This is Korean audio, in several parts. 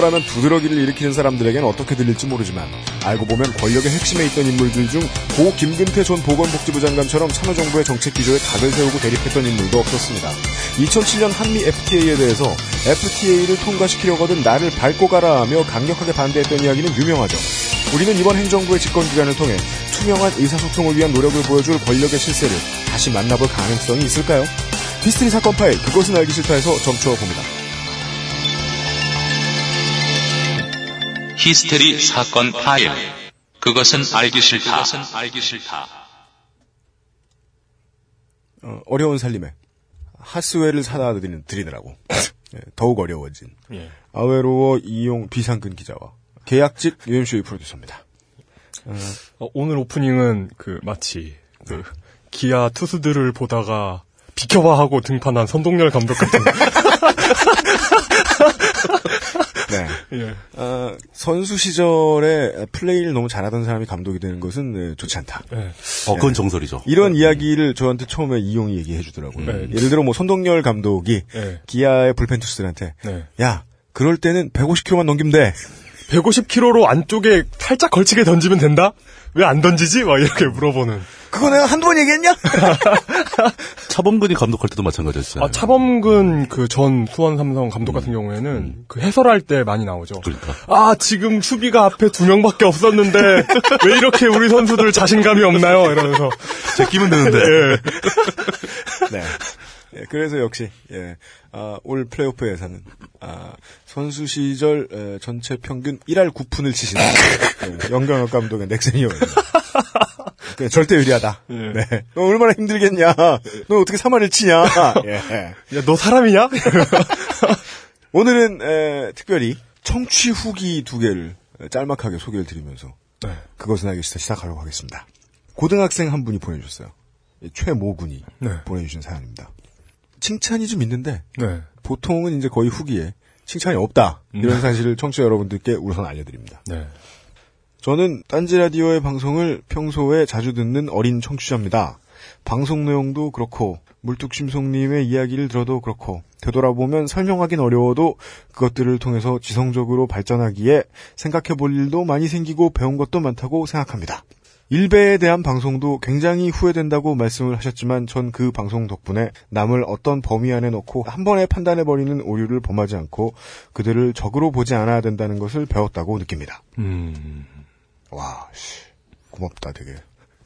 선조라면 부드러기를 일으키는 사람들에겐 어떻게 들릴지 모르지만 알고 보면 권력의 핵심에 있던 인물들 중 고 김근태 전 보건복지부 장관처럼 참여정부의 정책 기조에 각을 세우고 대립했던 인물도 없었습니다. 2007년 한미 FTA에 대해서 FTA를 통과시키려거든 나를 밟고 가라 하며 강력하게 반대했던 이야기는 유명하죠. 우리는 이번 행정부의 집권기간을 통해 투명한 의사소통을 위한 노력을 보여줄 권력의 실세를 다시 만나볼 가능성이 있을까요? 히스테리 사건 파일 그것은 알기 싫다에서 점추어 봅니다. 히스테리 사건 파일. 그것은 알기 싫다. 그것은 알기 싫다. 어, 어려운 살림에 하스웨를 사다 드리는, 드리느라고 예, 더욱 어려워진 예. 아웨로워 이용 비상근 기자와 계약직 UMC의 프로듀서입니다. 어, 오늘 오프닝은 그 마치 그 기아 투수들을 보다가 비켜봐 하고 등판한 선동열 감독 같은. 네. 예. 아, 선수 시절에 플레이를 너무 잘하던 사람이 감독이 되는 것은 네, 좋지 않다. 예. 어, 그건 정설이죠. 이런 이야기를 저한테 처음에 이용이 얘기해 주더라고요. 네. 예를 들어 뭐 손동열 감독이 예. 기아의 불펜 투수들한테 네. 야 그럴 때는 150km만 넘기면 돼. 150km로 안쪽에 살짝 걸치게 던지면 된다? 왜 안 던지지? 막 이렇게 물어보는. 그거 내가 한두 번 얘기했냐? 차범근이 감독할 때도 마찬가지였어요. 아, 차범근 그 전 수원 삼성 감독 같은 경우에는 그 해설할 때 많이 나오죠. 그러니까. 아, 지금 수비가 앞에 두 명밖에 없었는데 왜 이렇게 우리 선수들 자신감이 없나요? 이러면서. 제끼면 되는데. 네. 예, 그래서 역시 예, 아, 올 플레이오프에서는 아, 선수 시절 에, 전체 평균 1할 9푼을 치시는 예, 영경혁 감독의 넥센이었습 그 절대 유리하다. 네. 너 얼마나 힘들겠냐? 너 어떻게 3할을 치냐? 예. 야, 너 사람이냐? 오늘은 에, 특별히 청취 후기 두 개를 에, 짤막하게 소개를 드리면서 네. 그것은 알기 싫다 시작하려고 하겠습니다. 고등학생 한 분이 보내주셨어요. 예, 최모 군이 네. 보내주신 사연입니다. 칭찬이 좀 있는데 네. 보통은 이제 거의 후기에 칭찬이 없다 이런 사실을 청취자 여러분들께 우선 알려드립니다. 네. 저는 딴지 라디오의 방송을 평소에 자주 듣는 어린 청취자입니다. 방송 내용도 그렇고 물뚝심송님의 이야기를 들어도 그렇고 되돌아보면 설명하긴 어려워도 그것들을 통해서 지성적으로 발전하기에 생각해 볼 일도 많이 생기고 배운 것도 많다고 생각합니다. 일베에 대한 방송도 굉장히 후회된다고 말씀을 하셨지만 전 그 방송 덕분에 남을 어떤 범위 안에 넣고 한 번에 판단해버리는 오류를 범하지 않고 그들을 적으로 보지 않아야 된다는 것을 배웠다고 느낍니다. 음. 와, 씨. 고맙다, 되게.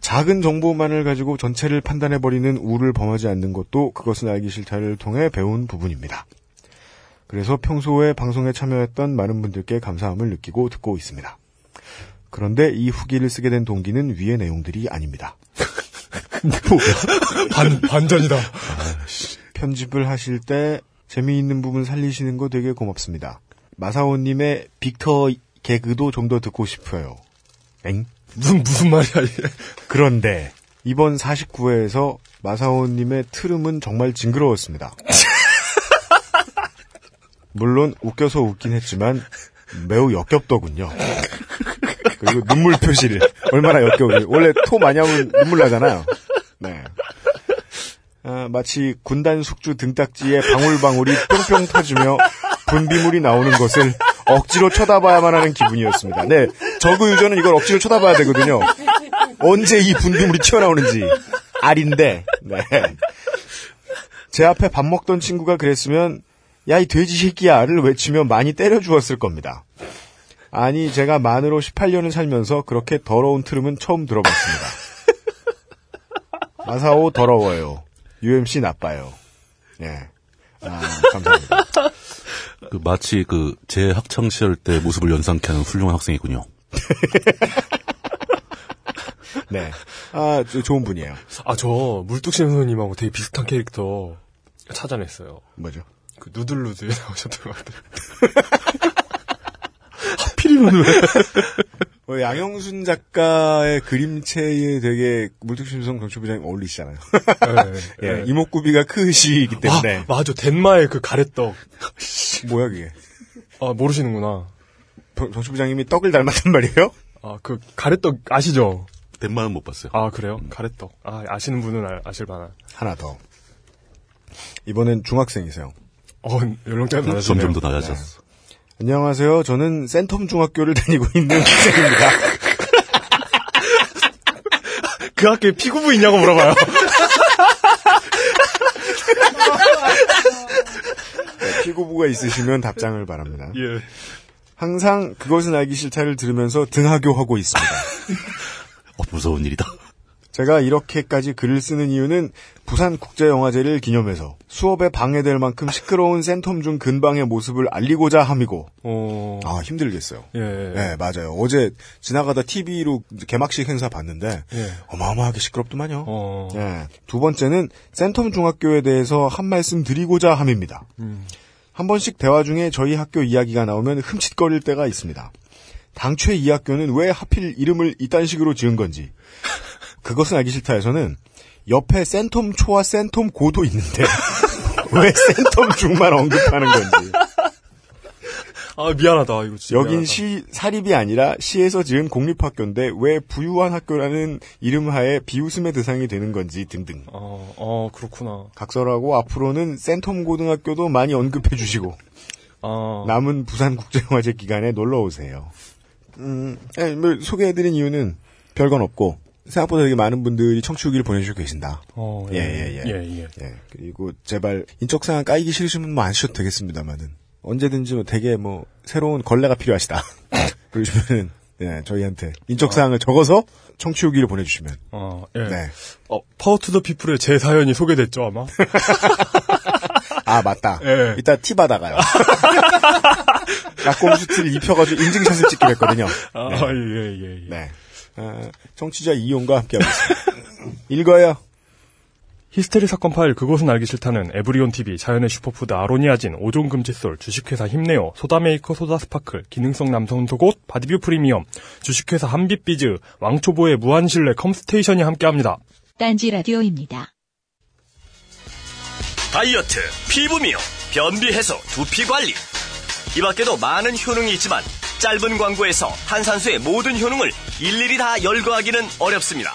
작은 정보만을 가지고 전체를 판단해버리는 우를 범하지 않는 것도 그것은 알기 싫다를 통해 배운 부분입니다. 그래서 평소에 방송에 참여했던 많은 분들께 감사함을 느끼고 듣고 있습니다. 그런데 이 후기를 쓰게 된 동기는 위의 내용들이 아닙니다. 반, 반전이다. 편집을 하실 때 재미있는 부분 살리시는 거 되게 고맙습니다. 마사오님의 빅터 개그도 좀 더 듣고 싶어요. 엥? 무슨, 무슨 말이야, 이게. 그런데 이번 49회에서 마사오님의 트름은 정말 징그러웠습니다. 물론 웃겨서 웃긴 했지만 매우 역겹더군요. 그리고 눈물 표시를 얼마나 역겨운지 원래 토 많이 하면 눈물 나잖아요. 네. 아, 마치 군단 숙주 등딱지에 방울방울이 뿅뿅 터지며 분비물이 나오는 것을 억지로 쳐다봐야만 하는 기분이었습니다. 네, 저그 유저는 이걸 억지로 쳐다봐야 되거든요. 언제 이 분비물이 튀어나오는지 알인데, 네. 제 앞에 밥 먹던 친구가 그랬으면 야 이 돼지 새끼야를 외치며 많이 때려 주었을 겁니다. 아니 제가 만으로 18년을 살면서 그렇게 더러운 트름은 처음 들어봤습니다. 마사오 더러워요. UMC 나빠요. 예. 아, 감사합니다. 그 마치 그 제 학창 시절 때 모습을 연상케 하는 훌륭한 학생이군요. 네. 아, 저- 좋은 분이에요. 아, 저, 물뚝심 선생님하고 되게 비슷한 캐릭터 찾아냈어요. 뭐죠? 그 누들루드에 나오셨던 것 같아요. 하필이면 왜? 어, 양영순 작가의 그림체에 되게 물뚝심성 정치부장님 어울리시잖아요. 네, 예, 네. 이목구비가 크시기 때문에. 아, 맞아. 덴마의 그 가래떡. 뭐야, 그게? 아, 모르시는구나. 정- 정치 부장님이 떡을 닮았단 말이에요? 아, 그 가래떡 아시죠? 덴마는 못 봤어요. 아, 그래요? 가래떡. 아, 아시는 분은 아, 아실 만한. 하나 더. 이번엔 중학생이세요. 어, 연령대가 낮아지네요. 점점 더 낮아졌어. 안녕하세요. 저는 센텀 중학교를 다니고 있는 학생입니다. 그 학교에 피구부 있냐고 물어봐요. 피고부가 있으시면 답장을 바랍니다. 예. 항상 그것은 알기 싫다를 들으면서 등하교하고 있습니다. 어, 무서운 일이다. 제가 이렇게까지 글을 쓰는 이유는 부산 국제영화제를 기념해서 수업에 방해될 만큼 시끄러운 센텀 중 근방의 모습을 알리고자 함이고 어. 아 힘들겠어요. 예. 네 맞아요. 어제 지나가다 TV로 개막식 행사 봤는데 예. 어마어마하게 시끄럽더만요. 어. 예. 두 번째는 센텀 중학교에 대해서 한 말씀 드리고자 함입니다. 음. 한 번씩 대화 중에 저희 학교 이야기가 나오면 흠칫거릴 때가 있습니다. 당최 이 학교는 왜 하필 이름을 이딴 식으로 지은 건지. 그것은 알기 싫다에서는 옆에 센텀 초와 센텀 고도 있는데 왜 센텀 중만 언급하는 건지. 아, 미안하다. 이거 진짜. 여긴 미안하다. 시 사립이 아니라 시에서 지은 공립학교인데 왜 부유한 학교라는 이름 하에 비웃음의 대상이 되는 건지 등등. 어, 어, 그렇구나. 각설하고 앞으로는 센텀 고등학교도 많이 언급해 주시고 아. 남은 부산 국제영화제 기간에 놀러 오세요. 음, 아니, 뭐 소개해드린 이유는 별건 없고 생각보다 되게 많은 분들이 청취 후기를 보내주고 계신다. 어, 예, 예, 예. 예, 예. 예, 그리고 제발 인적 사항 까이기 싫으시면 뭐안 쓰셔도 되겠습니다만은 언제든지 뭐 되게 뭐 새로운 걸레가 필요하시다. 그러시면은 예, 저희한테 인적 사항을 적어서 청취 후기를 보내주시면 어, 예. 네. 어, Power to the People의 제 사연이 소개됐죠, 아마? 아 맞다. 예. 이따 티 받아가요. 야광 수트를 입혀가지고 인증샷을 찍기로 했거든요. 아, 예, 예, 예. 네. 아, 청취자 이용과 함께하고 있습니다. 읽어요. 히스테리 사건 파일 그것은 알기 싫다는 에브리온 TV, 자연의 슈퍼푸드 아로니아진, 오존 금칫솔, 주식회사 힘내요, 소다메이커 소다스파클, 기능성 남성 속옷, 바디뷰 프리미엄, 주식회사 한빛비즈, 왕초보의 무한실내 컴스테이션이 함께합니다. 딴지 라디오입니다. 다이어트, 피부 미용, 변비 해소, 두피 관리. 이 밖에도 많은 효능이 있지만 짧은 광고에서 탄산수의 모든 효능을 일일이 다 열거하기는 어렵습니다.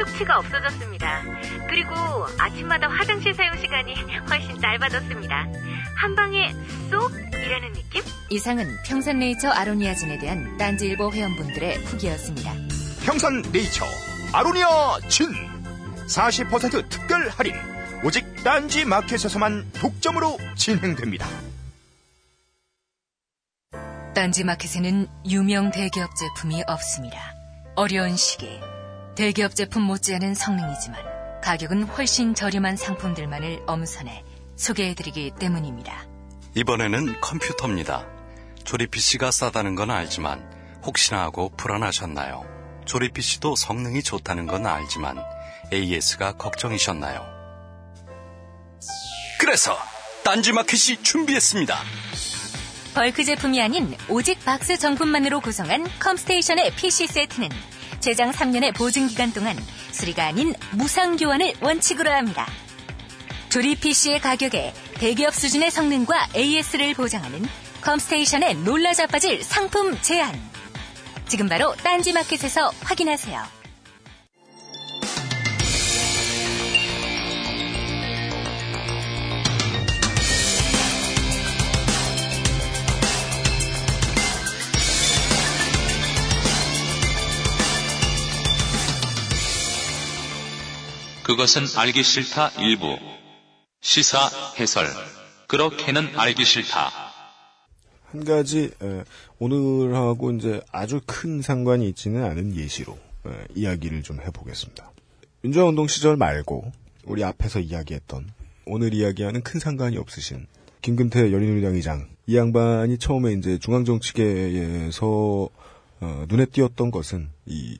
숙취가 없어졌습니다. 그리고 아침마다 화장실 사용 시간이 훨씬 짧아졌습니다. 한 방에 쏙 이라는 느낌? 이상은 평산네이처 아로니아진에 대한 딴지일보 회원분들의 후기였습니다. 평산 네이처 아로니아 진 40% 특별 할인 오직 딴지 마켓에서만 독점으로 진행됩니다. 딴지 마켓에는 유명 대기업 제품이 없습니다. 어려운 시기 대기업 제품 못지않은 성능이지만 가격은 훨씬 저렴한 상품들만을 엄선해 소개해드리기 때문입니다. 이번에는 컴퓨터입니다. 조립 PC가 싸다는 건 알지만 혹시나 하고 불안하셨나요? 조립 PC도 성능이 좋다는 건 알지만 AS가 걱정이셨나요? 그래서 딴지마켓이 준비했습니다. 벌크 제품이 아닌 오직 박스 정품만으로 구성한 컴스테이션의 PC 세트는 최장 3년의 보증 기간 동안 수리가 아닌 무상 교환을 원칙으로 합니다. 조립 PC의 가격에 대기업 수준의 성능과 AS를 보장하는 컴스테이션의 놀라 자빠질 상품 제안. 지금 바로 딴지마켓에서 확인하세요. 그것은 알기 싫다 일부. 시사 해설. 그렇게는 알기 싫다. 한 가지 에, 오늘하고 이제 아주 큰 상관이 있지는 않은 예시로 에, 이야기를 좀 해보겠습니다. 민주화운동 시절 말고 우리 앞에서 이야기했던 오늘 이야기하는 큰 상관이 없으신 김근태 열린우리당 의장 이 양반이 처음에 이제 중앙정치계에서 어, 눈에 띄었던 것은 이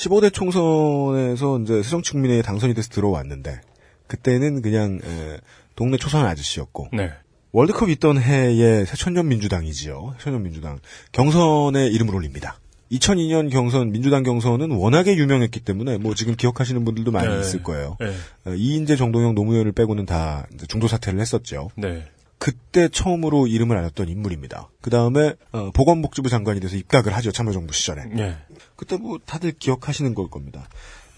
15대 총선에서 이제 새정치국민회에 당선이 돼서 들어왔는데 그때는 그냥 에, 동네 초선 아저씨였고 네. 월드컵 있던 해에 새천년 민주당이지요. 새천년 민주당 경선에 이름을 올립니다. 2002년 경선 민주당 경선은 워낙에 유명했기 때문에 뭐 지금 기억하시는 분들도 많이 네. 있을 거예요. 네. 어, 이인재 정동영 노무현을 빼고는 다 이제 중도 사퇴를 했었죠. 네. 그때 처음으로 이름을 알았던 인물입니다. 그 다음에 어, 보건복지부 장관이 돼서 입각을 하죠 참여정부 시절에. 예. 그때 뭐 다들 기억하시는 걸 겁니다.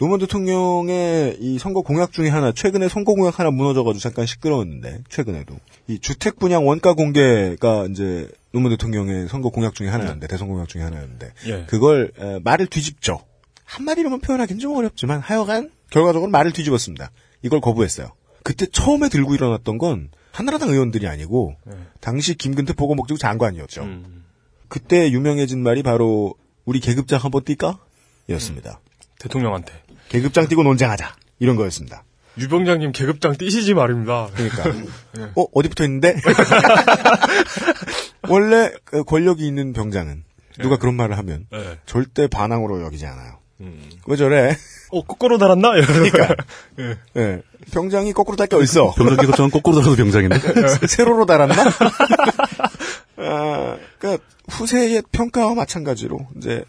노무현 대통령의 이 선거 공약 중에 하나, 최근에 선거 공약 하나 무너져가지고 잠깐 시끄러웠는데, 최근에도. 이 주택 분양 원가 공개가 이제 노무현 대통령의 선거 공약 중에 하나였는데, 대선 공약 중에 하나였는데, 예. 그걸 에, 말을 뒤집죠. 한마디로만 표현하기는 좀 어렵지만, 하여간 결과적으로 말을 뒤집었습니다. 이걸 거부했어요. 그때 처음에 들고 일어났던 건 한나라당 의원들이 아니고, 당시 김근태 보건복지부 장관이었죠. 그때 유명해진 말이 바로 우리 계급장 한번 뛸까? 였습니다. 대통령한테. 계급장 뛰고 논쟁하자. 이런 거였습니다. 유병장님 계급장 뛰시지 말입니다. 그러니까. 어, 어디 붙어 있는데? 원래 그 권력이 있는 병장은 누가 그런 말을 하면 네. 절대 반항으로 여기지 않아요. 왜 저래? 어, 거꾸로 달았나? 그러니까. 예. 예. 병장이 거꾸로 달게 어딨어? 병장 계급장은 거꾸로 달아도 병장인데. 세로로 달았나? 아, 그러니까 후세의 평가와 마찬가지로 이제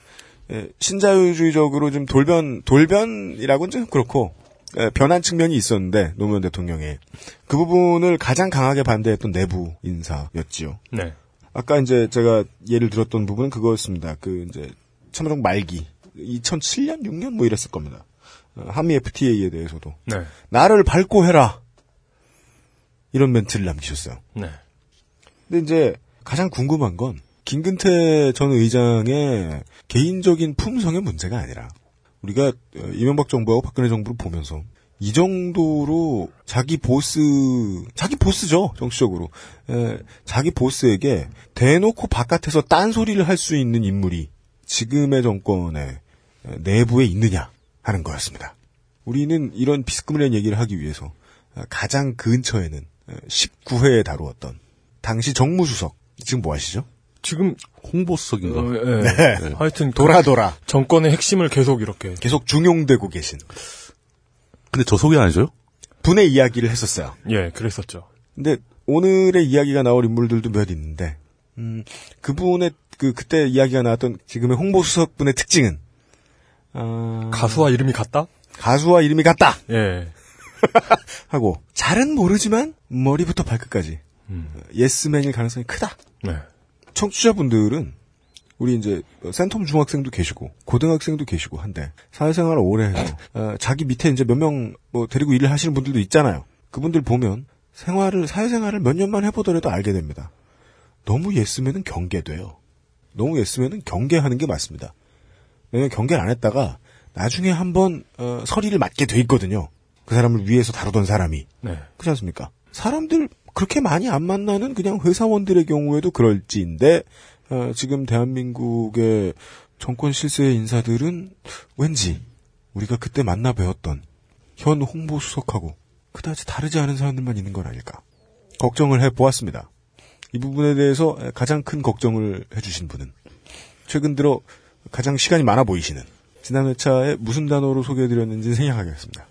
예, 신자유주의적으로 좀 돌변 돌변이라고는 좀 그렇고 예, 변한 측면이 있었는데 노무현 대통령의 그 부분을 가장 강하게 반대했던 내부 인사였지요. 네. 아까 이제 제가 예를 들었던 부분은 그거였습니다. 그 이제 참여정 말기 2007년 6년 뭐 이랬을 겁니다. 어, 한미 FTA에 대해서도 네. 나를 밟고 해라 이런 멘트를 남기셨어요. 네. 근데 이제 가장 궁금한 건 김근태 전 의장의 개인적인 품성의 문제가 아니라 우리가 어, 이명박 정부하고 박근혜 정부를 보면서 이 정도로 자기 보스 자기 보스죠 정치적으로 에, 자기 보스에게 대놓고 바깥에서 딴 소리를 할 수 있는 인물이 지금의 정권의 에, 내부에 있느냐 하는 거였습니다. 우리는 이런 비스크물한 얘기를 하기 위해서 어, 가장 근처에는 19회에 다루었던 당시 정무수석 지금 뭐 하시죠? 지금 홍보수석인가? 어, 예. 네. 하여튼 돌아 돌아 정권의 핵심을 계속 이렇게 계속 중용되고 계신 근데 저 소개 안 해줘요? 분의 이야기를 했었어요. 예, 그랬었죠. 근데 오늘의 이야기가 나올 인물들도 몇 있는데 음, 그분의 그 그때 이야기가 나왔던 지금의 홍보수석 분의 특징은 아, 가수와 이름이 같다? 가수와 이름이 같다 예. 하고 잘은 모르지만 머리부터 발끝까지 음. 예스맨일 가능성이 크다. 네. 청취자분들은 우리 이제 센텀 중학생도 계시고 고등학생도 계시고 한데 사회생활을 오래 해서 어, 자기 밑에 이제 몇 명 뭐 데리고 일을 하시는 분들도 있잖아요. 그분들 보면 생활을 사회생활을 몇 년만 해보더라도 알게 됩니다. 너무 예스면은 경계돼요. 너무 예스면은 경계하는 게 맞습니다. 왜냐면 경계를 안 했다가 나중에 한번 어, 서리를 맞게 돼 있거든요. 그 사람을 위해서 다루던 사람이 네. 그렇지 않습니까? 사람들 그렇게 많이 안 만나는 그냥 회사원들의 경우에도 그럴지인데 어, 지금 대한민국의 정권 실세의 인사들은 왠지 우리가 그때 만나 뵀던 현 홍보수석하고 그다지 다르지 않은 사람들만 있는 건 아닐까 걱정을 해 보았습니다. 이 부분에 대해서 가장 큰 걱정을 해주신 분은 최근 들어 가장 시간이 많아 보이시는 지난 회차에 무슨 단어로 소개해드렸는지 생각하겠습니다.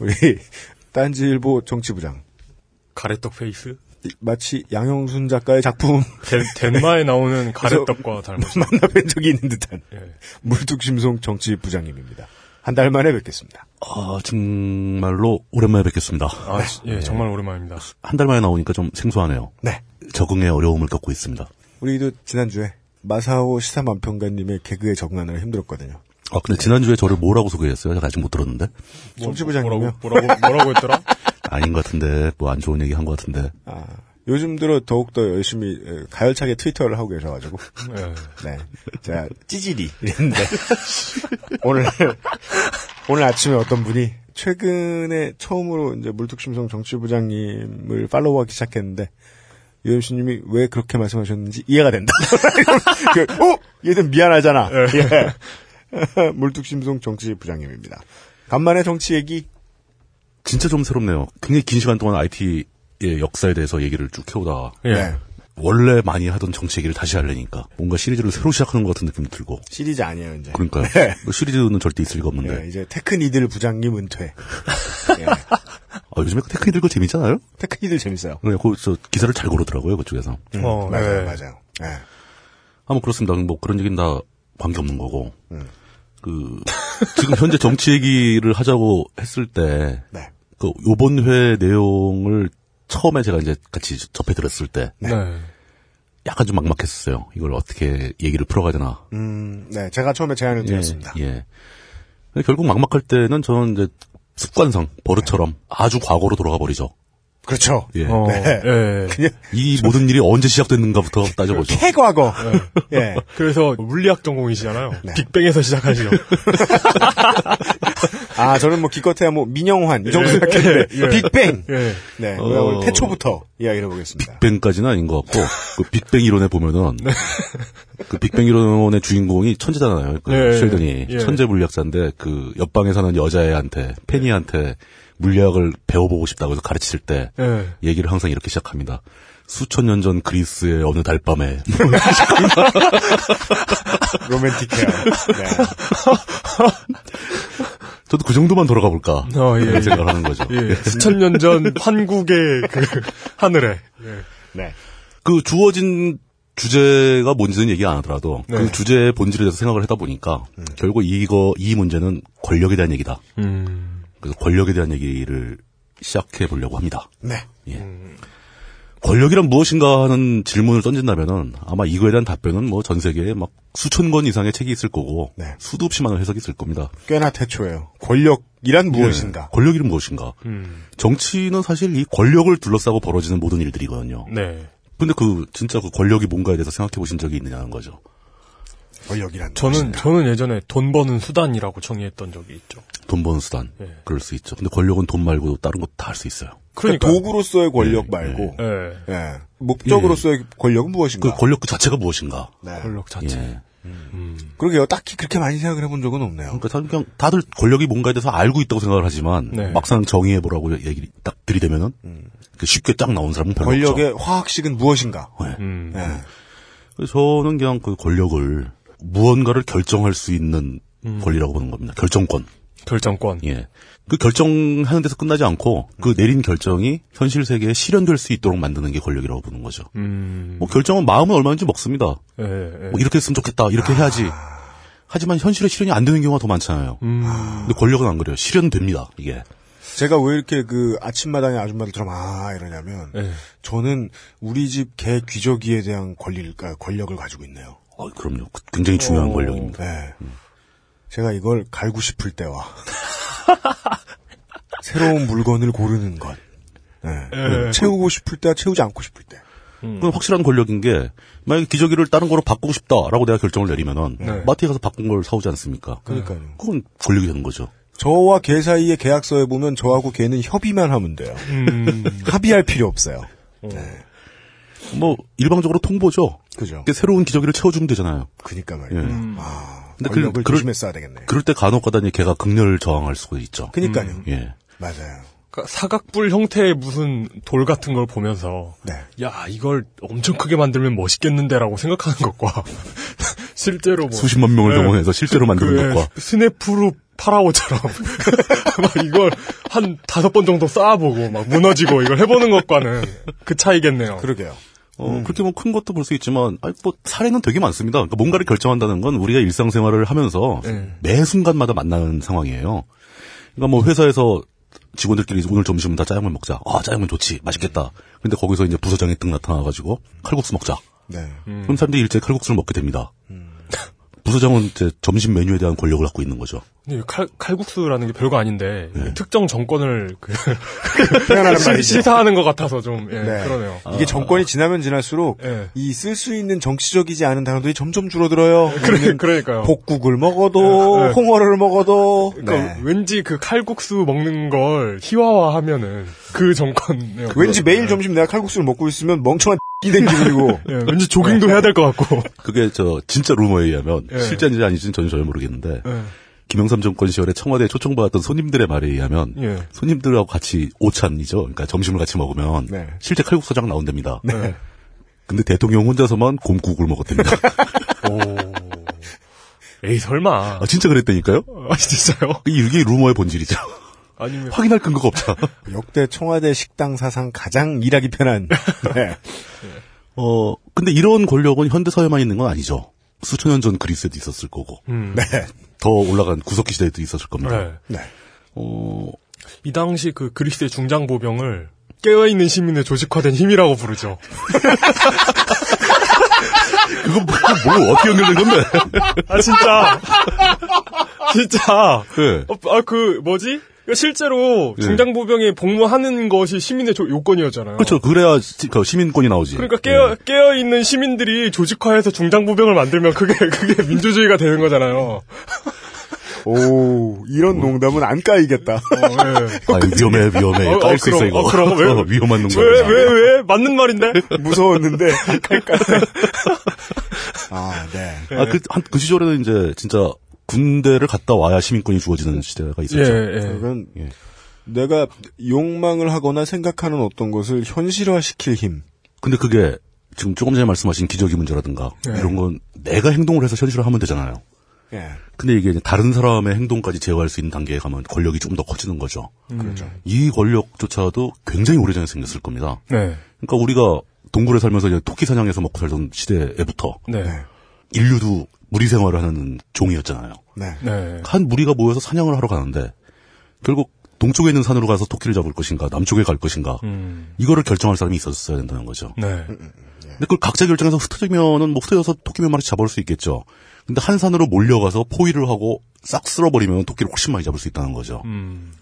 우리 딴지일보 정치부장 가래떡 face? 마치 양영순 작가의 작품 덴, 덴마에 나오는 가래떡과 닮았어. 만나뵌 적이 있는 듯한 예. 물뚝심송 정치 부장님입니다. 한 달 만에 뵙겠습니다. 아, 정말로 오랜만에 뵙겠습니다. 아, 지- 예, 정말 오랜만입니다. 한 달 만에 나오니까 좀 생소하네요. 네. 적응에 어려움을 겪고 있습니다. 우리도 지난주에 마사오 시사만평가님의 개그에 적응하느라 힘들었거든요. 아, 근데 지난주에 저를 뭐라고 소개했어요? 제가 아직 못 들었는데. 정치 부장님요? 뭐라고, 뭐라고, 뭐라고 했더라? 아닌 것 같은데, 뭐 안 좋은 얘기 한 것 같은데. 아, 요즘 들어 더욱 더 열심히 에, 가열차게 트위터를 하고 계셔가지고 예. 네. 제가 찌질이 이랬는데 오늘 오늘 아침에 어떤 분이 최근에 처음으로 이제 물뚝심송 정치부장님을 팔로우하기 시작했는데 유엠씨님이 왜 그렇게 말씀하셨는지 이해가 된다. 그, 어? 얘는 미안하잖아. 예. 물뚝심송 정치부장님입니다. 간만에 정치 얘기. 진짜 좀 새롭네요. 굉장히 긴 시간 동안 IT의 역사에 대해서 얘기를 쭉 해오다. 예. 네. 원래 많이 하던 정치 얘기를 다시 하려니까 뭔가 시리즈를 새로 시작하는 것 같은 느낌이 들고. 시리즈 아니에요, 이제. 그러니까요. 네. 뭐 시리즈는 절대 있을 리가 없는데. 네, 이제 테크니들 부장님 은퇴. 예. 아, 요즘에 그 테크니들 거 재밌잖아요? 테크니들 재밌어요. 네, 그, 저, 기사를 잘 고르더라고요, 그쪽에서. 음, 어, 맞아요, 네. 맞아요. 예. 아, 뭐, 그렇습니다. 뭐, 그런 얘기는 다 관계없는 거고. 음. 그, 지금 현재 정치 얘기를 하자고 했을 때, 네. 그, 요번 회 내용을 처음에 제가 이제 같이 접해 들었을 때, 네. 약간 좀 막막했었어요. 이걸 어떻게 얘기를 풀어가야 되나. 음, 네, 제가 처음에 제안을 드렸습니다. 예. 예. 결국 막막할 때는 저는 이제 습관상, 버릇처럼 아주 과거로 돌아가 버리죠. 그렇죠. 예. 어, 네. 예. 그냥 이 모든 일이 언제 시작됐는가부터 따져보죠. 캐과거. 예. 그래서 물리학 전공이시잖아요. 네. 빅뱅에서 시작하시죠. 아, 저는 뭐 기껏해야 뭐 민영환 이 정도 생각했는데 예, 예. 빅뱅. 예. 네, 어. 태초부터 이야기를 해보겠습니다. 빅뱅까지는 아닌 것 같고 그 빅뱅 이론에 보면은 그 빅뱅 이론의 주인공이 천재잖아요. 그 예, 쉘든이 예. 천재 물리학자인데 그 옆방에 사는 여자애한테 페니한테 물리학을 배워보고 싶다고 해서 가르칠 때 예. 얘기를 항상 이렇게 시작합니다. 수천 년 전 그리스의 어느 달밤에 로맨틱해요. 네. 저도 그 정도만 돌아가 볼까 어, 예, 이런 예. 생각을 하는 거죠. 예. 수천 년전 환국의 그 하늘에. 예. 네. 그 주어진 주제가 뭔지는 얘기 안 하더라도 네. 그 주제의 본질에 대해서 생각을 하다 보니까 결국 이거 이 문제는 권력에 대한 얘기다. 음. 그래서 권력에 대한 얘기를 시작해 보려고 합니다. 네. 예. 권력이란 무엇인가 하는 질문을 던진다면은 아마 이거에 대한 답변은 뭐 전 세계에 막 수천 권 이상의 책이 있을 거고 네. 수도 없이 많은 해석이 있을 겁니다. 꽤나 태초예요. 권력이란 무엇인가? 예. 권력이란 무엇인가? 음. 정치는 사실 이 권력을 둘러싸고 벌어지는 모든 일들이거든요. 네. 근데 그 진짜 그 권력이 뭔가에 대해서 생각해 보신 적이 있느냐는 거죠. 권력이란 저는 무엇인가? 저는 예전에 돈 버는 수단이라고 정의했던 적이 있죠. 돈 버는 수단. 예. 그럴 수 있죠. 근데 권력은 돈 말고 다른 것도 다할 수 있어요. 그러니까 도구로서의 권력 예, 말고 예. 예. 목적으로서의 권력은 무엇인가? 그 권력 그 자체가 무엇인가? 네. 권력 자체. 예. 그러게요. 딱히 그렇게 많이 생각을 해본 적은 없네요. 그러니까 다들 그냥 다들 권력이 뭔가에 대해서 알고 있다고 생각을 하지만 네. 막상 정의해 보라고 얘기 딱 들이대면은 그 쉽게 딱 나온 사람은 별로 없죠. 권력의 화학식은 무엇인가? 네. 음. 예. 그래서 저는 그냥 그 권력을 무언가를 결정할 수 있는 음. 권리라고 보는 겁니다. 결정권. 결정권. 예. 그 결정하는 데서 끝나지 않고 그 내린 결정이 현실 세계에 실현될 수 있도록 만드는 게 권력이라고 보는 거죠. 음. 뭐 결정은 마음은 얼마든지 먹습니다. 예, 예. 뭐 이렇게 했으면 좋겠다. 이렇게 해야지. 하지만 현실에 실현이 안 되는 경우가 더 많잖아요. 음. 근데 권력은 안 그래요. 실현됩니다. 이게. 제가 왜 이렇게 그 아침마당에 아줌마들 들으면 아 이러냐면 예. 저는 우리 집 개 귀저귀에 대한 권리를 아, 권력을 가지고 있네요. 어, 그럼요. 굉장히 중요한 어. 권력입니다. 네. 제가 이걸 갈고 싶을 때와 새로운 물건을 고르는 것. 네. 예. 채우고 싶을 때와 채우지 않고 싶을 때. 그건 확실한 권력인 게 만약에 기저귀를 다른 거로 바꾸고 싶다라고 내가 결정을 내리면은 네. 마트에 가서 바꾼 걸 사오지 않습니까? 그러니까요. 그건 권력이 되는 거죠. 저와 개 사이의 계약서에 보면 저하고 개는 협의만 하면 돼요. 음. 합의할 필요 없어요. 뭐 일방적으로 통보죠. 그죠? 이게 새로운 기저귀를 채워주면 되잖아요. 그니까 말이에요. 예. 아, 근데 그- 그럴- 조심해 써야 되겠네. 그럴 때 간혹 가다니 걔가 극렬 저항할 수가 있죠. 그니까요. 예. 맞아요. 그러니까 사각뿔 형태의 무슨 돌 같은 걸 보면서 네. 야 이걸 엄청 크게 만들면 멋있겠는데라고 생각하는 것과 실제로 뭐 수십만 명을 예. 동원해서 실제로 만드는 그, 예, 것과 스네프루 파라오처럼 막 이걸 한 다섯 번 정도 쌓아보고 막 무너지고 이걸 해보는 것과는 그 차이겠네요. 그러게요. 어, 그렇게 뭐 큰 것도 볼 수 있지만, 아니, 뭐, 사례는 되게 많습니다. 그러니까 뭔가를 결정한다는 건 우리가 일상생활을 하면서 네. 매 순간마다 만나는 상황이에요. 그러니까 뭐 회사에서 직원들끼리 오늘 점심은 다 짜장면 먹자. 아, 짜장면 좋지. 맛있겠다. 근데 거기서 이제 부서장이 뜩 나타나가지고 칼국수 먹자. 네. 그럼 사람들이 일제히 칼국수를 먹게 됩니다. 부서장은 이제 점심 메뉴에 대한 권력을 갖고 있는 거죠. 근데 칼, 칼국수라는 게 별거 아닌데 특정 정권을 그, 표현하는 시- 말이죠. 시사하는 것 같아서 좀 예, 네. 그러네요. 이게 정권이 지나면 지날수록 예. 이쓸 수 있는 정치적이지 않은 단어들이 점점 줄어들어요. 그래, 우리는 그러니까요. 복국을 먹어도 네. 홍어를 먹어도 그러니까 네. 왠지 그 칼국수 먹는 걸 희화화하면은 그 정권 왠지 매일 점심 내가 칼국수를 먹고 있으면 멍청한 이된 기분이고 예, 왠지 조깅도 해야 될 것 같고. 그게 저 진짜 루머에 의하면 예. 실제인지 아닌지는 전혀 전혀 모르겠는데 예. 김영삼 정권 시절에 청와대에 초청받았던 손님들의 말에 의하면 예. 손님들하고 같이 오찬이죠. 그러니까 점심을 같이 먹으면 네. 실제 칼국수장 나온답니다. 네. 근데 대통령 혼자서만 곰국을 먹었답니다. 에이 설마. 아, 진짜 그랬다니까요? 아 진짜요? 이게 루머의 본질이죠. 아니면 확인할 근거가 없잖아. 역대 청와대 식당 사상 가장 일하기 편한. 네. 어, 근데 이런 권력은 현대 사회만 있는 건 아니죠. 수천 년 전 그리스에도 있었을 거고. 음. 네. 더 올라간 구석기 시대에도 있었을 겁니다. 네. 네. 어, 이 당시 그 그리스의 중장 보병을 깨어있는 시민의 조직화된 힘이라고 부르죠. 그거 뭐, 뭐 어떻게 연결된 건데? 아 진짜 진짜 네. 아그 뭐지 실제로 예. 중장보병에 복무하는 것이 시민의 조- 요건이었잖아요. 그렇죠. 그래야 시, 그 시민권이 나오지. 그러니까 깨어 깨어 있는 시민들이 조직화해서 중장보병을 만들면 그게 그게 민주주의가 되는 거잖아요. 오, 이런 농담은 안 까이겠다. 어, 예. 아, 위험해, 위험해. 어, 깔 어, 수 있어, 이거. 어, 그럼 왜- 어, 위험한 농담. 왜 왜 왜 맞는 말인데? 무서웠는데, 깔깔. 아, 네. 아, 그, 한, 그 시절에는 이제, 진짜, 군대를 갔다 와야 시민권이 주어지는 시대가 있었죠. 예, 예. 그건 내가 욕망을 하거나 생각하는 어떤 것을 현실화시킬 힘. 근데 그게, 지금 조금 전에 말씀하신 기저귀 문제라든가, 네. 이런 건 내가 행동을 해서 현실화하면 되잖아요. 예. 근데 이게 다른 사람의 행동까지 제어할 수 있는 단계에 가면 권력이 좀 더 커지는 거죠. 그렇죠. 이 권력조차도 굉장히 오래전에 생겼을 겁니다. 네. 그러니까 우리가 동굴에 살면서 이제 토끼 사냥해서 먹고 살던 시대에부터 네. 인류도 무리 생활을 하는 종이었잖아요. 네. 네. 한 무리가 모여서 사냥을 하러 가는데 결국 동쪽에 있는 산으로 가서 토끼를 잡을 것인가 남쪽에 갈 것인가 음. 이거를 결정할 사람이 있었어야 된다는 거죠. 네. 근데 그걸 각자 결정해서 흩어지면은 뭐 흩어져서 토끼 몇 마리 잡을 수 있겠죠. 근데 한 산으로 몰려가서 포위를 하고 싹 쓸어버리면 토끼를 훨씬 많이 잡을 수 있다는 거죠. 음.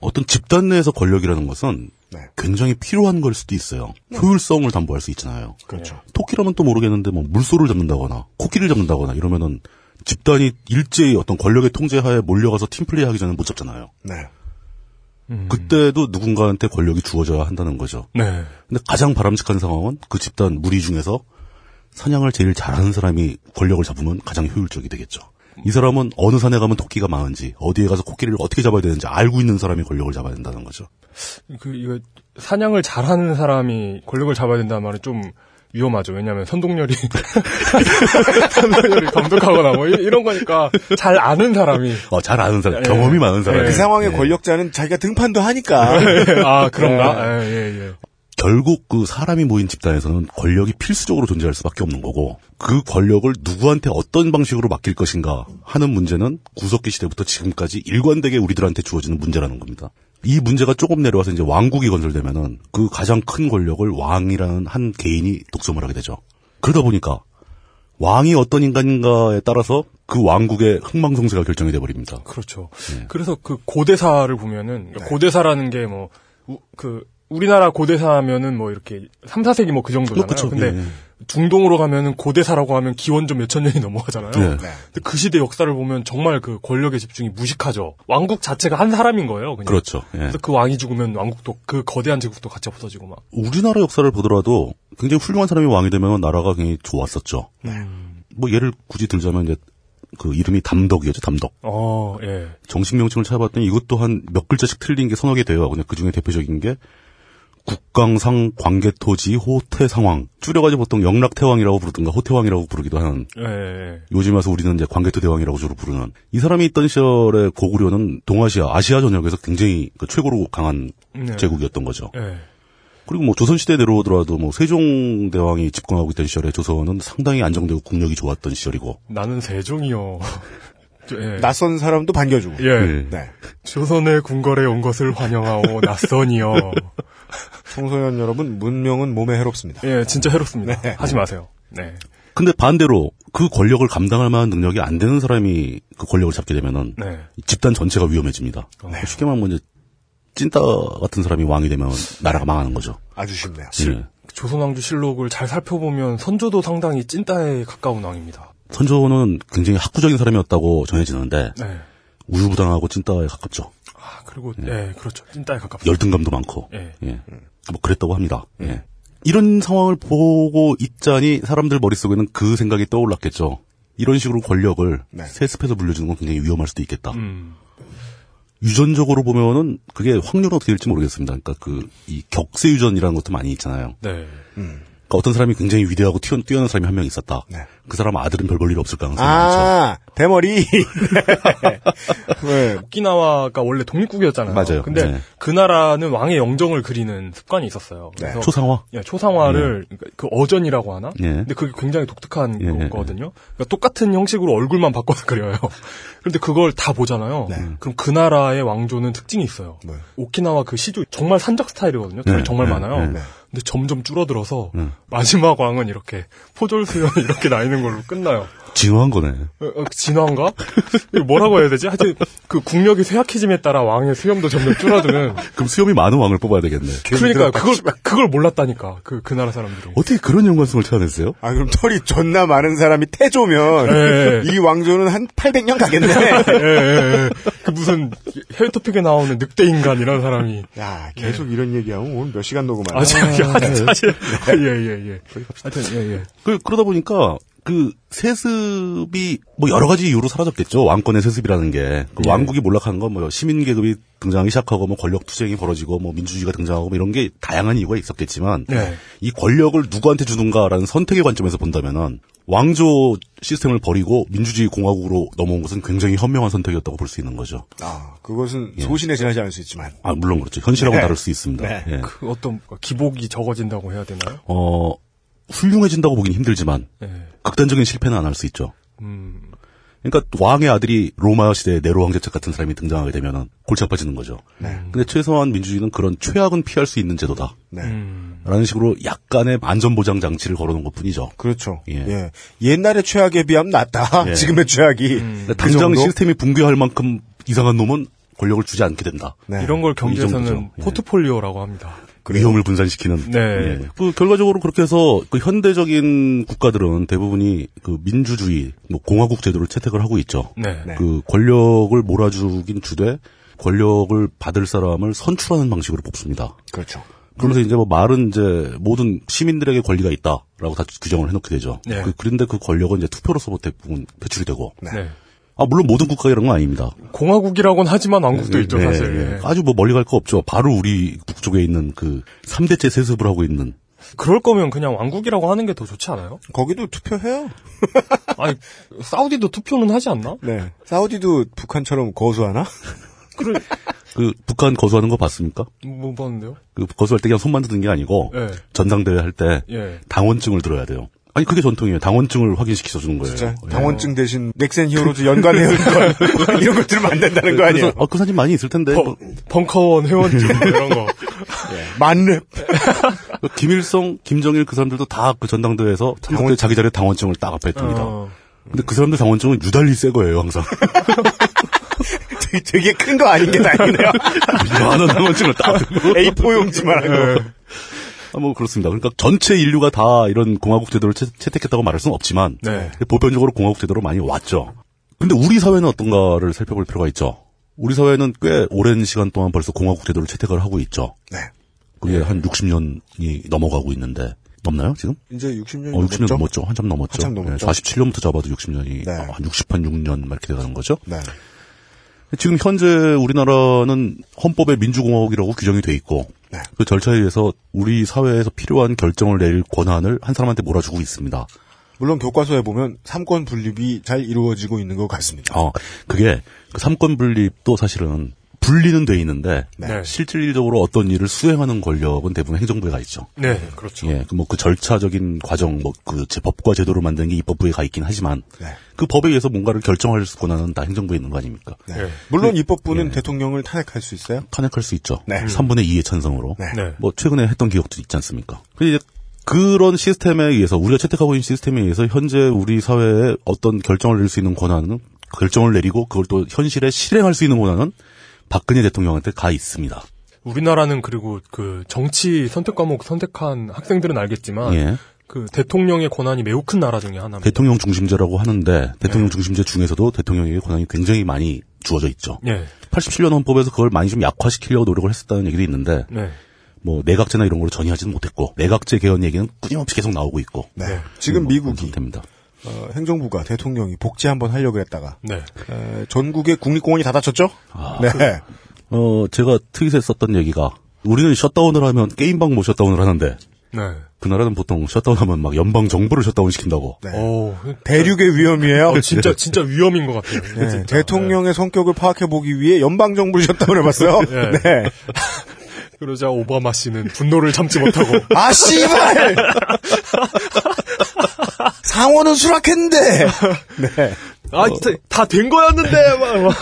어떤 집단 내에서 권력이라는 것은 네. 굉장히 필요한 걸 수도 있어요. 효율성을 담보할 수 있잖아요. 그렇죠. 토끼라면 또 모르겠는데 뭐 물소를 잡는다거나 코끼리를 잡는다거나 이러면은 집단이 일제히 어떤 권력의 통제하에 몰려가서 팀플레이 하기 전에 못 잡잖아요. 네. 음. 그때도 누군가한테 권력이 주어져야 한다는 거죠. 네. 근데 가장 바람직한 상황은 그 집단 무리 중에서 사냥을 제일 잘하는 사람이 권력을 잡으면 가장 효율적이 되겠죠. 이 사람은 어느 산에 가면 토끼가 많은지 어디에 가서 코끼리를 어떻게 잡아야 되는지 알고 있는 사람이 권력을 잡아야 된다는 거죠. 그 이거 사냥을 잘하는 사람이 권력을 잡아야 된다는 말은 좀 위험하죠. 왜냐하면 선동열이 선동열이 감독하거나 뭐 이- 이런 거니까 잘 아는 사람이 어, 잘 아는 사람, 예. 경험이 많은 사람. 그 상황의 예. 권력자는 자기가 등판도 하니까. 아 그런가? 예, 예, 예. 결국 그 사람이 모인 집단에서는 권력이 필수적으로 존재할 수밖에 없는 거고 그 권력을 누구한테 어떤 방식으로 맡길 것인가 하는 문제는 구석기 시대부터 지금까지 일관되게 우리들한테 주어지는 문제라는 겁니다. 이 문제가 조금 내려와서 이제 왕국이 건설되면은 그 가장 큰 권력을 왕이라는 한 개인이 독점을 하게 되죠. 그러다 보니까 왕이 어떤 인간인가에 따라서 그 왕국의 흥망성쇠가 결정이 돼 버립니다. 그렇죠. 예. 그래서 그 고대사를 보면은 그러니까 고대사라는 게 뭐 그 우리나라 고대사면은 뭐 이렇게 3, 4세기 뭐 그 정도잖아요. 그쵸. 근데 예, 예. 중동으로 가면은 고대사라고 하면 기원전 몇천 년이 넘어가잖아요. 예. 네. 근데 그 시대 역사를 보면 정말 그 권력의 집중이 무식하죠. 왕국 자체가 한 사람인 거예요. 그냥. 그렇죠. 예. 그래서 그 왕이 죽으면 왕국도 그 거대한 제국도 같이 없어지고 막. 우리나라 역사를 보더라도 굉장히 훌륭한 사람이 왕이 되면 나라가 굉장히 좋았었죠. 뭐 예를 굳이 들자면 이제 그 이름이 담덕이었죠, 담덕. 어, 예. 정식 명칭을 찾아봤더니 이것도 한몇 글자씩 틀린 게 서너 개 돼요. 근데 그 중에 대표적인 게 국강상 광개토지 호태상황. 줄여가지고 보통 영락태왕이라고 부르든가 호태왕이라고 부르기도 하는 예, 예. 요즘 와서 우리는 이제 광개토 대왕이라고 주로 부르는 이 사람이 있던 시절에 고구려는 동아시아, 아시아 전역에서 굉장히 그 최고로 강한 네. 제국이었던 거죠. 예. 그리고 뭐 조선시대 내려오더라도 뭐 세종대왕이 집권하고 있던 시절에 조선은 상당히 안정되고 국력이 좋았던 시절이고. 나는 세종이요. 예. 낯선 사람도 반겨주고. 예. 네. 조선의 궁궐에 온 것을 환영하오 낯선이요. 청소년 여러분, 문명은 몸에 해롭습니다. 예, 진짜 해롭습니다. 네. 하지 마세요. 네. 근데 반대로 그 권력을 감당할 만한 능력이 안 되는 사람이 그 권력을 잡게 되면은 네. 집단 전체가 위험해집니다. 쉽게 말하면 이제 찐따 같은 사람이 왕이 되면 나라가 망하는 거죠. 아주 쉽네요. 예. 조선왕조 실록을 잘 살펴보면 선조도 상당히 찐따에 가까운 왕입니다. 선조는 굉장히 학구적인 사람이었다고 전해지는데 네. 우유부단하고 찐따에 가깝죠. 아, 그리고, 예, 그렇죠. 찐따에 가깝죠. 열등감도 많고. 예. 예. 뭐 그랬다고 합니다. 예. 이런 상황을 보고 있자니 사람들 머릿속에는 그 생각이 떠올랐겠죠. 이런 식으로 권력을 네. 세습해서 물려주는 건 굉장히 위험할 수도 있겠다. 음. 유전적으로 보면은 그게 확률은 어떻게 될지 모르겠습니다. 그러니까 그 이 격세 유전이라는 것도 많이 있잖아요. 네. 그러니까 어떤 사람이 굉장히 위대하고 튀어, 뛰어난 사람이 한 명 있었다. 네. 그 사람 아들은 별 볼 일 없을 가능성이 많죠. 아, 대머리. 네. 오키나와가 원래 독립국이었잖아요. 맞아요. 근데 네. 그 나라는 왕의 영정을 그리는 습관이 있었어요. 그래서 초상화. 예, 초상화를 그러니까 그 어전이라고 하나? 예. 근데 그게 굉장히 독특한 예, 거거든요. 그러니까 똑같은 형식으로 얼굴만 바꿔서 그려요. 그런데 그걸 다 보잖아요. 그럼 그 나라의 왕조는 특징이 있어요. 네. 오키나와 그 시조 정말 산적 스타일이거든요. 털이 네, 정말 네, 많아요. 네. 근데 점점 줄어들어서 마지막 왕은 이렇게 포졸수염 이렇게 나 있는 걸로 끝나요. 진화한 거네. 어, 어, 진화인가? 뭐라고 해야 되지? 하여튼 그 국력이 쇠약해짐에 따라 왕의 수염도 점점 줄어드는. 그럼 수염이 많은 왕을 뽑아야 되겠네. 그러니까 그걸 그걸 몰랐다니까 그 그 나라 사람들이. 어떻게 그런 연관성을 찾아냈어요? 아, 그럼 털이 존나 많은 사람이 태조면 예, 이 왕조는 한 800년 가겠네. 예, 예, 예. 그 무슨 헬토픽에 나오는 늑대 인간 이런 사람이. 야, 계속 이런 얘기하면 오늘 몇 시간 녹음하나? 아, 사실, 네. 사실, 예, 예, 예. 하여튼, 예, 예. 그, 그러다 보니까 그 세습이 뭐 여러 가지 이유로 사라졌겠죠. 왕권의 세습이라는 게. 그 예. 왕국이 몰락한 건 뭐 시민 계급이 등장하기 시작하고 뭐 권력 투쟁이 벌어지고 뭐 민주주의가 등장하고 뭐 이런 게 다양한 이유가 있었겠지만 네. 이 권력을 누구한테 주는가라는 선택의 관점에서 본다면은 왕조 시스템을 버리고 민주주의 공화국으로 넘어온 것은 굉장히 현명한 선택이었다고 볼 수 있는 거죠. 아, 그것은 소신에 지나지 않을 수 있지만. 아 물론 그렇죠. 현실하고 네. 다를 수 있습니다. 네. 예. 그 어떤 기복이 적어진다고 해야 되나요? 어 훌륭해진다고 보긴 힘들지만 예. 극단적인 실패는 안 할 수 있죠. 음, 그러니까 왕의 아들이 로마 시대의 네로 황제책 같은 사람이 등장하게 되면은 골치 아파지는 거죠. 네. 근데 최소한 민주주의는 그런 최악은 피할 수 있는 제도다. 네. 음. 라는 식으로 약간의 안전보장 장치를 걸어놓은 것 뿐이죠. 그렇죠. 예. 예. 옛날의 최악에 비하면 낫다. 예. 지금의 최악이. 근데 그 당장 정도? 시스템이 붕괴할 만큼 이상한 놈은 권력을 주지 않게 된다. 네. 이런 걸이 경제에서는. 예. 포트폴리오라고 합니다. 위험을 분산시키는. 네. 예. 그 결과적으로 그렇게 해서 그 현대적인 국가들은 대부분이 그 민주주의, 뭐 공화국 제도를 채택을 하고 있죠. 네. 네. 그 권력을 몰아주긴 주되 권력을 받을 사람을 선출하는 방식으로 뽑습니다. 그렇죠. 그러면서 이제 뭐 말은 이제 모든 시민들에게 권리가 있다라고 다 규정을 해놓게 되죠. 네. 그, 그런데 그 권력은 이제 투표로서 대부분 배출이 되고. 네. 아 물론 모든 국가가 이런 건 아닙니다. 공화국이라고는 하지만 왕국도 있죠, 네, 사실. 네. 예. 아주 뭐 멀리 갈 거 없죠. 바로 우리 북쪽에 있는 그 3대째 세습을 하고 있는 그럴 거면 그냥 왕국이라고 하는 게 더 좋지 않아요? 거기도 투표해요. 아니, 사우디도 투표는 하지 않나? 네. 사우디도 북한처럼 거수하나? 그래, 그 북한 거수하는 거 봤습니까? 못 봤는데요? 그 거수할 때 그냥 손만 드는 게 아니고 예. 전당대회 할때 예. 당원증을 들어야 돼요. 아니 그게 전통이에요. 당원증을 확인시켜 주는 거예요. 진짜 예. 당원증 대신 넥센 히어로즈 연관해올 걸 이런 걸 들으면 안 된다는 거 아니에요? 그래서 어, 그 사진 많이 있을 텐데 벙, 뭐, 벙커원 회원증 이런 거. 만렙. 그 김일성, 김정일 그 사람들도 다 그 전당대회에서 당원 자기 자리 당원증을 딱 앞에 둡니다. 어. 근데 그 사람들 당원증은 유달리 새 거예요, 항상. 되게, 되게 큰 거 아닌 게 다행이네요. 많은 당원증을 딱 두고. A4 용지만 하고. 아, 뭐 그렇습니다. 그러니까 전체 인류가 다 이런 공화국 제도를 채, 택했다고 말할 수는 없지만 네. 보편적으로 공화국 제도로 많이 왔죠. 근데 우리 사회는 어떤가를 살펴볼 필요가 있죠. 우리 사회는 꽤 오랜 시간 동안 벌써 공화국 제도를 채택을 하고 있죠. 네. 그게 한 60년이 넘어가고 있는데 넘나요 지금? 이제 60년이 어, 60년 넘었죠? 한참 넘었죠. 한참 넘었죠. 47년부터 잡아도 60년이 네. 한 60한 6년 막 이렇게 돼가는 거죠. 네. 지금 현재 우리나라는 헌법에 민주공화국이라고 규정이 돼 있고 네. 그 절차에 의해서 우리 사회에서 필요한 결정을 내릴 권한을 한 사람한테 몰아주고 있습니다. 물론 교과서에 보면 삼권 분립이 잘 이루어지고 있는 것 같습니다. 어, 그게 그 삼권 분립도 사실은 분리는 돼 있는데 네. 실질적으로 어떤 일을 수행하는 권력은 대부분 행정부에 가 있죠. 네, 그렇죠. 예, 뭐그 절차적인 과정, 뭐그 법과 제도를 만드는 게 입법부에 가 있긴 하지만 네. 그 법에 의해서 뭔가를 결정할 권한은 다 행정부에 있는 거 아닙니까? 네. 예. 물론 입법부는 예. 대통령을 탄핵할 수 있어요. 탄핵할 수 있죠. 네. 3분의 2의 찬성으로. 네. 네. 뭐 최근에 했던 기억도 있지 않습니까? 근데 이제 그런 시스템에 의해서 우리가 채택하고 있는 시스템에 의해서 현재 우리 사회에 어떤 결정을 내릴 수 있는 권한은 결정을 내리고 그걸 또 현실에 실행할 수 있는 권한은 박근혜 대통령한테 가 있습니다. 우리나라는 그리고 그 정치 선택 과목 선택한 학생들은 알겠지만 예. 그 대통령의 권한이 매우 큰 나라 중에 하나입니다. 대통령 중심제라고 하는데 네. 대통령 중심제 중에서도 대통령에게 권한이 굉장히 많이 주어져 있죠. 예. 87년 헌법에서 그걸 많이 좀 약화시키려고 노력을 했었다는 얘기도 있는데 네. 뭐 내각제나 이런 걸로 전이하지는 못했고 내각제 개헌 얘기는 끊임없이 계속 나오고 있고 네. 지금 뭐 미국이 됩니다. 어, 행정부가 대통령이 복지 한번 하려고 했다가 네. 에, 전국의 국립공원이 다 닫혔죠? 네. 어, 제가 트윗에 썼던 얘기가 우리는 셧다운을 하면 게임방 못 셧다운을 하는데 네. 그 나라는 보통 셧다운하면 막 연방 정부를 셧다운 시킨다고. 네. 오, 대륙의 위엄이에요. 어, 진짜 진짜 위엄인 것 같아요. 네, 진짜. 대통령의 성격을 파악해 보기 위해 연방 정부를 셧다운 해 봤어요. 네. 네. 그러자 오바마 씨는 분노를 참지 못하고 아 씨발! 상원은 수락했는데. 네. 아 진짜 다된 거였는데 막, 막.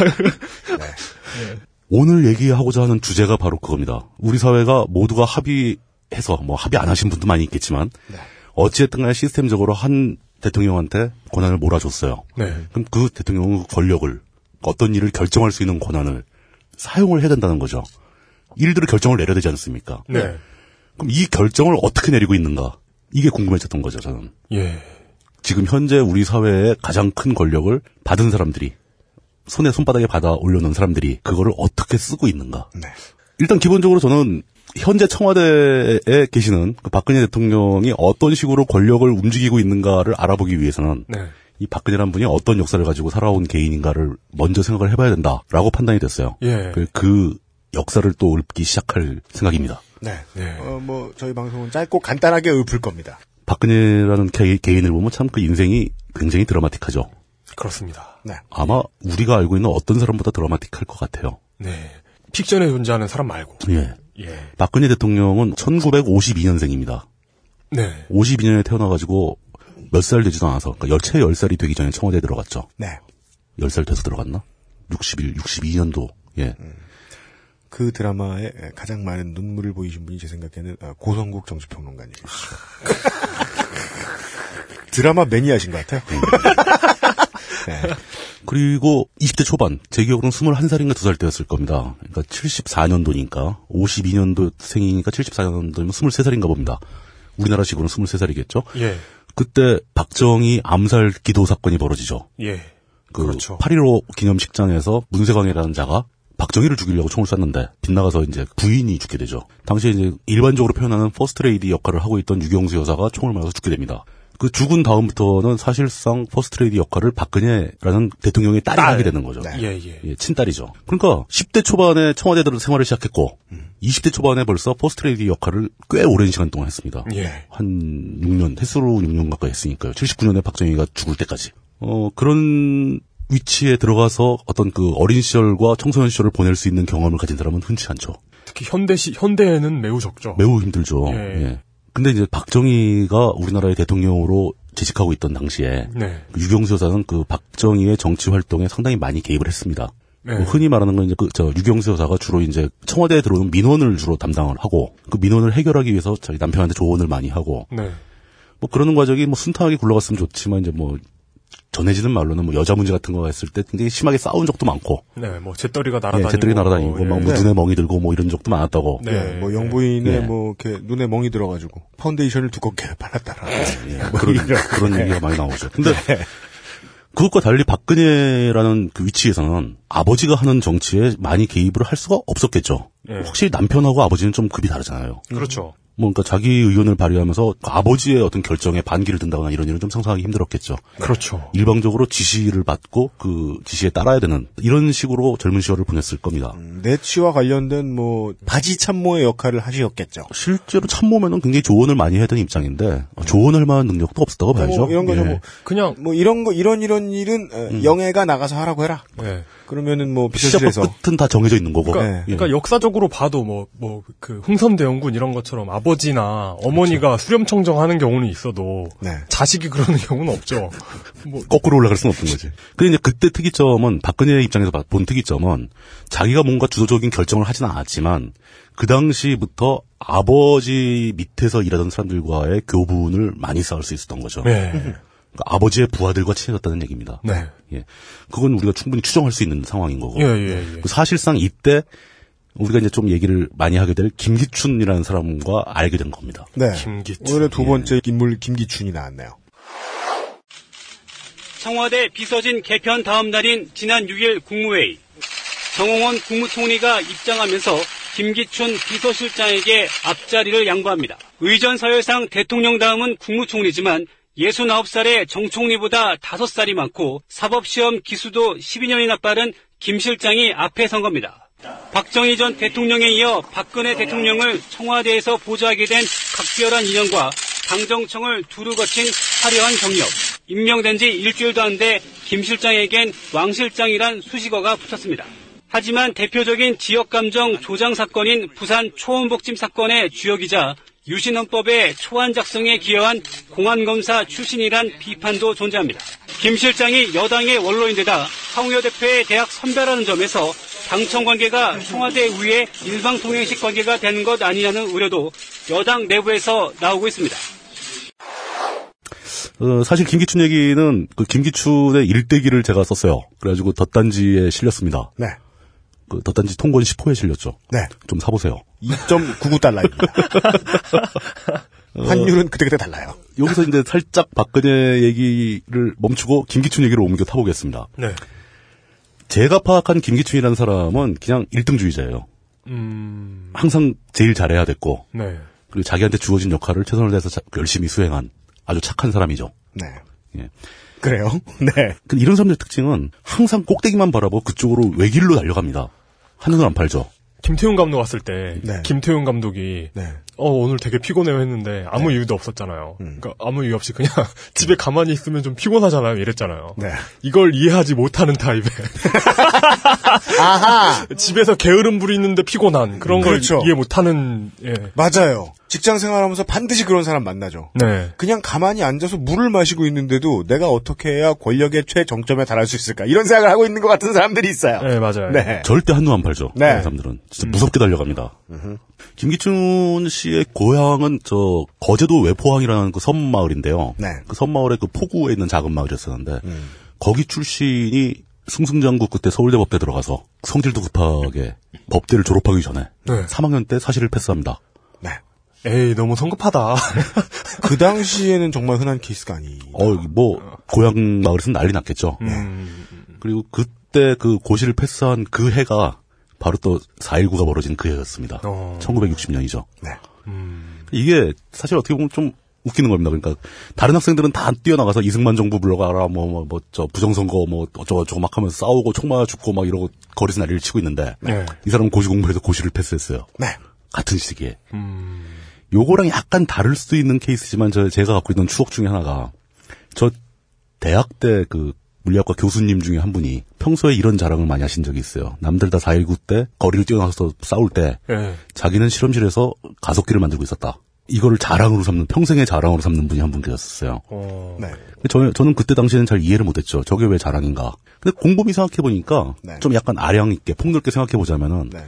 오늘 얘기하고자 하는 주제가 바로 그겁니다. 우리 사회가 모두가 합의해서 뭐 합의 안 하신 분도 많이 있겠지만 어찌됐든 간에 시스템적으로 한 대통령한테 권한을 몰아줬어요. 네. 그럼 그 대통령은 그 권력을 어떤 일을 결정할 수 있는 권한을 사용을 해야 된다는 거죠. 일들을 결정을 내려야 되지 않습니까? 네. 그럼 이 결정을 어떻게 내리고 있는가? 이게 궁금해졌던 거죠, 저는. 예. 지금 현재 우리 사회의 가장 큰 권력을 받은 사람들이 손에 손바닥에 받아 올려놓은 사람들이 그거를 어떻게 쓰고 있는가? 네. 일단 기본적으로 저는 현재 청와대에 계시는 그 박근혜 대통령이 어떤 식으로 권력을 움직이고 있는가를 알아보기 위해서는 네. 이 박근혜라는 분이 어떤 역사를 가지고 살아온 개인인가를 먼저 생각을 해봐야 된다라고 판단이 됐어요. 예. 그, 그 역사를 또 읊기 시작할 생각입니다. 네. 네. 어, 뭐, 저희 방송은 짧고 간단하게 읊을 겁니다. 박근혜라는 개, 개인을 보면 참 그 인생이 굉장히 드라마틱하죠. 그렇습니다. 네. 아마 우리가 알고 있는 어떤 사람보다 드라마틱할 것 같아요. 네. 픽션에 존재하는 사람 말고. 예. 예. 박근혜 대통령은 1952년생입니다. 네. 52년에 태어나가지고 몇 살 되지도 않아서, 그러니까 열채 10살이 되기 전에 청와대에 들어갔죠. 네. 10살 돼서 들어갔나? 61, 62년도, 예. 그 드라마에 가장 많은 눈물을 보이신 분이 제 생각에는 어, 고성국 정치평론가님. 드라마 매니아신 것 같아요. 네. 그리고 20대 초반, 제 기억으로는 21살인가 2살 때였을 겁니다. 그러니까 74년도니까, 52년도 생이니까 74년도면 23살인가 봅니다. 우리나라식으로는 23살이겠죠? 예. 그때 박정희 암살 기도 사건이 벌어지죠. 예. 그 그렇죠. 8.15 기념식장에서 문세광이라는 자가 박정희를 죽이려고 총을 쐈는데 빗나가서 이제 부인이 죽게 되죠. 당시에 이제 일반적으로 표현하는 퍼스트레이디 역할을 하고 있던 육영수 여사가 총을 맞아서 죽게 됩니다. 그 죽은 다음부터는 사실상 퍼스트레이디 역할을 박근혜라는 대통령의 딸이 딸. 하게 되는 거죠. 네. 예, 예. 예, 친딸이죠. 그러니까 10대 초반에 청와대들은 생활을 시작했고 20대 초반에 벌써 퍼스트레이디 역할을 꽤 오랜 시간 동안 했습니다. 예. 한 6년, 횟수로 6년 가까이 했으니까요. 79년에 박정희가 죽을 때까지. 어, 그런 위치에 들어가서 어떤 그 어린 시절과 청소년 시절을 보낼 수 있는 경험을 가진 사람은 흔치 않죠. 특히 현대시 현대에는 매우 적죠. 매우 힘들죠. 예. 예. 근데 이제 박정희가 우리나라의 대통령으로 재직하고 있던 당시에 네. 그 유경수 여사는 그 박정희의 정치 활동에 상당히 많이 개입을 했습니다. 네. 뭐 흔히 말하는 건 이제 그 저 유경수 여사가 주로 이제 청와대에 들어오는 민원을 주로 담당을 하고 그 민원을 해결하기 위해서 자기 남편한테 조언을 많이 하고 네. 뭐 그러는 과정이 뭐 순탄하게 굴러갔으면 좋지만 이제 뭐 전해지는 말로는 뭐 여자 문제 같은 거 했을 때 굉장히 심하게 싸운 적도 많고 네. 뭐 잿더리가 예, 날아다니고. 재떨이 날아다니고 예. 막뭐 네. 눈에 멍이 들고 뭐 이런 적도 많았다고. 네. 예, 뭐 영부인의 예. 뭐 이렇게 눈에 멍이 들어가지고 파운데이션을 두껍게 발랐다라. 예, 뭐 그런. 그런 얘기가 많이 나오죠. 근데 그것과 달리 박근혜라는 그 위치에서는 아버지가 하는 정치에 많이 개입을 할 수가 없었겠죠. 예. 확실히 남편하고 아버지는 좀 급이 다르잖아요. 그렇죠. 뭐 그러니까 자기 의견을 발휘하면서 그 아버지의 어떤 결정에 반기를 든다거나 이런 일은 좀 상상하기 힘들었겠죠. 그렇죠. 일방적으로 지시를 받고 그 지시에 따라야 되는 이런 식으로 젊은 시절을 보냈을 겁니다. 내치와 관련된 뭐 바지 참모의 역할을 하시었겠죠. 실제로 참모면은 굉장히 조언을 많이 해야 되는 입장인데 어, 조언할 만한 능력도 없었다고 봐야죠. 뭐 이런 거죠. 예. 뭐, 그냥 뭐 이런 거 이런 이런 일은 어, 영애가 나가서 하라고 해라. 예. 그러면은 뭐 비서실에서 끝은 다 정해져 있는 거고. 그러니까, 네. 예. 그러니까 역사적으로 봐도 뭐 뭐 그 흥선대원군 이런 것처럼 아버지나 어머니가 수렴청정 하는 경우는 있어도 네. 자식이 그러는 경우는 없죠. 뭐 거꾸로 올라갈 수는 없던 거지. 근데 이제 그때 특이점은 박근혜 입장에서 봐- 본 특이점은 자기가 뭔가 주도적인 결정을 하지는 않았지만 그 당시부터 아버지 밑에서 일하던 사람들과의 교분을 많이 쌓을 수 있었던 거죠. 네. 그러니까 아버지의 부하들과 친해졌다는 얘기입니다. 네. 예. 그건 우리가 충분히 추정할 수 있는 상황인 거고. 예, 예, 예. 그 사실상 이때 우리가 이제 좀 얘기를 많이 하게 될 김기춘이라는 사람과 알게 된 겁니다. 네. 김기춘. 오늘의 두 번째 인물 김기춘이 나왔네요. 청와대 비서진 개편 다음 날인 지난 6일 국무회의. 정홍원 국무총리가 입장하면서 김기춘 비서실장에게 앞자리를 양보합니다. 의전 서열상 대통령 다음은 국무총리지만 69살의 정 총리보다 5살이 많고 사법시험 기수도 12년이나 빠른 김 실장이 앞에 선 겁니다. 박정희 전 대통령에 이어 박근혜 대통령을 청와대에서 보좌하게 된 각별한 인연과 당정청을 두루 거친 화려한 경력. 임명된 지 일주일도 안 돼 김 실장에겐 왕 실장이란 수식어가 붙었습니다. 하지만 대표적인 지역감정 조장 사건인 부산 초원복짐 사건의 주역이자 유신헌법의 초안 작성에 기여한 공안검사 출신이란 비판도 존재합니다. 김 실장이 여당의 원로인데다 황우여 대표의 대학 선배라는 점에서 당청 관계가 청와대 위에 일방통행식 관계가 되는 것 아니냐는 우려도 여당 내부에서 나오고 있습니다. 어, 사실 김기춘 얘기는 그 김기춘의 일대기를 제가 썼어요. 그래가지고 덧단지에 실렸습니다. 네. 그 덧단지 통권 10호에 실렸죠. 네. 좀 사보세요. 2.99달러입니다. 환율은 그때그때 달라요. 여기서 이제 살짝 박근혜 얘기를 멈추고 김기춘 얘기를 옮겨 타보겠습니다. 네. 제가 파악한 김기춘이라는 사람은 그냥 1등주의자예요. 음, 항상 제일 잘해야 됐고 네. 그리고 자기한테 주어진 역할을 최선을 다해서 자- 열심히 수행한 아주 착한 사람이죠. 네. 예. 그래요? 네. 근데 이런 사람들의 특징은 항상 꼭대기만 바라보고 그쪽으로 외길로 달려갑니다. 하늘은 안 팔죠. 김태훈 감독 왔을 때 네. 김태훈 감독이 네. 어 오늘 되게 피곤해요 했는데 아무 이유도 없었잖아요. 그러니까 아무 이유 없이 그냥 집에 가만히 있으면 좀 피곤하잖아요. 이랬잖아요. 네. 이걸 이해하지 못하는 타입의 아하! 집에서 게으름 부리는데 피곤한 그런 걸 그렇죠. 이해 못하는 예. 맞아요. 직장 생활하면서 반드시 그런 사람 만나죠. 네. 그냥 가만히 앉아서 물을 마시고 있는데도 내가 어떻게 해야 권력의 최정점에 달할 수 있을까 이런 생각을 하고 있는 것 같은 사람들이 있어요. 네, 맞아요. 네. 절대 한눈 안 팔죠. 네. 그런 사람들은 진짜 무섭게 달려갑니다. 김기춘 씨의 고향은 저 거제도 외포항이라는 그 섬 마을인데요. 네. 그 섬 마을의 그 포구에 있는 작은 마을이었었는데 거기 출신이 승승장구 그때 서울대 법대 들어가서 성질도 급하게 법대를 졸업하기 전에 네. 3학년 때 사실을 패스합니다. 네. 에이 너무 성급하다. 그 당시에는 정말 흔한 케이스가 아니. 어, 뭐 고향 마을에서는 난리 났겠죠. 음, 그리고 그때 그 고시를 패스한 그 해가 바로 또 4.19가 벌어진 그 해였습니다. 어. 1960년이죠. 네. 이게 사실 어떻게 보면 좀 웃기는 겁니다. 그러니까 다른 학생들은 다 뛰어나가서 이승만 정부 불러가라 뭐뭐뭐 저 부정선거 뭐 어쩌고 저쩌고 막 하면서 싸우고 총 맞아 죽고 막 이러고 거리에서 난리를 치고 있는데 네. 이 사람은 고시 공부해서 고시를 패스했어요. 네. 같은 시기에. 음, 요거랑 약간 다를 수도 있는 케이스지만 저 제가 갖고 있는 추억 중에 하나가 저 대학 때 그 물리학과 교수님 중에 한 분이 평소에 이런 자랑을 많이 하신 적이 있어요. 남들 다 4.19 때 거리를 뛰어나가서 싸울 때 예. 자기는 실험실에서 가속기를 만들고 있었다. 이거를 자랑으로 삼는 평생의 자랑으로 삼는 분이 한 분 계셨어요. 어, 네. 저, 저는 그때 당시에는 잘 이해를 못했죠. 저게 왜 자랑인가. 근데 곰곰이 생각해 보니까 네. 좀 약간 아량 있게 폭넓게 생각해 보자면은 네.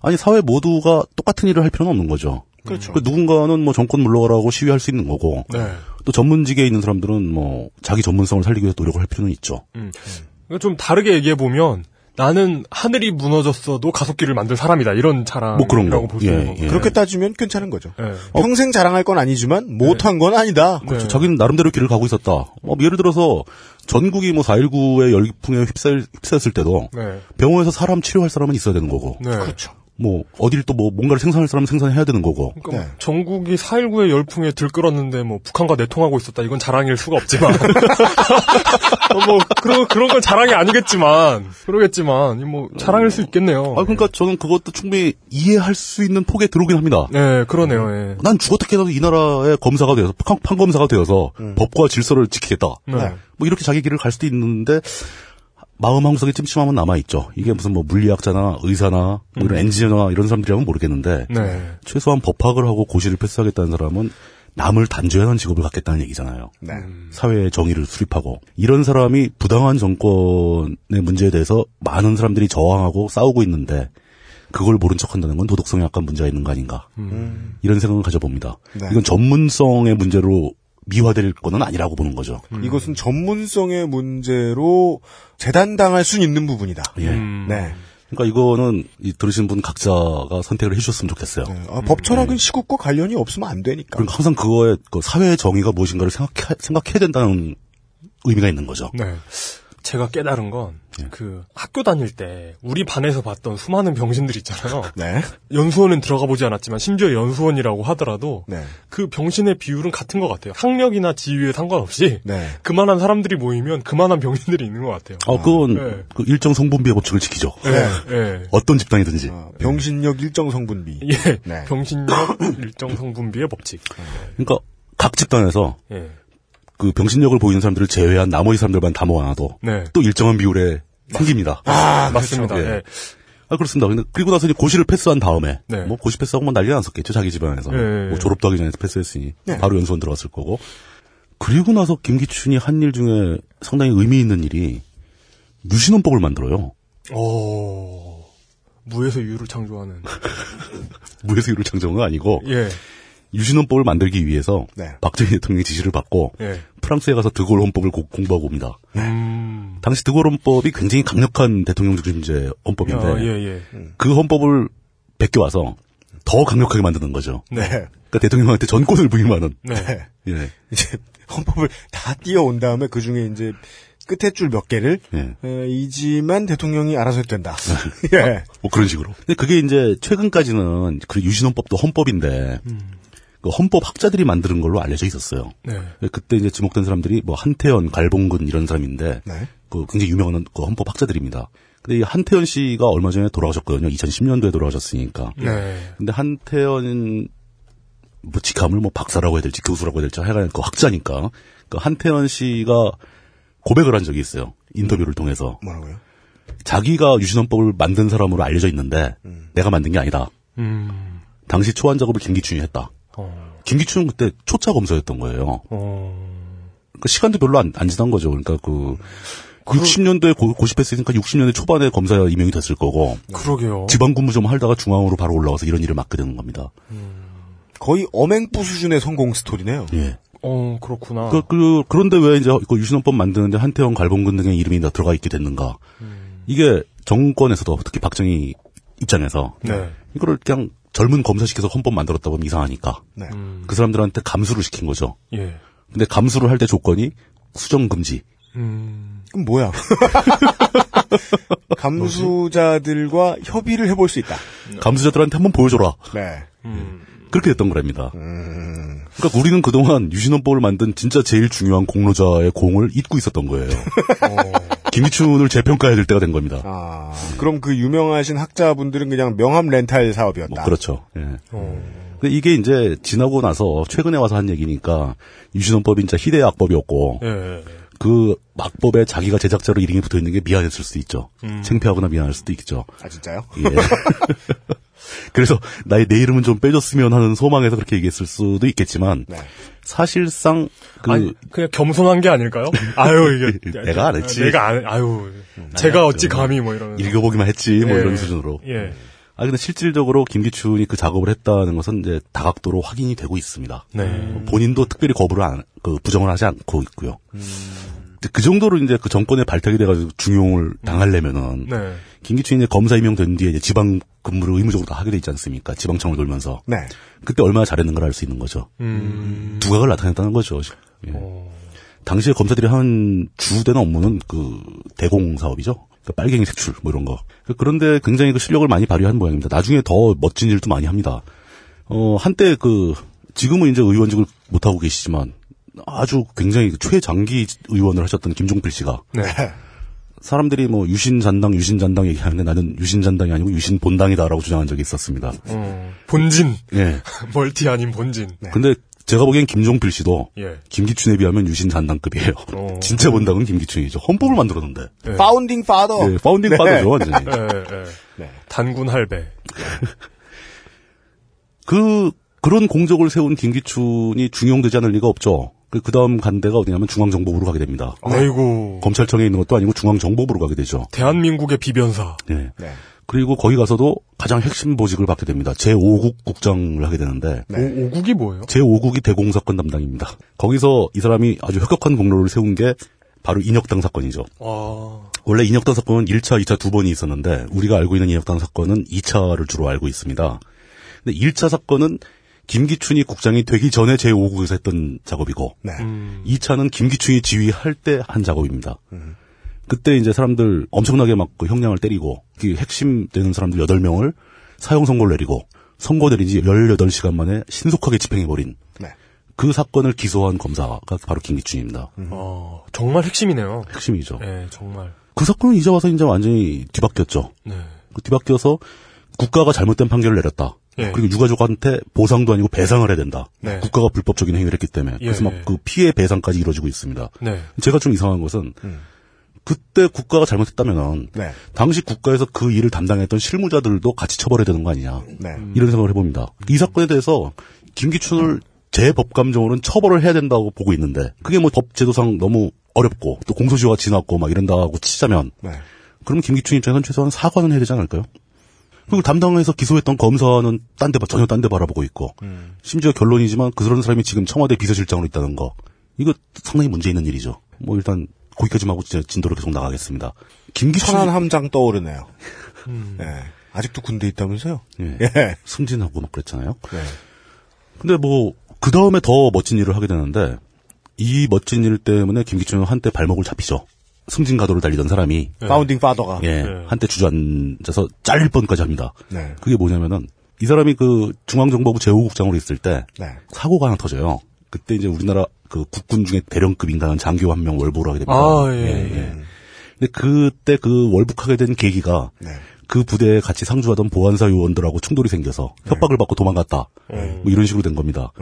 아니 사회 모두가 똑같은 일을 할 필요는 없는 거죠. 그렇죠. 그 누군가는 뭐 정권 물러가라고 시위할 수 있는 거고 네. 또 전문직에 있는 사람들은 뭐 자기 전문성을 살리기 위해서 노력을 할 필요는 있죠. 음. 이거 좀 다르게 얘기해 보면 나는 하늘이 무너졌어도 가속기를 만들 사람이다 이런 자랑이라고 뭐 그런 거. 볼수 예, 있는 거고. 예. 그렇게 따지면 괜찮은 거죠. 예. 평생 자랑할 건 아니지만 못한 건 아니다. 네. 자기는 나름대로 길을 가고 있었다. 어, 예를 들어서 전국이 뭐 4.19의 열풍에 휩싸일, 휩싸였을 때도 네. 병원에서 사람 치료할 사람은 있어야 되는 거고 네. 그렇죠. 뭐 어딜 또 뭐 뭔가를 생산할 사람은 생산해야 되는 거고 그러니까 네. 전국이 4.19의 열풍에 들끓었는데 뭐 북한과 내통하고 있었다 이건 자랑일 수가 없지만 어, 뭐 그런 그런 건 자랑이 아니겠지만 그러겠지만 뭐 자랑일 수 있겠네요. 아 그러니까 저는 그것도 충분히 이해할 수 있는 폭에 들어오긴 합니다. 네 그러네요. 예. 난 죽었다 깨도 이 나라의 검사가 되어서 판, 판검사가 되어서 법과 질서를 지키겠다. 네. 뭐 이렇게 자기 길을 갈 수도 있는데 마음 한 구석에 찜찜함은 남아 있죠. 이게 무슨 뭐 물리학자나 의사나 뭐 이런 엔지니어나 이런 사람들이라면 모르겠는데 네. 최소한 법학을 하고 고시를 패스하겠다는 사람은 남을 단죄하는 하는 직업을 갖겠다는 얘기잖아요. 네. 사회의 정의를 수립하고 이런 사람이 부당한 정권의 문제에 대해서 많은 사람들이 저항하고 싸우고 있는데 그걸 모른 척한다는 건 도덕성에 약간 문제가 있는 거 아닌가 이런 생각을 가져봅니다. 네. 이건 전문성의 문제로 미화될 거는 아니라고 보는 거죠. 이것은 전문성의 문제로 재단당할 수 있는 부분이다. 예. 음. 네. 그러니까 이거는 이 들으신 분 각자가 선택을 해주셨으면 좋겠어요. 네. 아, 법 철학은 시국과 관련이 없으면 안 되니까. 그러니까 항상 그거에 그 사회의 정의가 무엇인가를 생각해, 생각해야 된다는 의미가 있는 거죠. 네. 제가 깨달은 건 그 학교 다닐 때 우리 반에서 봤던 수많은 병신들 있잖아요. 네. 연수원은 들어가 보지 않았지만 심지어 연수원이라고 하더라도 네. 그 병신의 비율은 같은 것 같아요. 학력이나 지위에 상관없이 네. 그만한 사람들이 모이면 그만한 병신들이 있는 것 같아요. 어, 그건 네. 그 일정 성분비의 법칙을 지키죠. 네. 네. 어떤 집단이든지. 병신력 일정 성분비. 예. 네. 병신력 일정 성분비의 법칙. 그러니까 각 집단에서 예. 그 병신력을 보이는 사람들을 제외한 나머지 사람들만 다 모아놔도 네. 또 일정한 비율에 생깁니다. 아, 맞습니다. 예. 예. 아, 그렇습니다. 근데 그리고 나서 이제 고시를 패스한 다음에 네. 뭐 고시 패스하고 뭐 난리가 났었겠죠. 자기 집안에서. 예, 예. 뭐 졸업도 하기 전에 패스했으니 네. 바로 연수원 들어갔을 거고. 그리고 나서 김기춘이 한 일 중에 상당히 의미 있는 일이 유신헌법을 만들어요. 오. 무에서 유를 창조하는. 무에서 유를 창조한 건 아니고 예. 유신헌법을 만들기 위해서 네. 박정희 대통령의 지시를 받고 예. 프랑스에 가서 드골 헌법을 고- 공부하고 옵니다. 음. 당시 드골 헌법이 굉장히 강력한 대통령 중심제 헌법인데 아, 예, 예. 그 헌법을 베껴 와서 더 강력하게 만드는 거죠. 네. 그러니까 대통령한테 전권을 부임하는. 네. 예. 이제 헌법을 다 띄워온 다음에 그 중에 이제 끝에 줄 몇 개를 예. 어, 이지만 대통령이 알아서 해도 된다. 예. 뭐 그런 식으로. 근데 그게 이제 최근까지는 그 유신헌법도 헌법인데 그 헌법 학자들이 만드는 걸로 알려져 있었어요. 네. 그때 이제 지목된 사람들이 뭐 한태현, 갈봉근 이런 사람인데 네. 그 굉장히 유명한 그 헌법 학자들입니다. 근데 이 한태현 씨가 얼마 전에 돌아가셨거든요. 2010년도에 돌아가셨으니까. 네. 근데 한태현 뭐 직함을 뭐 박사라고 해야 될지 교수라고 해야 될지 하여간 그 학자니까 그 한태현 씨가 고백을 한 적이 있어요. 인터뷰를 통해서 뭐라고요? 자기가 유신헌법을 만든 사람으로 알려져 있는데 내가 만든 게 아니다. 음. 당시 초안 작업을 김기춘이 했다. 어. 김기춘은 그때 초차 검사였던 거예요. 어. 그 시간도 별로 안, 안 지난 거죠. 그러니까 그 60년도에 고, 고시했으니까 60년대 초반에 검사 임명이 됐을 거고 그러게요. 지방 근무 좀 하다가 중앙으로 바로 올라와서 이런 일을 맡게 되는 겁니다. 거의 엄행부 수준의 성공 스토리네요. 예. 어, 그렇구나. 그, 그, 그런데 왜 이제 그 유신헌법 만드는데 한태원 갈봉근 등의 이름이 다 들어가 있게 됐는가. 이게 정권에서도 특히 박정희 입장에서 네. 이거를 그냥 젊은 검사시켜서 헌법 만들었다고 하면 이상하니까 네. 음. 그 사람들한테 감수를 시킨 거죠. 예. 근데 감수를 할 때 조건이 수정 금지. 음. 그럼 뭐야? 감수자들과 협의를 해볼 수 있다. 감수자들한테 한번 보여줘라. 네. 음. 그렇게 됐던 거랍니다. 음. 그러니까 우리는 그동안 유신헌법을 만든 진짜 제일 중요한 공로자의 공을 잊고 있었던 거예요. 김기춘을 재평가해야 될 때가 된 겁니다. 아, 그럼 그 유명하신 학자분들은 그냥 명함 렌탈 사업이었다. 뭐 그렇죠. 예. 어. 근데 이게 이제 지나고 나서 최근에 와서 한 얘기니까 유신헌법이 진짜 희대의 악법이었고 예. 그 악법에 자기가 제작자로 이름이 붙어 있는 게 미안했을 수도 있죠. 음. 창피하거나 미안할 수도 있죠. 아, 진짜요? 예. 그래서 나의 내 이름은 좀 빼줬으면 하는 소망에서 그렇게 얘기했을 수도 있겠지만 네. 사실상 그 아니, 그냥 겸손한 게 아닐까요? 아유, 이게. 내가 안 했지. 내가 안, 아유. 제가 어찌 감히 뭐 이러면. 읽어보기만 했지 뭐 예. 이런 수준으로. 예. 아 근데 실질적으로 김기춘이 그 작업을 했다는 것은 이제 다각도로 확인이 되고 있습니다. 네. 본인도 특별히 거부를 안, 그 부정을 하지 않고 있고요. 음. 그 정도로 이제 그 정권에 발탁이 돼가지고 중용을 당하려면은 네. 김기춘이 이제 검사 임명된 뒤에 이제 지방 근무를 의무적으로 다 하게 돼 있지 않습니까? 지방청을 돌면서 네. 그때 얼마나 잘했는가를 알 수 있는 거죠. 음. 두각을 나타냈다는 거죠. 예. 어. 당시에 검사들이 한 주된 업무는 그 대공 사업이죠. 그 빨갱이 색출 뭐 이런 거. 그런데 굉장히 그 실력을 많이 발휘한 모양입니다. 나중에 더 멋진 일도 많이 합니다. 어 한때 그 지금은 이제 의원직을 못 하고 계시지만 아주 굉장히 그 최장기 의원을 하셨던 김종필 씨가 네. 사람들이 뭐 유신 잔당 유신 잔당 얘기하는데 나는 유신 잔당이 아니고 유신 본당이다라고 주장한 적이 있었습니다. 어. 본진. 예. multi 아닌 본진. 근데 제가 보기엔 김종필 씨도 예. 김기춘에 비하면 유신 잔당급이에요. 어. 진짜 본당은 김기춘이죠. 헌법을 만들었는데. 예. founding father. 예, founding 네. father죠, 완전히. 예, 예. 네. 단군 할배. 그, 그런 공적을 세운 김기춘이 중용되지 않을 리가 없죠. 그, 그 다음 간 데가 어디냐면 중앙정보부로 가게 됩니다. 아이고. 검찰청에 있는 것도 아니고 중앙정보부로 가게 되죠. 대한민국의 비변사. 예. 네. 그리고 거기 가서도 가장 핵심 보직을 받게 됩니다. 제5국 국장을 하게 되는데, 네. 오, 오국이 뭐예요? 제5국이 대공사건 담당입니다. 거기서 이 사람이 아주 혁혁한 공로를 세운 게 바로 인혁당 사건이죠. 아. 원래 인혁당 사건은 1차, 2차 두 번이 있었는데 우리가 알고 있는 인혁당 사건은 2차를 주로 알고 있습니다. 근데 1차 사건은 김기춘이 국장이 되기 전에 제5국에서 했던 작업이고 네. 음. 2차는 김기춘이 지휘할 때 한 작업입니다. 그때 이제 사람들 엄청나게 막 그 형량을 때리고 그 핵심 되는 사람들 8명을 사형 선고를 내리고 선고 내린 지 18시간 만에 신속하게 집행해버린 네. 그 사건을 기소한 검사가 바로 김기춘입니다. 어, 정말 핵심이네요. 핵심이죠. 네, 정말. 그 사건은 이제 와서 이제 완전히 뒤바뀌었죠. 네. 그 뒤바뀌어서 국가가 잘못된 판결을 내렸다. 예. 그리고 유가족한테 보상도 아니고 배상을 해야 된다. 네. 국가가 불법적인 행위를 했기 때문에. 예, 그래서 예. 막그 피해 배상까지 이루어지고 있습니다. 네. 제가 좀 이상한 것은 그때 국가가 잘못했다면 네. 당시 국가에서 그 일을 담당했던 실무자들도 같이 처벌해야 되는 거 아니냐. 네. 이런 생각을 해봅니다. 이 사건에 대해서 김기춘을 제 법감정으로는 처벌을 해야 된다고 보고 있는데 그게 뭐 법 제도상 너무 어렵고 또 공소시효가 지났고 막 이런다고 치자면 네. 그럼 김기춘 입장에서는 최소한 사과는 해야 되지 않을까요? 그리고 담당해서 기소했던 검사는 딴 데 전혀 딴 데 바라보고 있고 심지어 결론이지만 그런 사람이 지금 청와대 비서실장으로 있다는 거 이거 상당히 문제 있는 일이죠. 뭐 일단 거기까지만 하고 진짜 진도로 계속 나가겠습니다. 김기춘 천안 함장 떠오르네요. 예. 아직도 군대 있다면서요? 예. 예. 승진하고 막 그랬잖아요. 네. 근데 뭐 그 다음에 더 멋진 일을 하게 되는데 이 멋진 일 때문에 김기춘은 한때 발목을 잡히죠. 승진 가도를 달리던 사람이 파운딩 파더가. 예, 한때 주저앉아서 잘릴 뻔까지 합니다. 네. 그게 뭐냐면은 이 사람이 그 중앙정보부 제5국장으로 있을 때 네. 사고가 하나 터져요. 그때 이제 우리나라 그 국군 중에 대령급인가는 장교 한 명 월북을 하게 됩니다. 아, 예, 근데 그때 그 월북하게 된 계기가 네. 그 부대에 같이 상주하던 보안사 요원들하고 충돌이 생겨서 협박을 받고 도망갔다. 네. 뭐 이런 식으로 된 겁니다.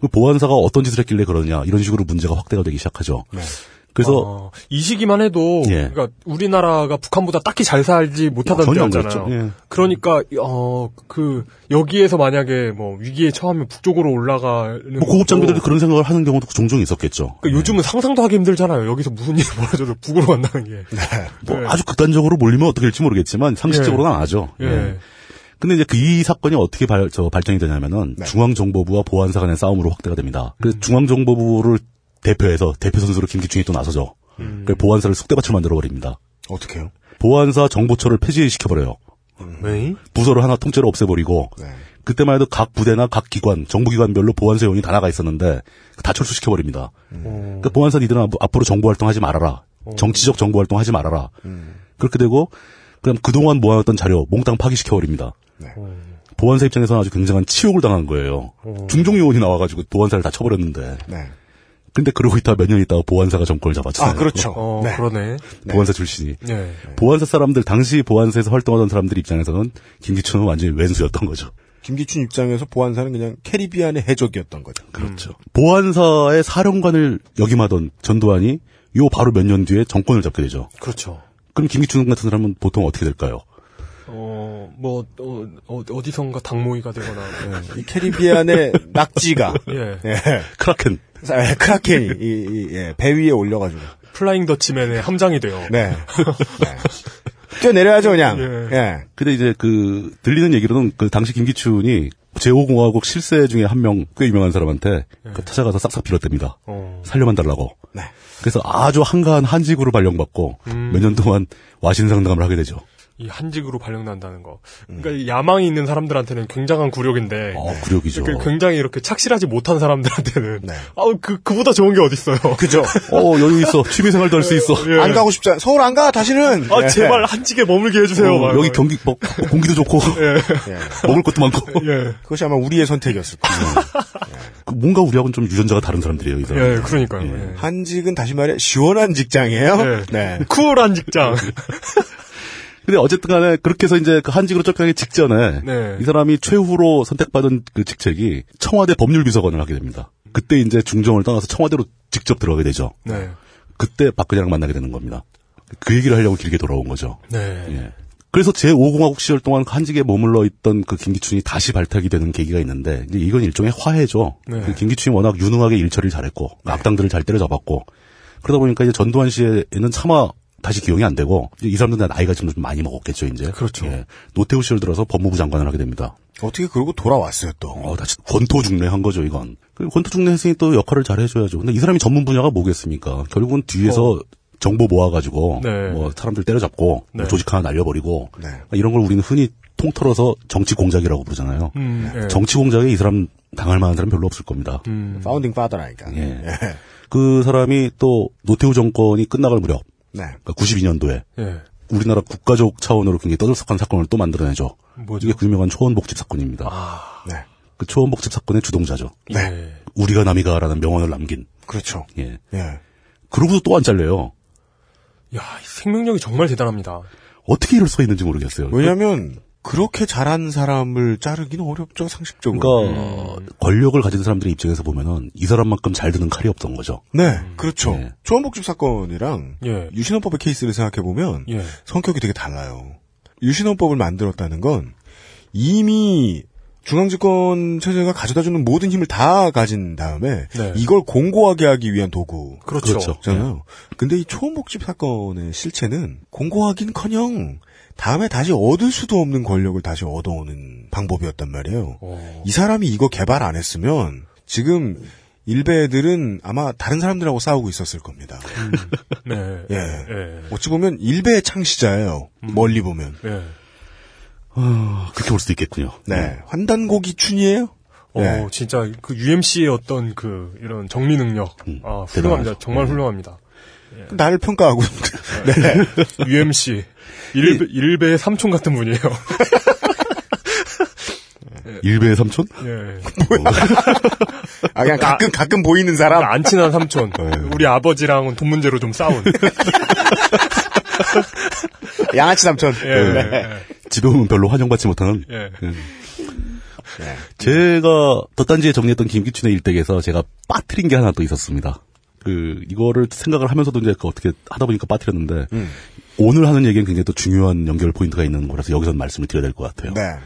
그 보안사가 어떤 짓을 했길래 그러냐 이런 식으로 문제가 확대가 되기 시작하죠. 그래서 어, 이 시기만 해도 예. 그러니까 우리나라가 북한보다 딱히 잘 살지 못하던 때였잖아요. 예. 그러니까 어 그 여기에서 만약에 뭐 위기에 처하면 북쪽으로 올라가는 뭐 고급 장비들도 그런 생각을 하는 경우도 종종 있었겠죠. 그러니까 요즘은 상상도 하기 힘들잖아요. 여기서 무슨 일이 벌어져도 북으로 간다는 게. 뭐 네. 아주 극단적으로 몰리면 어떻게 될지 모르겠지만 상식적으로는 안 하죠. 예. 예. 근데 이제 그 이 사건이 어떻게 발, 저 발전이 되냐면은 중앙정보부와 보안사 간의 싸움으로 확대가 됩니다. 음. 그 중앙정보부를 대표해서 대표 선수로 김기춘이 또 나서죠. 음. 그 보안사를 쑥대밭을 만들어 버립니다. 어떻게요? 보안사 정보처를 폐지시켜 버려요. 왜? 부서를 하나 통째로 없애버리고 그때만 해도 각 부대나 각 기관, 정부기관별로 보안사 요원이 다 나가 있었는데 다 철수시켜 버립니다. 그러니까 보안사 니들은 앞- 앞으로 정보 활동하지 말아라. 정치적 정보 활동하지 말아라. 그렇게 되고 그럼 그동안 모아놨던 자료 몽땅 파기시켜 버립니다. 보안사 입장에서는 아주 굉장한 치욕을 당한 거예요. 중종 요원이 나와가지고 보안사를 다 쳐버렸는데. 네. 근데 그러고 있다 몇 년 있다가 보안사가 정권을 잡았잖아요. 아, 그렇죠. 어, 네. 그러네. 보안사 출신이. 네. 보안사 사람들 당시 보안사에서 활동하던 사람들 입장에서는 김기춘은 완전히 왼수였던 거죠. 김기춘 입장에서 보안사는 그냥 캐리비안의 해적이었던 거죠. 그렇죠. 보안사의 사령관을 역임하던 전두환이 요 바로 몇 년 뒤에 정권을 잡게 되죠. 그렇죠. 그럼 김기춘 같은 사람은 보통 어떻게 될까요? 어, 뭐, 어, 어, 어 디선가 닭모이가 되거나. 이 캐리비안의 낙지가 예. 예. 크라켄. 예, 크라켄이 이, 이, 예, 배 위에 올려가지고 플라잉 더치맨의 함장이 돼요. 네. 네. 뛰어내려야죠 그냥. 예. 예. 근데 이제 그 들리는 얘기로는 그 당시 김기춘이 제5공화국 실세 중에 한 명 꽤 유명한 사람한테 그 찾아가서 싹싹 빌었답니다. 어. 살려만 달라고. 네. 그래서 아주 한가한 한직으로 발령받고 음. 몇년 동안 와신상담을 하게 되죠. 이 한직으로 발령난다는 거. 그러니까 이 야망이 있는 사람들한테는 굉장한 굴욕인데. 어, 굴욕이죠. 그 굉장히 이렇게 착실하지 못한 사람들한테는. 네. 아우, 그, 그보다 좋은 게 어딨어요. 그죠. 어, 여유 있어. 취미생활도 할 수 있어. 예. 안 가고 싶지 않. 서울 안 가 다시는. 아, 예. 제발 한직에 머물게 해주세요. 어, 막. 여기 경기, 뭐, 공기도 좋고, 예. 먹을 것도 많고. 예. 그것이 아마 우리의 선택이었을 거예요. 그 뭔가 우리하고는 좀 유전자가 다른 사람들이에요, 이 사람. 예, 그러니까요. 예. 한직은 다시 말해 시원한 직장이에요. 예. 네. 쿨한 직장. 근데 어쨌든 간에 그렇게 해서 이제 그 한직으로 쫓겨나기 직전에 네. 이 사람이 최후로 선택받은 그 직책이 청와대 법률비서관을 하게 됩니다. 그때 이제 중정을 떠나서 청와대로 직접 들어가게 되죠. 네. 그때 박근혜랑 만나게 되는 겁니다. 그 얘기를 하려고 길게 돌아온 거죠. 네. 예. 그래서 제5공화국 시절 동안 한직에 머물러 있던 그 김기춘이 다시 발탁이 되는 계기가 있는데 이건 일종의 화해죠. 네. 그 김기춘이 워낙 유능하게 일처리를 잘했고 악당들을 잘 때려잡았고 그러다 보니까 이제 전두환 씨에는 차마 다시 기용이 안 되고 이 사람들은 나이가 좀 많이 먹었겠죠 이제. 그렇죠. 예. 노태우 시절 들어서 법무부 장관을 하게 됩니다. 어떻게 그러고 돌아왔어요 또. 어, 다시 권토 중래한 거죠 이건. 그 권토 중래 했으니 또 역할을 잘 해줘야죠. 근데 이 사람이 전문 분야가 뭐겠습니까? 결국은 뒤에서 정보 모아가지고 네. 뭐 사람들 때려잡고 뭐 네. 조직 하나 날려버리고 네. 이런 걸 우리는 흔히 통틀어서 정치 공작이라고 부르잖아요. 음, 예. 정치 공작에 이 사람 당할 만한 사람 별로 없을 겁니다. 음. 파운딩 파더라니까. 예. 그 사람이 또 노태우 정권이 끝나갈 무렵 네. 그러니까 92년도에 예. 우리나라 국가적 차원으로 굉장히 떠들썩한 사건을 또 만들어내죠. 뭐죠? 이게 그 유명한 초원복집 사건입니다. 아, 네. 그 초원복집 사건의 주동자죠. 네. 우리가 남이가라는 명언을 남긴. 그렇죠. 예. 예. 그러고도 또 안 잘려요. 야, 이 생명력이 정말 대단합니다. 어떻게 이럴 수가 있는지 모르겠어요. 왜냐면 그렇게 잘한 사람을 자르기는 어렵죠 상식적으로. 그러니까 권력을 가진 사람들의 입장에서 보면은 이 사람만큼 잘 드는 칼이 없던 거죠. 네, 그렇죠. 네. 조원복집 사건이랑 예. 유신헌법의 케이스를 생각해 보면 예. 성격이 되게 달라요. 유신헌법을 만들었다는 건 이미 중앙집권 체제가 가져다주는 모든 힘을 다 가진 다음에 네. 이걸 공고하게 하기 위한 도구. 그렇죠. 그렇죠. 잖아요. 근데 이 초원복집 사건의 실체는 공고하긴커녕 다음에 다시 얻을 수도 없는 권력을 다시 얻어오는 방법이었단 말이에요. 어. 이 사람이 이거 개발 안 했으면 지금 일베 애들은 아마 다른 사람들하고 싸우고 있었을 겁니다. 네. 예. 예. 어찌 보면 일베의 창시자예요. 멀리 보면. 예. 아, 그렇게 볼 수도 있겠군요. 네. 환단고기 춘이에요? 어, 네. 진짜 그 UMC의 어떤 그 이런 정리 능력. 음, 아, 훌륭합니다. 대단하죠. 정말 네. 훌륭합니다. 나를 평가하고. 네. UMC. 일베, 일베의 삼촌 같은 분이에요. 일베의 삼촌? 예. 아, 그냥 가끔, 가끔 보이는 사람? 안 친한 삼촌. 우리 아버지랑은 돈 문제로 좀 싸운. 양아치 삼촌. 예. 네. 예. 집에 오면 별로 환영받지 못하는. 예. 음. 제가 덧단지에 정리했던 김기춘의 일대에서 제가 빠뜨린 게 하나 또 있었습니다. 그 이거를 생각을 하면서도 이제 그 어떻게 하다 보니까 빠뜨렸는데 음. 오늘 하는 얘기는 굉장히 또 중요한 연결 포인트가 있는 거라서 여기서 말씀을 드려야 될 것 같아요. 네.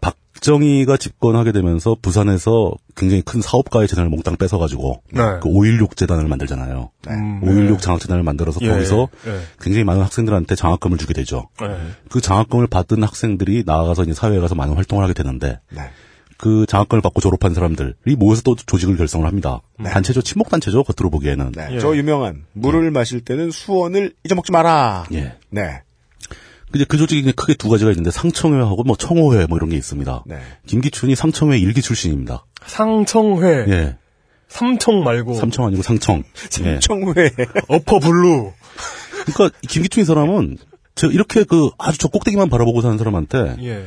박정희가 집권하게 되면서 부산에서 굉장히 큰 사업가의 재산을 몽땅 뺏어가지고 네. 그 5.16 재단을 만들잖아요. 음, 5.16 장학재단을 만들어서 예, 거기서 예. 굉장히 많은 학생들한테 장학금을 주게 되죠. 예. 그 장학금을 받은 학생들이 나아가서 이제 사회에 가서 많은 활동을 하게 되는데 네. 그 장학금을 받고 졸업한 사람들이 모여서 또 조직을 결성을 합니다. 단체죠, 친목 단체죠. 겉으로 보기에는. 네. 예. 저 유명한 물을 마실 때는 수원을 잊어먹지 마라. 예. 네. 근데 그 조직이 크게 두 가지가 있는데 상청회하고 뭐 청호회 뭐 이런 게 있습니다. 네. 김기춘이 상청회 일기 출신입니다. 상청회. 예. 삼청 말고. 삼청 아니고 상청. 예. 청회. upper blue. 그러니까 김기춘 이 사람은 저 이렇게 그 아주 저 꼭대기만 바라보고 사는 사람한테 예.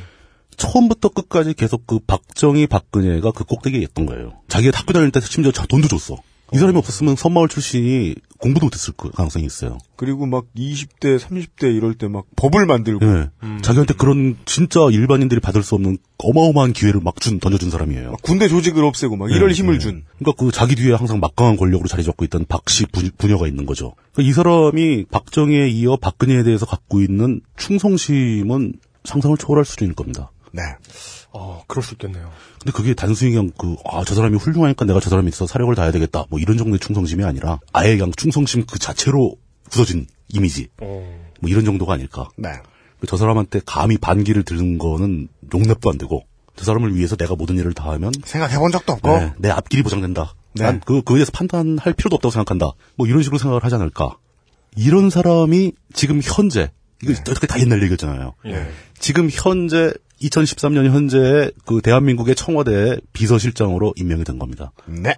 처음부터 끝까지 계속 그 박정희 박근혜가 그 꼭대기에 있던 거예요. 자기가 학교 다닐 때 심지어 자- 돈도 줬어. 이 사람이 없었으면 선마을 출신이 공부도 못했을 그 가능성이 있어요. 그리고 막 20대, 30대 이럴 때 막 법을 만들고. 예. 자기한테 그런 진짜 일반인들이 받을 수 없는 어마어마한 기회를 막 준, 던져준 사람이에요. 막 군대 조직을 없애고 막 이럴 예, 힘을 예. 준. 그러니까 그 자기 뒤에 항상 막강한 권력으로 자리 잡고 있던 박씨 부- 부녀가 있는 거죠. 그러니까 이 사람이 박정희에 이어 박근혜에 대해서 갖고 있는 충성심은 상상을 초월할 수준일 겁니다. 네. 어, 그럴 수 있겠네요. 근데 그게 단순히 그냥 그, 아, 저 사람이 훌륭하니까 내가 저 사람이 있어 사력을 다해야 되겠다. 뭐 이런 정도의 충성심이 아니라 아예 그냥 충성심 그 자체로 굳어진 이미지. 어. 뭐 이런 정도가 아닐까. 네. 저 사람한테 감히 반기를 드는 거는 용납도 안 되고 저 사람을 위해서 내가 모든 일을 다 하면 생각해본 적도 없고. 네, 내 앞길이 보장된다. 네. 난 그, 그에 대해서 판단할 필요도 없다고 생각한다. 뭐 이런 식으로 생각을 하지 않을까. 이런 사람이 지금 현재, 이거 어떻게 다 옛날 얘기였잖아요. 예. 지금 현재, 2013년 현재 그 대한민국의 청와대 비서실장으로 임명이 된 겁니다. 네.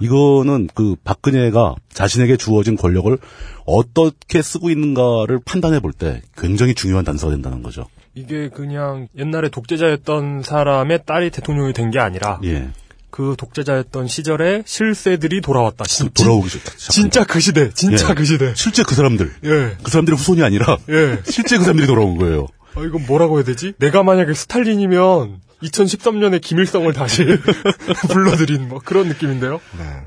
이거는 그 박근혜가 자신에게 주어진 권력을 어떻게 쓰고 있는가를 판단해 볼 때 굉장히 중요한 단서가 된다는 거죠. 이게 그냥 옛날에 독재자였던 사람의 딸이 대통령이 된 게 아니라 예. 그 독재자였던 시절에 실세들이 돌아왔다. 진, 돌아오기 좋다. 진짜 그 시대. 진짜 예. 그 시대. 실제 그 사람들. 예. 그 사람들의 후손이 아니라 예. 실제 그 사람들이 돌아온 거예요. 아, 이건 뭐라고 해야 되지? 내가 만약에 스탈린이면 2013년에 김일성을 다시 불러들인 뭐 그런 느낌인데요.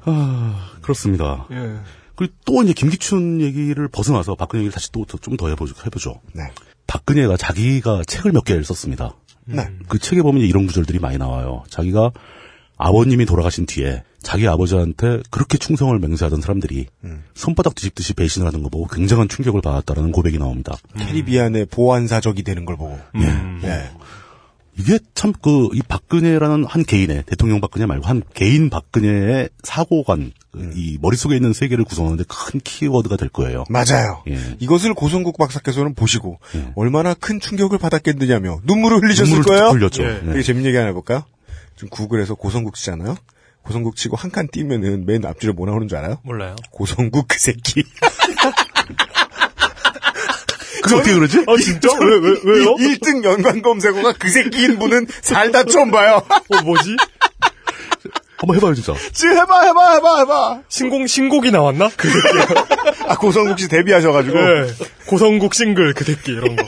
아, 그렇습니다. 예. 그리고 또 이제 김기춘 얘기를 벗어나서 박근혜 얘기를 다시 또 좀 더 해보죠. 해보죠. 네. 박근혜가 자기가 책을 몇 개를 썼습니다. 네. 그 책에 보면 이런 구절들이 많이 나와요. 자기가 아버님이 돌아가신 뒤에 자기 아버지한테 그렇게 충성을 맹세하던 사람들이 손바닥 뒤집듯이 배신을 하는 거 보고 굉장한 충격을 받았다라는 고백이 나옵니다. 캐리비안의 보안사적이 되는 걸 보고. 예. 이게 참 그 이 박근혜라는 한 개인의 대통령 박근혜 말고 한 개인 박근혜의 사고관 그이 머릿속에 있는 세계를 구성하는데 큰 키워드가 될 거예요. 맞아요. 예. 이것을 고성국 박사께서는 보시고 예. 얼마나 큰 충격을 받았겠느냐며 눈물을 흘리셨을 눈물을 거예요. 흘렸죠. 예. 네. 되게 재밌는 얘기 하나 해볼까요? 지금 구글에서 고성국 치잖아요. 고성국 치고 한칸 띄면은 맨 앞줄에 뭐 나오는 줄 알아요? 몰라요. 고성국 그 새끼. 그게 어떻게 그러지? 아 진짜? 왜, 왜, 왜요? 1등 연관 검색어가 그 새끼인 분은 살다 처음 봐요. 어, 뭐지? 한번 해봐요, 진짜. 지금 해봐, 해봐, 해봐, 해봐. 신곡, 신곡이 나왔나? 그 새끼. 아, 고성국 씨 데뷔하셔가지고. 네. 고성국 싱글 그 새끼 이런 거.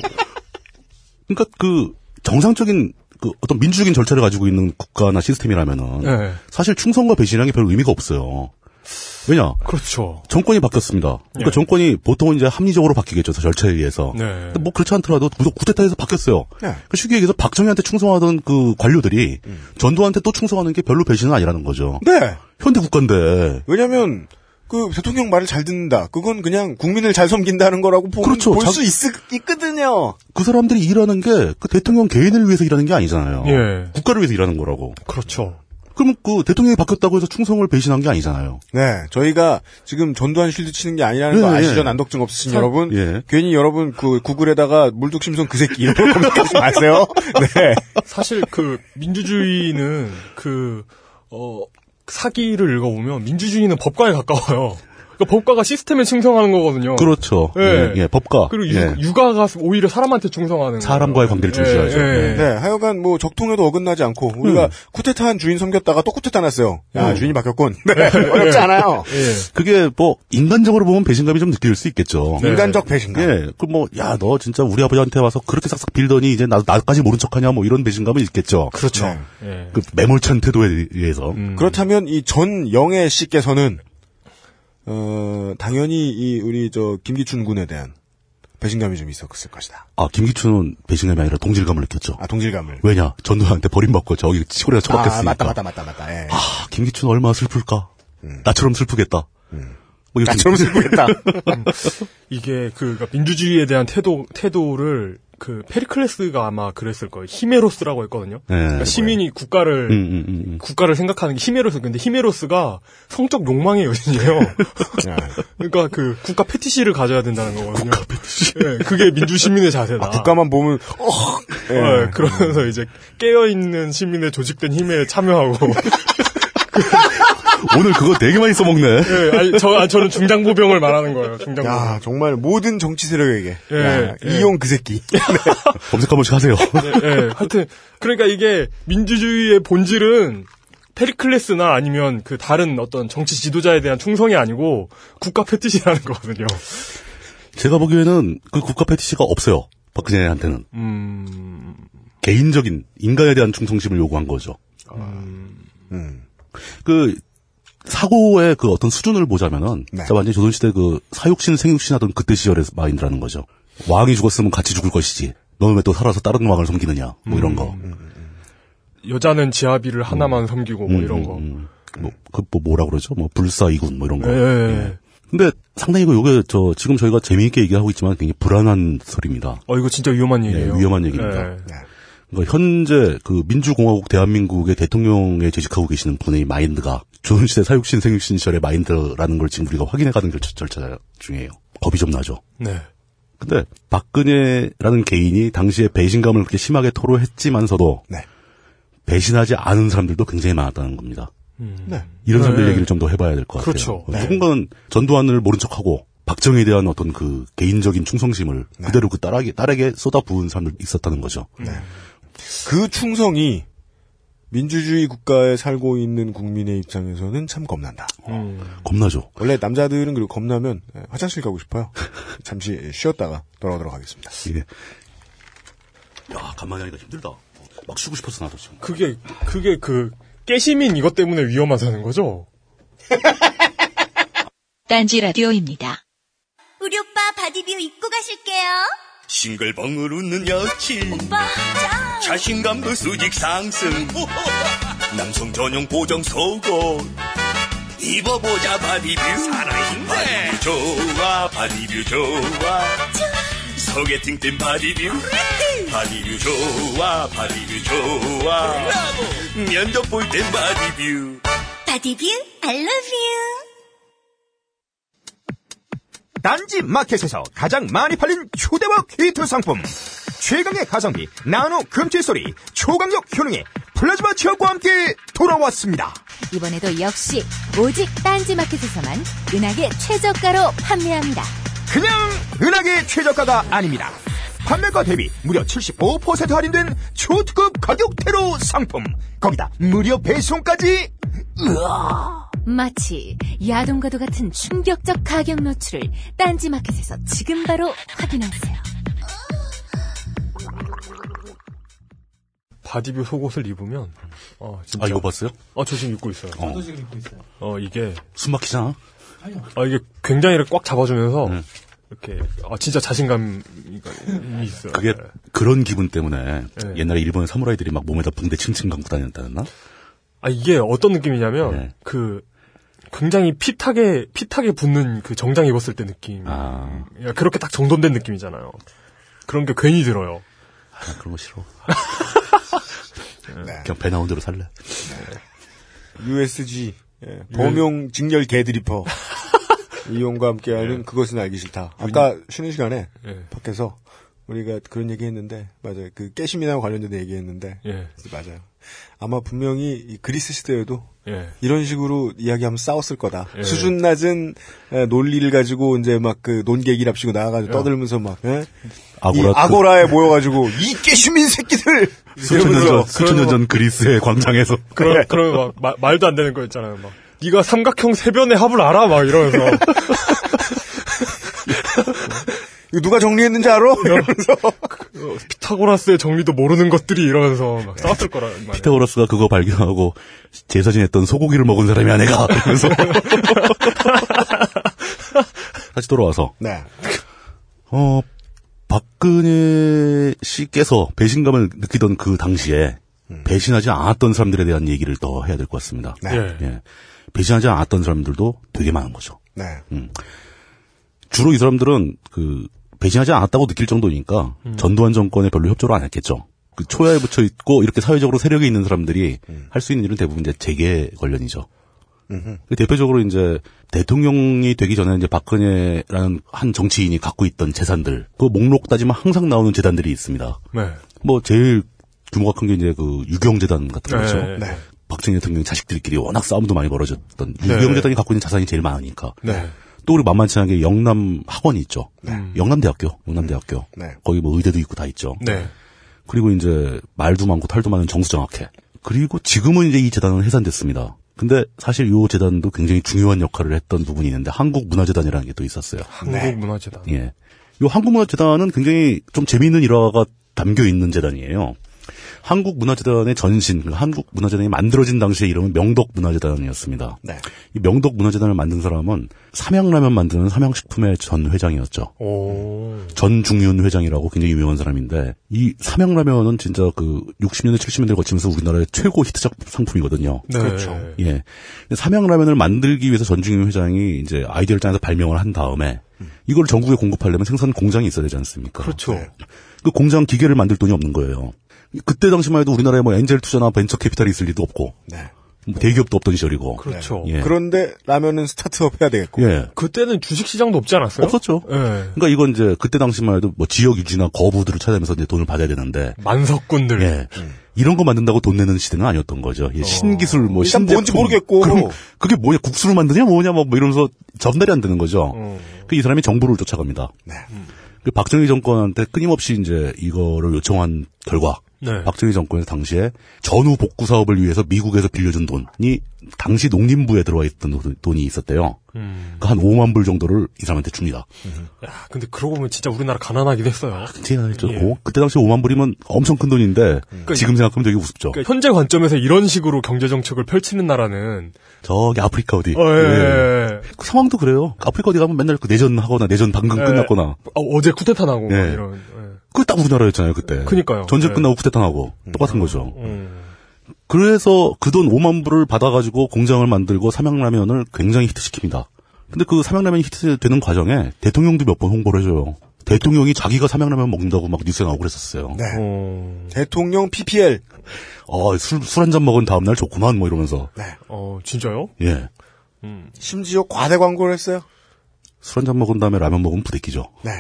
그러니까 그 정상적인 그 어떤 민주적인 절차를 가지고 있는 국가나 시스템이라면은 네. 사실 충성과 배신이라는 게별 의미가 없어요. 왜냐? 그렇죠. 정권이 바뀌었습니다. 그러니까 예. 정권이 보통은 이제 합리적으로 바뀌겠죠. 절차에 의해서. 네. 뭐 그렇지 않더라도 구속 쿠데타에서 바뀌었어요. 네. 그 쉽게 얘기해서 박정희한테 충성하던 그 관료들이 전두환한테 또 충성하는 게 별로 배신은 아니라는 거죠. 네. 현대 국가인데. 왜냐면, 그, 대통령 말을 잘 듣는다. 그건 그냥 국민을 잘 섬긴다는 거라고 보, 그렇죠. 자- 볼수 있거든요. 그 사람들이 일하는 게 그 대통령 개인을 위해서 일하는 게 아니잖아요. 예. 국가를 위해서 일하는 거라고. 그렇죠. 그러면 그 대통령이 바뀌었다고 해서 충성을 배신한 게 아니잖아요. 네, 저희가 지금 전두환 쉴드 치는 게 아니라는 거 예, 아시죠? 예. 난독증 없으신 사- 여러분. 예. 괜히 여러분 그 구글에다가 물뚝심송 그 새끼 이런 거 검색하지 마세요. 네. 사실 그 민주주의는 그, 어, 사기를 읽어보면 민주주의는 법과에 가까워요. 그러니까 법과가 시스템에 충성하는 거거든요. 그렇죠. 예. 예, 예, 법과. 그리고 유, 예. 육아가 오히려 사람한테 충성하는 사람과의. 관계를 예, 중시하죠. 예. 네, 하여간 뭐 적통에도 어긋나지 않고 우리가 음. 쿠데타한 주인 섬겼다가 또 쿠데타 났어요. 야, 음. 주인이 바뀌었군. 네, 어렵지 않아요. 그게 뭐 인간적으로 보면 배신감이 좀 느낄 수 있겠죠. 네. 인간적 배신감. 예. 그뭐 야 너 진짜 우리 아버지한테 와서 그렇게 싹싹 빌더니 이제 나 나까지 모른 척하냐 뭐 이런 배신감은 있겠죠. 그렇죠. 예. 네. 그 매몰찬 태도에 의해서. 음. 그렇다면 이 전 영애 씨께서는 어 당연히 이 우리 저 김기춘 군에 대한 배신감이 좀 있었을 것이다. 아 김기춘은 배신감이 아니라 동질감을 느꼈죠. 아 동질감을. 왜냐 전두환한테 버림받고 저기 시골에 처박혔으니까. 아 맞다 맞다 맞다 맞다. 예. 아, 김기춘 얼마나 슬플까? 나처럼 슬프겠다. 뭐 이렇게 나처럼 슬프겠다. 이게 그 민주주의에 대한 태도 태도를 그 페리클레스가 아마 그랬을 거예요. 히메로스라고 했거든요. 네. 그러니까 시민이 국가를 음, 음, 음, 음. 국가를 생각하는 게 히메로스. 근데 히메로스가 성적 욕망의 여신이에요. 그러니까 그 국가 패티시를 가져야 된다는 거거든요. 국가 패티시. 예, 그게 민주 시민의 자세다. 아, 국가만 보면 어. 예. 예, 그러면서 이제 깨어 있는 시민의 조직된 힘에 참여하고. 오늘 그거 되게 많이 써먹네. 예, 아니, 저, 아, 저는 중장보병을 말하는 거예요. 중장보병. 야 정말 모든 정치 세력에게 예, 야, 예. 이용 그 새끼. 검색 한 번씩 하세요. 예, 예. 하여튼 그러니까 이게 민주주의의 본질은 페리클레스나 아니면 그 다른 어떤 정치 지도자에 대한 충성이 아니고 국가 패티시라는 거거든요. 제가 보기에는 그 국가 패티시가 없어요. 박근혜한테는. 음, 개인적인 인간에 대한 충성심을 요구한 거죠. 음. 그 사고의 그 어떤 수준을 보자면은 네. 진짜 완전 히 조선시대 그 사육신 생육신 하던 그때 시절의 마인드라는 거죠. 왕이 죽었으면 같이 죽을 것이지. 너는 왜 또 살아서 다른 왕을 섬기느냐. 뭐 이런 거. 여자는 지하비를 하나만 섬기고 뭐 이런 거. 음, 뭐, 그, 뭐, 뭐라 그러죠? 뭐, 불사이군, 뭐 이런 거. 예, 예, 예. 근데 상당히 이거 요게 저, 지금 저희가 재미있게 얘기하고 있지만 굉장히 불안한 설입니다. 어, 이거 진짜 위험한 얘기예요. 예, 위험한 얘기입니다. 예. 그러니까 현재 그 민주공화국 대한민국의 대통령에 재직하고 계시는 분의 마인드가 조선시대 사육신 생육신 시절의 마인드라는 걸 지금 우리가 확인해가는 절차, 절차 중이에요. 겁이 좀 나죠. 네. 근데 박근혜라는 개인이 당시에 배신감을 그렇게 심하게 토로했지만서도 네. 배신하지 않은 사람들도 굉장히 많았다는 겁니다. 네. 이런 사람들 네. 얘기를 좀 더 해봐야 될 것 같아요. 그렇죠. 어, 누군가는 전두환을 모른 척하고 박정희에 대한 어떤 그 개인적인 충성심을 그대로 그 딸에게, 딸에게 쏟아 부은 사람들 있었다는 거죠. 그 충성이 민주주의 국가에 살고 있는 국민의 입장에서는 참 겁난다. 음. 겁나죠. 원래 남자들은 그리고 겁나면 예, 화장실 가고 싶어요. 잠시 쉬었다가 돌아오도록 하겠습니다. 이게 야 간만에 하니까 힘들다. 막 쉬고 싶었어 나도 지금. 그게, 그게 그, 깨시민 이것 때문에 위험하다는 거죠? 딴지 라디오입니다. 우리 오빠 바디뷰 입고 가실게요. 싱글벙글 웃는 여친 오빠, 짱! 자신감도 수직 상승. 남성 전용 보정 속옷. 입어보자 바디뷰. 살아있네. 바디뷰 좋아 바디뷰 좋아. 소개팅 땐 바디뷰. 바디뷰 좋아 바디뷰 좋아. 면접 볼 땐 바디뷰. 바디뷰, I love you. 딴지 마켓에서 가장 많이 팔린 휴대와 히트 상품 최강의 가성비 나노 금칠소리 초강력 효능의 플라즈마 치약과 함께 돌아왔습니다. 이번에도 역시 오직 딴지마켓에서만 은하계 최저가로 판매합니다. 그냥 은하계 최저가가 아닙니다. 판매가 대비 무려 75% 할인된 초특급 가격대로 상품. 거기다 무료 배송까지. 으아. 마치 야동과도 같은 충격적 가격 노출을 딴지마켓에서 지금 바로 확인하세요. 바디뷰 속옷을 입으면 어 진짜 아, 이거 봤어요? 어, 저 지금 입고 있어요. 어. 지금 입고 있어요. 어, 이게 숨 막히잖아. 아 이게 굉장히 이렇게 꽉 잡아주면서 음. 이렇게 아 진짜 자신감이 있어요. 그게 네. 그런 기분 때문에 네. 옛날에 일본 사무라이들이 막 몸에다 붕대 칭칭 감고 다녔다였나? 아 이게 어떤 느낌이냐면 네. 그 굉장히 fit하게 fit하게 붙는 그 정장 입었을 때 느낌. 아, 야, 그렇게 딱 정돈된 느낌이잖아요. 그런 게 괜히 들어요. 아, 그런 거 싫어. 네. 그냥 배 나온 대로 살래. USG 예, 범용 직렬 개드리퍼 이용과 함께하는 그것은 알기 싫다. 아까 쉬는 시간에 예. 밖에서 우리가 그런 얘기했는데 맞아요. 그 깨심이나 관련된 얘기했는데 예. 맞아요. 아마 분명히 이 그리스 시대에도 예. 이런 식으로 이야기하면 싸웠을 거다. 예. 수준 낮은 에, 논리를 가지고 이제 막 그 논객이랍시고 나와가지고 예. 떠들면서 막 예? 아고라 이 아고라에 모여가지고 이 깨슈민 새끼들 수천 년 전, 수천 년 전 그리스의 광장에서 그런 그런 막 마- 말도 안 되는 거 있잖아요. 막 네가 삼각형 세변의 합을 알아? 막 이러면서 이거 누가 정리했는지 알아? 이러면서 어, 피타고라스의 정리도 모르는 것들이 이러면서 막 싸웠을 거란 말이에요. 피타고라스가 그거 발견하고 제사진했던 소고기를 먹은 사람이 아내가 그래서 다시 돌아와서 네. 어 박근혜 씨께서 배신감을 느끼던 그 당시에 배신하지 않았던 사람들에 대한 얘기를 더 해야 될 것 같습니다. 네. 예. 예. 배신하지 않았던 사람들도 되게 많은 거죠. 네. 음. 주로 이 사람들은 그 배신하지 않았다고 느낄 정도니까 전두환 정권에 별로 협조를 안 했겠죠. 그 초야에 붙여 있고 이렇게 사회적으로 세력이 있는 사람들이 할 수 있는 일은 대부분 이제 재계 관련이죠. 그 대표적으로 이제 대통령이 되기 전에 이제 박근혜라는 한 정치인이 갖고 있던 재산들 그 목록 따지면 항상 나오는 재단들이 있습니다. 네. 뭐 제일 규모가 큰 게 이제 그 유경재단 같은 거죠. 네. 네. 박정희 대통령 자식들끼리 워낙 싸움도 많이 벌어졌던 네. 유경재단이 갖고 있는 자산이 제일 많으니까. 네. 또 우리 만만치 않게 영남 학원이 있죠. 음. 영남대학교, 영남대학교. 네. 거기 뭐 의대도 있고 다 있죠. 네. 그리고 이제 말도 많고 탈도 많은 정수정학회. 그리고 지금은 이제 이 재단은 해산됐습니다. 근데 사실 이 재단도 굉장히 중요한 역할을 했던 부분이 있는데 한국문화재단이라는 게 또 있었어요. 한국문화재단. 예. 이 한국문화재단은 굉장히 좀 재미있는 일화가 담겨 있는 재단이에요. 한국문화재단의 전신, 그 한국문화재단이 만들어진 당시의 이름은 명덕문화재단이었습니다. 네. 이 명덕문화재단을 만든 사람은 삼양라면 만드는 삼양식품의 전 회장이었죠. 오. 전중윤 회장이라고 굉장히 유명한 사람인데 이 삼양라면은 진짜 그 60년대 70년대 거치면서 우리나라의 최고 히트작 상품이거든요. 네. 그렇죠. 예. 삼양라면을 만들기 위해서 전중윤 회장이 이제 아이디어를 짜서 발명을 한 다음에 이걸 전국에 공급하려면 생산 공장이 있어야 되지 않습니까? 그렇죠. 그 공장 기계를 만들 돈이 없는 거예요. 그때 당시만 해도 우리나라에 뭐 엔젤 투자나 벤처 캐피탈이 있을 리도 없고 네. 뭐 대기업도 없던 시절이고. 그렇죠. 예. 그런데 라면은 스타트업 해야 되겠고. 예. 그때는 주식 시장도 없지 않았어요? 없었죠. 예. 그러니까 이건 이제 그때 당시만 해도 뭐 지역 유지나 거부들을 찾아내면서 이제 돈을 받아야 되는데 만석꾼들. 예. 이런 거 만든다고 돈 내는 시대는 아니었던 거죠. 예, 신기술 뭐 일단 신제품. 뭔지 모르겠고. 그럼 그게 뭐냐 국수를 만드냐 뭐냐 뭐 이러면서 전달이 안 되는 거죠. 어. 그이 사람이 정부를 쫓아갑니다. 네. 그 박정희 정권한테 끊임없이 이제 이거를 요청한 결과 네. 박정희 정권의 당시에 전후 복구 사업을 위해서 미국에서 빌려준 돈이 당시 농림부에 들어와 있던 돈- 돈이 있었대요. 음. 그한 5만 불 정도를 이 사람한테 줍니다. 야, 근데 그러고 보면 진짜 우리나라 가난하기도 했어요. 했죠. 예. 오, 그때 당시 5만 불이면 엄청 큰 돈인데 지금 생각하면 되게 우습죠. 그러니까 현재 관점에서 이런 식으로 경제 정책을 펼치는 나라는 저기 아프리카 어디. 어, 예, 예. 예. 그 상황도 그래요. 아프리카 어디 가면 맨날 그 내전 하거나 내전 방금 예. 끝났거나. 어, 제 쿠데타 나고 막 예. 이런. 예. 그게 딱 우리나라였잖아요, 그때. 그니까요. 전쟁 예. 끝나고 쿠데타 나고. 똑같은 거죠. 음. 그래서 그 돈 5만 불을 받아가지고 공장을 만들고 삼양라면을 굉장히 히트시킵니다. 근데 그 삼양라면이 히트되는 과정에 대통령도 몇 번 홍보를 해줘요. 대통령이 자기가 삼양라면 먹는다고 막 뉴스에 나오고 그랬었어요. 네. 어, 대통령 PPL. 어, 술, 술 한 잔 먹은 다음날 좋구만, 뭐 이러면서. 네. 어, 진짜요? 예. 심지어 과대 광고를 했어요. 술 한 잔 먹은 다음에 라면 먹으면 부대끼죠. 네.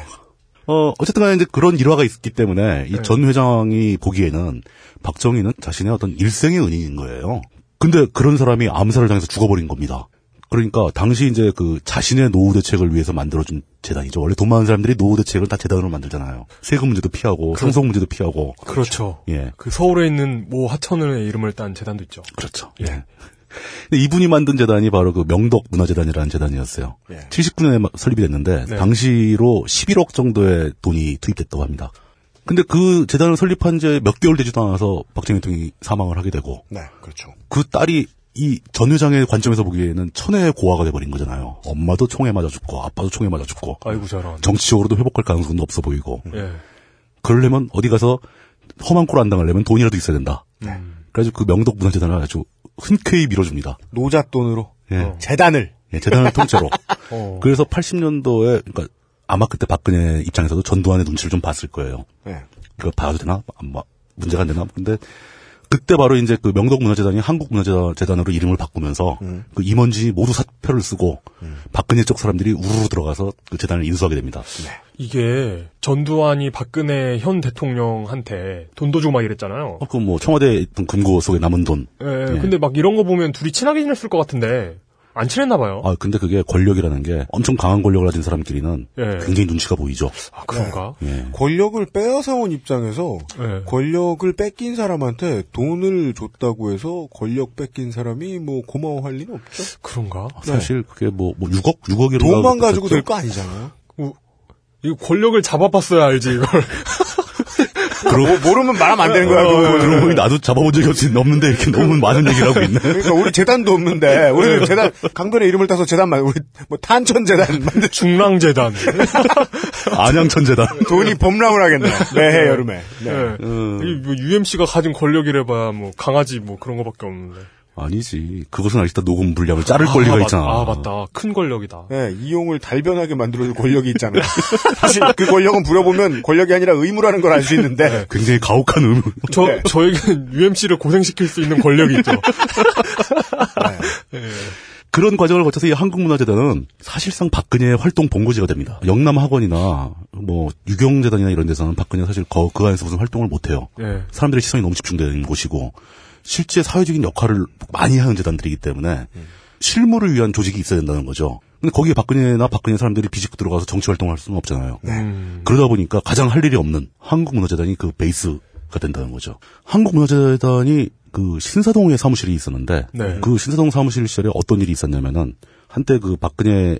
어, 어쨌든 간에 이제 그런 일화가 있기 때문에 이 전 회장이 보기에는 박정희는 자신의 어떤 일생의 은인인 거예요. 근데 그런 사람이 암살을 당해서 죽어버린 겁니다. 그러니까 당시 이제 그 자신의 노후 대책을 위해서 만들어준 재단이죠. 원래 돈 많은 사람들이 노후 대책을 다 재단으로 만들잖아요. 세금 문제도 피하고 상속 문제도 피하고. 그렇죠. 예. 그 서울에 있는 모 하천의 이름을 딴 재단도 있죠. 그렇죠. 예. 근데 이분이 만든 재단이 바로 그 명덕 문화재단이라는 재단이었어요. 예. 79년에 설립이 됐는데 네. 당시로 11억 정도의 돈이 투입됐다고 합니다. 근데 그 재단을 설립한 지 몇 개월 되지도 않아서 박정희 대통령이 사망을 하게 되고 네, 그렇죠. 그 딸이 이 전 회장의 관점에서 보기에는 천혜의 고아가 돼버린 거잖아요. 엄마도 총에 맞아 죽고 아빠도 총에 맞아 죽고 아이고 저런. 정치적으로도 회복할 가능성도 없어 보이고 예. 그러려면 어디 가서 험한 꼴 안 당하려면 돈이라도 있어야 된다. 네. 그래서 그 명덕 문화재단을 아주 흔쾌히 밀어줍니다. 노자 돈으로 예. 재단을 예, 재단을 통째로. 어. 그래서 80년도에 그러니까 아마 그때 박근혜 입장에서도 전두환의 눈치를 좀 봤을 거예요. 네. 이거 봐도 되나? 뭐, 문제가 안 되나? 근데 그때 바로 이제 그 명덕문화재단이 한국문화재단으로 이름을 바꾸면서 그 임원진이 모두 사표를 쓰고 박근혜 쪽 사람들이 우르르 들어가서 그 재단을 인수하게 됩니다. 이게 전두환이 박근혜 현 대통령한테 돈도 주고 막 이랬잖아요. 그뭐 청와대에 있던 금고 속에 남은 돈. 예, 예. 근데 막 이런 거 보면 둘이 친하게 지냈을 것 같은데 안 친했나 봐요. 아 근데 그게 권력이라는 게 엄청 강한 권력을 가진 사람끼리는 예. 굉장히 눈치가 보이죠. 아, 그런가? 예. 권력을 빼앗아 온 입장에서 예. 권력을 뺏긴 사람한테 돈을 줬다고 해서 권력 뺏긴 사람이 뭐 고마워할 리는 없죠. 그런가? 사실 그게 뭐, 뭐 6억 6억이라고 돈만 가지고 될 거 아니잖아요. 이거 권력을 잡아봤어야 알지 이걸. 뭐, 모르면 말하면 안 되는 거야. 그러고 그거는. 보니 나도 잡아본 적이 없지 없는데 이렇게 너무 많은 얘기를 하고 있네. 그러니까 우리 재단도 없는데 우리는 재단 강변의 이름을 따서 재단만 우리 뭐 탄천 재단 만들 중랑 재단. 안양천 재단. 돈이 범람을 하겠네. 매해 여름에. 네. 예. 이뭐 UMC가 가진 권력이래봐야 뭐 강아지 뭐 그런 거밖에 없는데. 아니지. 그것은 아직도 녹음 분량을 자를 권리가 맞- 있잖아. 아 맞다. 큰 권력이다. 네, 이용을 달변하게 만들어줄 권력이 있잖아요. 사실 그 권력은 부려보면 권력이 아니라 의무라는 걸 알 수 있는데 굉장히 가혹한 의무. 저 저에게는 UMC를 고생시킬 수 있는 권력이 있죠. 그런 과정을 거쳐서 이 한국문화재단은 사실상 박근혜의 활동 본고지가 됩니다. 영남학원이나 뭐 유경재단이나 이런 데서는 박근혜 사실 거- 그 안에서 무슨 활동을 못해요. 예. 사람들의 시선이 너무 집중되는 곳이고 실제 사회적인 역할을 많이 하는 재단들이기 때문에 실무를 위한 조직이 있어야 된다는 거죠. 근데 거기에 박근혜나 박근혜 사람들이 비집고 들어가서 정치 활동을 할 수는 없잖아요. 음. 그러다 보니까 가장 할 일이 없는 한국문화재단이 그 베이스가 된다는 거죠. 한국문화재단이 그 신사동에 사무실이 있었는데 네. 그 신사동 사무실 시절에 어떤 일이 있었냐면은 한때 그 박근혜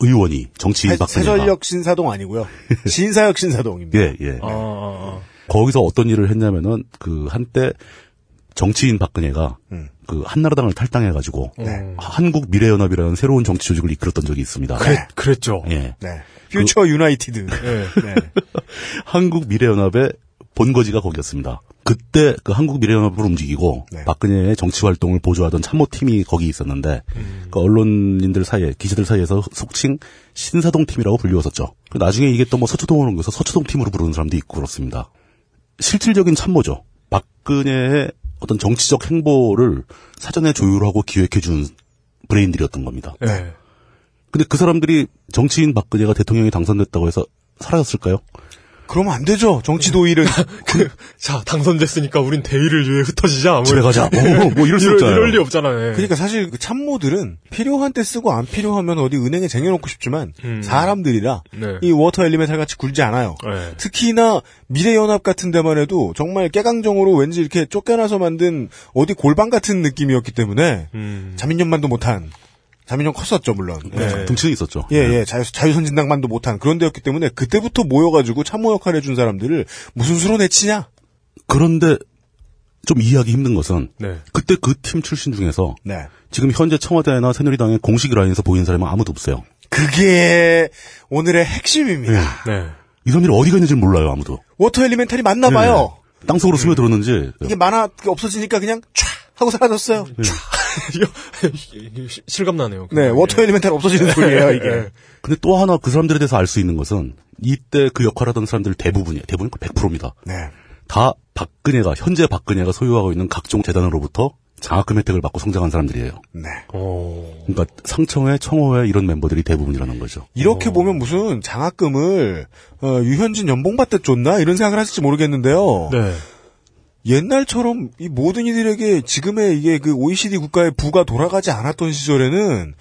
의원이 정치인 세- 박근혜가 세설역 신사동 아니고요. 신사역 신사동입니다. 예, 예. 아, 아, 아. 거기서 어떤 일을 했냐면은 그 한때 정치인 박근혜가 음. 그 한나라당을 탈당해가지고 네. 한국 미래연합이라는 새로운 정치 조직을 이끌었던 적이 있습니다. 그랬, 그랬죠. 예. 네. 퓨처 유나이티드. 예. 네. 한국 미래연합의 본거지가 거기였습니다. 그때 그 한국 미래연합을 움직이고 네. 박근혜의 정치 활동을 보조하던 참모팀이 거기 있었는데 그 언론인들 사이에 기자들 사이에서 속칭 신사동 팀이라고 불리웠었죠. 그 나중에 이게 또 뭐 서초동으로 옮겨서 서초동 팀으로 부르는 사람도 있고 그렇습니다. 실질적인 참모죠. 박근혜의 어떤 정치적 행보를 사전에 조율하고 기획해준 브레인들이었던 겁니다. 예. 근데 그 사람들이 정치인 박근혜가 대통령이 당선됐다고 해서 사라졌을까요? 그러면 안 되죠. 정치 도 일은. 자, 당선됐으니까 우린 대의를 위해 흩어지자. 뭐 집에 가자. 어, 뭐 이럴 수 이럴, 없잖아요. 이럴 리 없잖아요. 예. 그러니까 사실 그 참모들은 필요한 때 쓰고 안 필요하면 어디 은행에 쟁여놓고 싶지만 음. 사람들이라 네. 이 water elemental 같이 굴지 않아요. 예. 특히나 미래연합 같은 데만 해도 정말 깨강정으로 왠지 이렇게 쫓겨나서 만든 어디 골방 같은 느낌이었기 때문에 음. 자민련만도 못한 자민련 컸었죠 물론. 네. 등치는 있었죠. 예, 예, 자유, 자유선진당만도 못한 그런 데였기 때문에 그때부터 모여가지고 참모 역할 해준 사람들을 무슨 수로 내치냐? 그런데 좀 이해하기 힘든 것은 네. 그때 그 팀 출신 중에서 네. 지금 현재 청와대나 새누리당의 공식 라인에서 보이는 사람은 아무도 없어요. 그게 오늘의 핵심입니다. 네. 이 사람들이 어디가 있는지 몰라요, 아무도. water elemental이 맞나 봐요. 네. 땅속으로 스며들었는지 이게 마나 없어지니까 그냥 촤 하고 사라졌어요. 촤. 시- 실감나네요. 네, water elemental 없어지는 소리예요 이게. 근데 또 하나 그 사람들에 대해서 알 수 있는 것은 이때 그 역할하던 사람들 대부분이 대부분 100%입니다. 네. 다 박근혜가 현재 박근혜가 소유하고 있는 각종 재단으로부터 장학금 혜택을 받고 성장한 사람들이에요. 네. 어. 그러니까 상청회, 청호회 이런 멤버들이 대부분이라는 거죠. 이렇게 보면 무슨 장학금을 어, 유현진 연봉 받듯 줬나 이런 생각을 하실지 모르겠는데요. 네. 옛날처럼 이 모든 이들에게 지금의 이게 그 OECD 국가의 부가 돌아가지 않았던 시절에는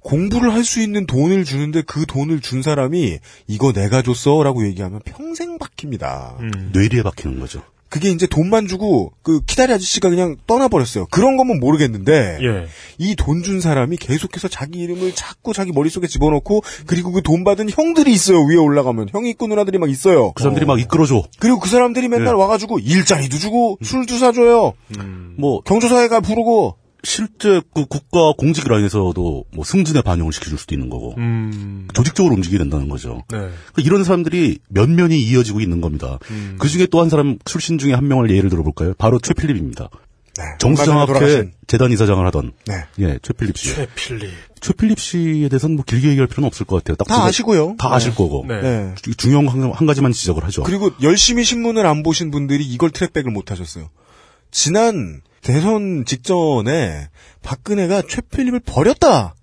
공부를 할 수 있는 돈을 주는데 그 돈을 준 사람이 이거 내가 줬어라고 얘기하면 평생 박힙니다. 뇌리에 박히는 거죠. 그게 이제 돈만 주고 그 키다리 아저씨가 그냥 떠나버렸어요. 그런 거면 모르겠는데 예. 이돈 준 사람이 계속해서 자기 이름을 자꾸 자기 머릿속에 집어넣고 그리고 그 돈 받은 형들이 있어요. 위에 올라가면 형이 있고 누나들이 막 있어요. 그 사람들이 막 이끌어줘. 그리고 그 사람들이 맨날 예. 와가지고 일자리도 주고 술도 사줘요. 뭐 경조사회가 부르고 실제 그 국가 공직 라인에서도 뭐 승진에 반영을 시켜줄 수도 있는 거고 음. 조직적으로 움직이게 된다는 거죠. 네. 그러니까 이런 사람들이 면면이 이어지고 있는 겁니다. 음. 그 중에 또 한 사람 출신 중에 한 명을 예를 들어볼까요? 바로 최필립입니다. 네. 정수장학회 돌아가신. 재단 이사장을 하던 네. 예 최필립 씨. 최필립. 최필립 씨에 대해서는 뭐 길게 얘기할 필요는 없을 것 같아요. 딱 다 아시고요. 다 네. 아실 거고. 네. 네. 주- 중요한 한, 한 가지만 지적을 하죠. 그리고 열심히 신문을 안 보신 분들이 이걸 트랙백을 못 하셨어요. 지난 대선 직전에 박근혜가 최필립을 버렸다.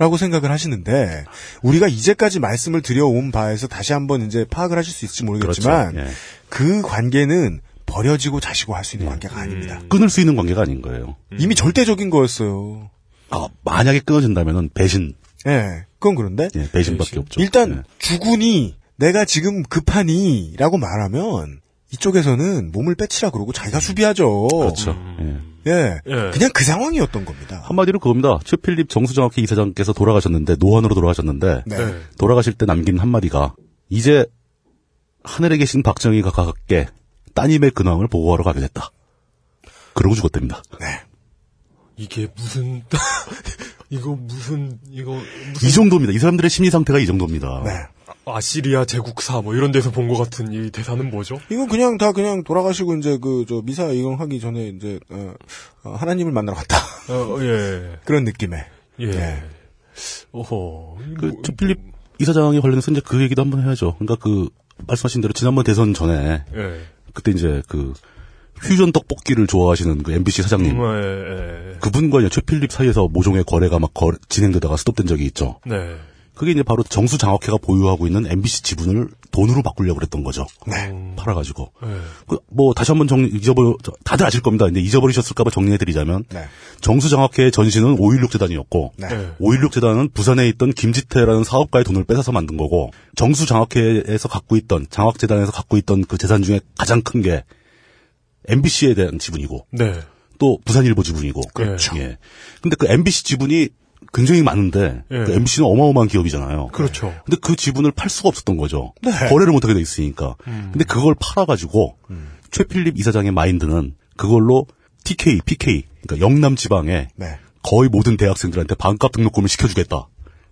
라고 생각을 하시는데 우리가 이제까지 말씀을 드려온 바에서 다시 한번 이제 파악을 하실 수 있을지 모르겠지만 그렇죠. 예. 그 관계는 버려지고 자시고 할 수 있는 관계가 아닙니다. 끊을 수 있는 관계가 아닌 거예요. 이미 절대적인 거였어요. 아, 만약에 끊어진다면은 배신, 예, 그건 그런데 예, 배신밖에 없죠. 일단 예. 주군이 내가 지금 급하니라고 말하면 이쪽에서는 몸을 빼치라 그러고 자기가 수비하죠. 그렇죠. 예. 예, 예. 그냥 그 상황이었던 겁니다. 한마디로 그겁니다. 최필립 정수장학회 이사장께서 돌아가셨는데 노안으로 돌아가셨는데 네. 네. 돌아가실 때 남긴 한마디가 이제 하늘에 계신 박정희가 가깝게 따님의 근황을 보고하러 가게 됐다. 그러고 죽었답니다. 네. 이게 무슨 이거 무슨 이거 무슨 이 정도입니다. 이 사람들의 심리 상태가 이 정도입니다. 네. 아시리아 제국사 뭐 이런 데서 본 것 같은 이 대사는 뭐죠? 이건 그냥 다 그냥 돌아가시고 이제 그 저 미사 이용하기 전에 이제 어, 어, 하나님을 만나러 갔다 어, 예. 그런 느낌의 예. 예. 오호. 그 최필립 이사장에 관련해서 이제 그 얘기도 한번 해야죠. 그러니까 그 말씀하신 대로 지난번 대선 전에 예. 그때 이제 그 퓨전 떡볶이를 좋아하시는 그 MBC 사장님 음, 예, 예. 그분과 이제 최필립 사이에서 모종의 거래가 막 거래- 진행되다가 스톱된 적이 있죠. 네. 그게 이제 바로 정수장학회가 보유하고 있는 MBC 지분을 돈으로 바꾸려고 그랬던 거죠. 네. 팔아가지고. 예. 그, 뭐, 다시 한번 정리, 잊어버, 저, 다들 아실 겁니다. 근데 잊어버리셨을까봐 정리해드리자면, 네. 정수장학회의 전신은 5.16 재단이었고, 네. 예. 5.16 재단은 부산에 있던 김지태라는 사업가의 돈을 뺏어서 만든 거고, 정수장학회에서 갖고 있던, 장학재단에서 갖고 있던 그 재산 중에 가장 큰 게, MBC에 대한 지분이고, 네. 또 부산일보 지분이고. 그렇죠. 예. 근데 그 MBC 지분이 굉장히 많은데, 예. 그 MBC는 어마어마한 기업이잖아요. 그렇죠. 근데 그 지분을 팔 수가 없었던 거죠. 네. 거래를 못하게 돼 있으니까. 음. 근데 그걸 팔아가지고 최필립 이사장의 마인드는 그걸로 TK, PK, 그러니까 영남 지방에 네. 거의 모든 대학생들한테 반값 등록금을 시켜주겠다.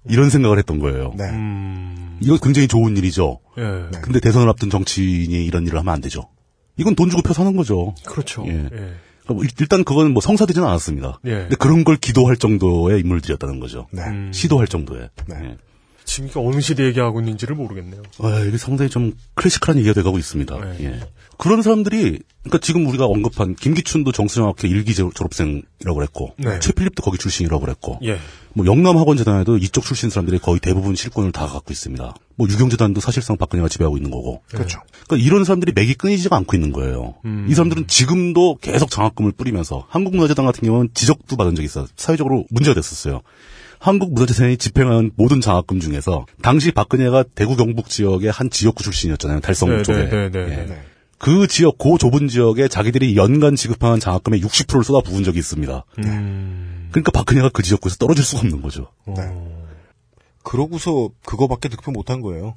이런 생각을 했던 거예요. 네. 음. 이거 굉장히 좋은 일이죠. 예. 근데 대선을 앞둔 정치인이 이런 일을 하면 안 되죠. 이건 돈 주고 표 사는 거죠. 그렇죠. 예. 예. 뭐 일- 일단 그건 뭐 성사되지는 않았습니다. 예. 근데 그런 걸 기도할 정도의 인물들이었다는 거죠. 네. 음. 시도할 정도의. 네. 예. 지금 이게 어느 시대 얘기하고 있는지를 모르겠네요. 아, 이게 상당히 좀 클래식한 얘기가 돼가고 있습니다. 네. 예. 그런 사람들이, 그러니까 지금 우리가 언급한 김기춘도 정수영학회 일기 제- 졸업생이라고 그랬고, 네. 최필립도 거기 출신이라고 그랬고, 예. 뭐 영남학원재단에도 이쪽 출신 사람들이 거의 대부분 실권을 다 갖고 있습니다. 뭐 유경재단도 사실상 박근혜가 지배하고 있는 거고. 그렇죠. 그러니까 이런 사람들이 맥이 끊이지가 않고 있는 거예요. 음. 이 사람들은 지금도 계속 장학금을 뿌리면서 한국문화재단 같은 경우는 지적도 받은 적이 있어요. 사회적으로 문제가 됐었어요. 한국문화재단이 집행한 모든 장학금 중에서 당시 박근혜가 대구 경북 지역의 한 지역구 출신이었잖아요. 달성 네, 쪽에. 네, 네, 네, 예. 네. 그 지역, 그 좁은 지역에 자기들이 연간 지급하는 장학금의 60%를 쏟아 부은 적이 있습니다. 음. 그러니까 박근혜가 그 지역구에서 떨어질 수가 없는 거죠. 그러고서 그거밖에 득표 못한 거예요.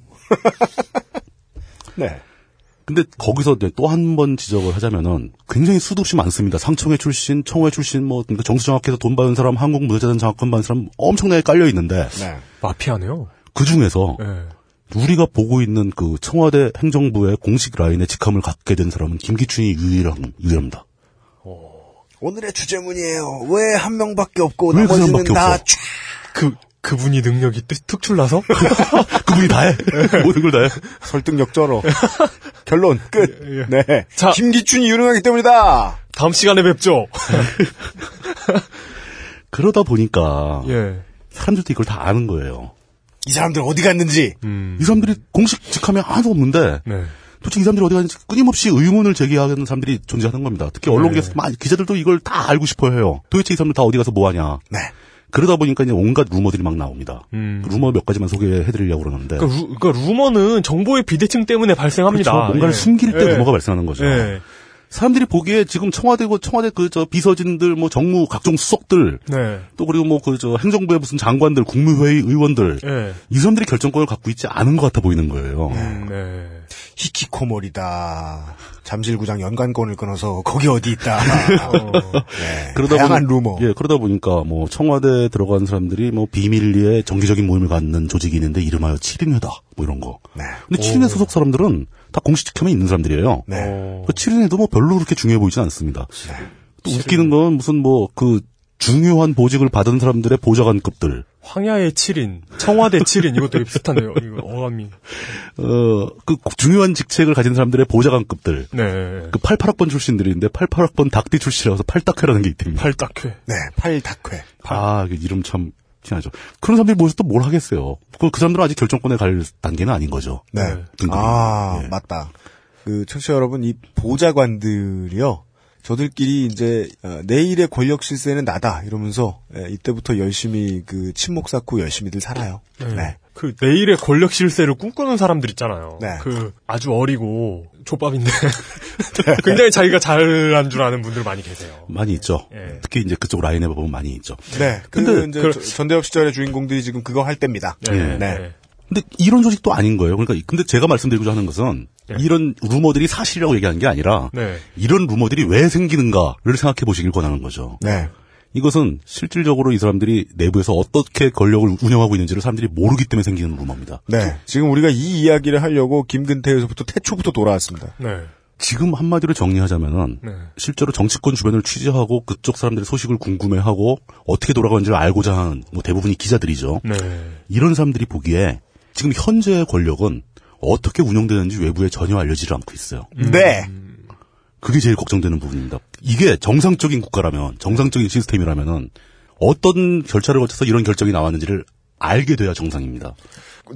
네. 근데 거기서 또 한 번 지적을 하자면은 굉장히 수도 없이 많습니다. 상청회 출신, 청회 출신, 뭐 그러니까 정수장학회에서 돈 받은 사람, 한국 문화재단 장학금 받은 사람 엄청나게 깔려 있는데 네. 마피아네요. 그 중에서 예. 우리가 보고 있는 그 청와대 행정부의 공식 라인에 직함을 갖게 된 사람은 김기춘이 유일한 유일합니다. 오늘의 주제문이에요. 왜 한 명밖에 없고 왜그 나머지는 사람밖에 다 없어? 촤- 그 그분이 능력이 특- 특출나서 그분이 다 해. 모든 걸 다 해. 설득력 쩔어. 결론 끝. 네. 자. 김기춘이 유능하기 때문이다. 다음 시간에 뵙죠. 그러다 보니까 예. 사람들도 이걸 다 아는 거예요. 이 사람들 어디 갔는지. 음. 이 사람들이 공식 직함이 하나도 없는데 네. 도대체 이 사람들이 어디 가는지 끊임없이 의문을 제기하는 사람들이 존재하는 겁니다. 특히 언론계에서 많이 기자들도 이걸 다 알고 싶어 해요. 도대체 이 사람들 다 어디 가서 뭐 하냐. 네. 그러다 보니까 이제 온갖 루머들이 막 나옵니다. 음. 그 루머 몇 가지만 소개해드리려고 그러는데. 그러니까, 루, 그러니까 루머는 정보의 비대칭 때문에 발생합니다. 그렇죠. 뭔가를 예. 숨길 때 예. 루머가 발생하는 거죠. 예. 사람들이 보기에 지금 청와대고 청와대 그 저 비서진들 뭐 정무 각종 수석들 네. 또 그리고 뭐 그 저 행정부의 무슨 장관들 국무회의 의원들 예. 이 사람들이 결정권을 갖고 있지 않은 것 같아 보이는 거예요. 음, 네. 히키코모리다. 잠실구장 연관권을 끊어서 거기 어디 있다. 네. 그러다 다양한 보니- 루머. 예, 그러다 보니까 뭐 청와대에 들어간 사람들이 뭐 비밀리에 정기적인 모임을 갖는 조직이 있는데 이름하여 7인회다. 뭐 이런 거. 네. 근데 7인회 소속 사람들은 다 공식 직함에 있는 사람들이에요. 네. 그 7인회도 뭐 별로 그렇게 중요해 보이진 않습니다. 또 웃기는 건 무슨 뭐 그 중요한 보직을 받은 사람들의 보좌관급들 황야의 7인, 청와대 7인, 이것도 되게 비슷하네요. 이거 어감이. 어, 그 중요한 직책을 가진 사람들의 보좌관급들. 네. 그 88학번 출신들인데 88학번 닭띠 출신이라서 팔딱회라는 게 있답니다. 팔딱회. 네, 팔닭회. 아, 그 이름 참 친하죠. 그런 사람들이 모여서 또 뭘 하겠어요. 그, 그 사람들은 아직 결정권에 갈 단계는 아닌 거죠. 네. 등급이. 아, 예. 맞다. 그, 청취자 여러분, 이 보좌관들이요. 저들끼리 이제, 어, 내일의 권력 실세는 나다. 이러면서, 예, 이때부터 열심히 그, 침묵 쌓고 열심히들 살아요. 네. 그 내일의 권력 실세를 꿈꾸는 사람들 있잖아요. 네. 그 아주 어리고 족밥인데 굉장히 자기가 잘난 줄 아는 분들 많이 계세요. 많이 있죠. 예. 특히 이제 그쪽 라인에 보면 많이 있죠. 네. 그, 근데 이제 그- 저- 전대협 시절의 주인공들이 지금 그거 할 때입니다. 네. 네. 근데 이런 조직도 아닌 거예요. 그러니까 근데 제가 말씀드리고자 하는 것은 네. 이런 루머들이 사실이라고 얘기하는 게 아니라 네. 이런 루머들이 왜 생기는가를 생각해 보시길 권하는 거죠. 네. 이것은 실질적으로 이 사람들이 내부에서 어떻게 권력을 운영하고 있는지를 사람들이 모르기 때문에 생기는 루머입니다. 네. 지금 우리가 이 이야기를 하려고 김근태에서부터 태초부터 돌아왔습니다. 네. 지금 한마디로 정리하자면은 네. 실제로 정치권 주변을 취재하고 그쪽 사람들의 소식을 궁금해하고 어떻게 돌아가는지를 알고자 하는 뭐 대부분이 기자들이죠. 네. 이런 사람들이 보기에 지금 현재의 권력은 어떻게 운영되는지 외부에 전혀 알려지지 않고 있어요. 네. 그게 제일 걱정되는 부분입니다. 이게 정상적인 국가라면, 정상적인 시스템이라면은 어떤 절차를 거쳐서 이런 결정이 나왔는지를 알게 돼야 정상입니다.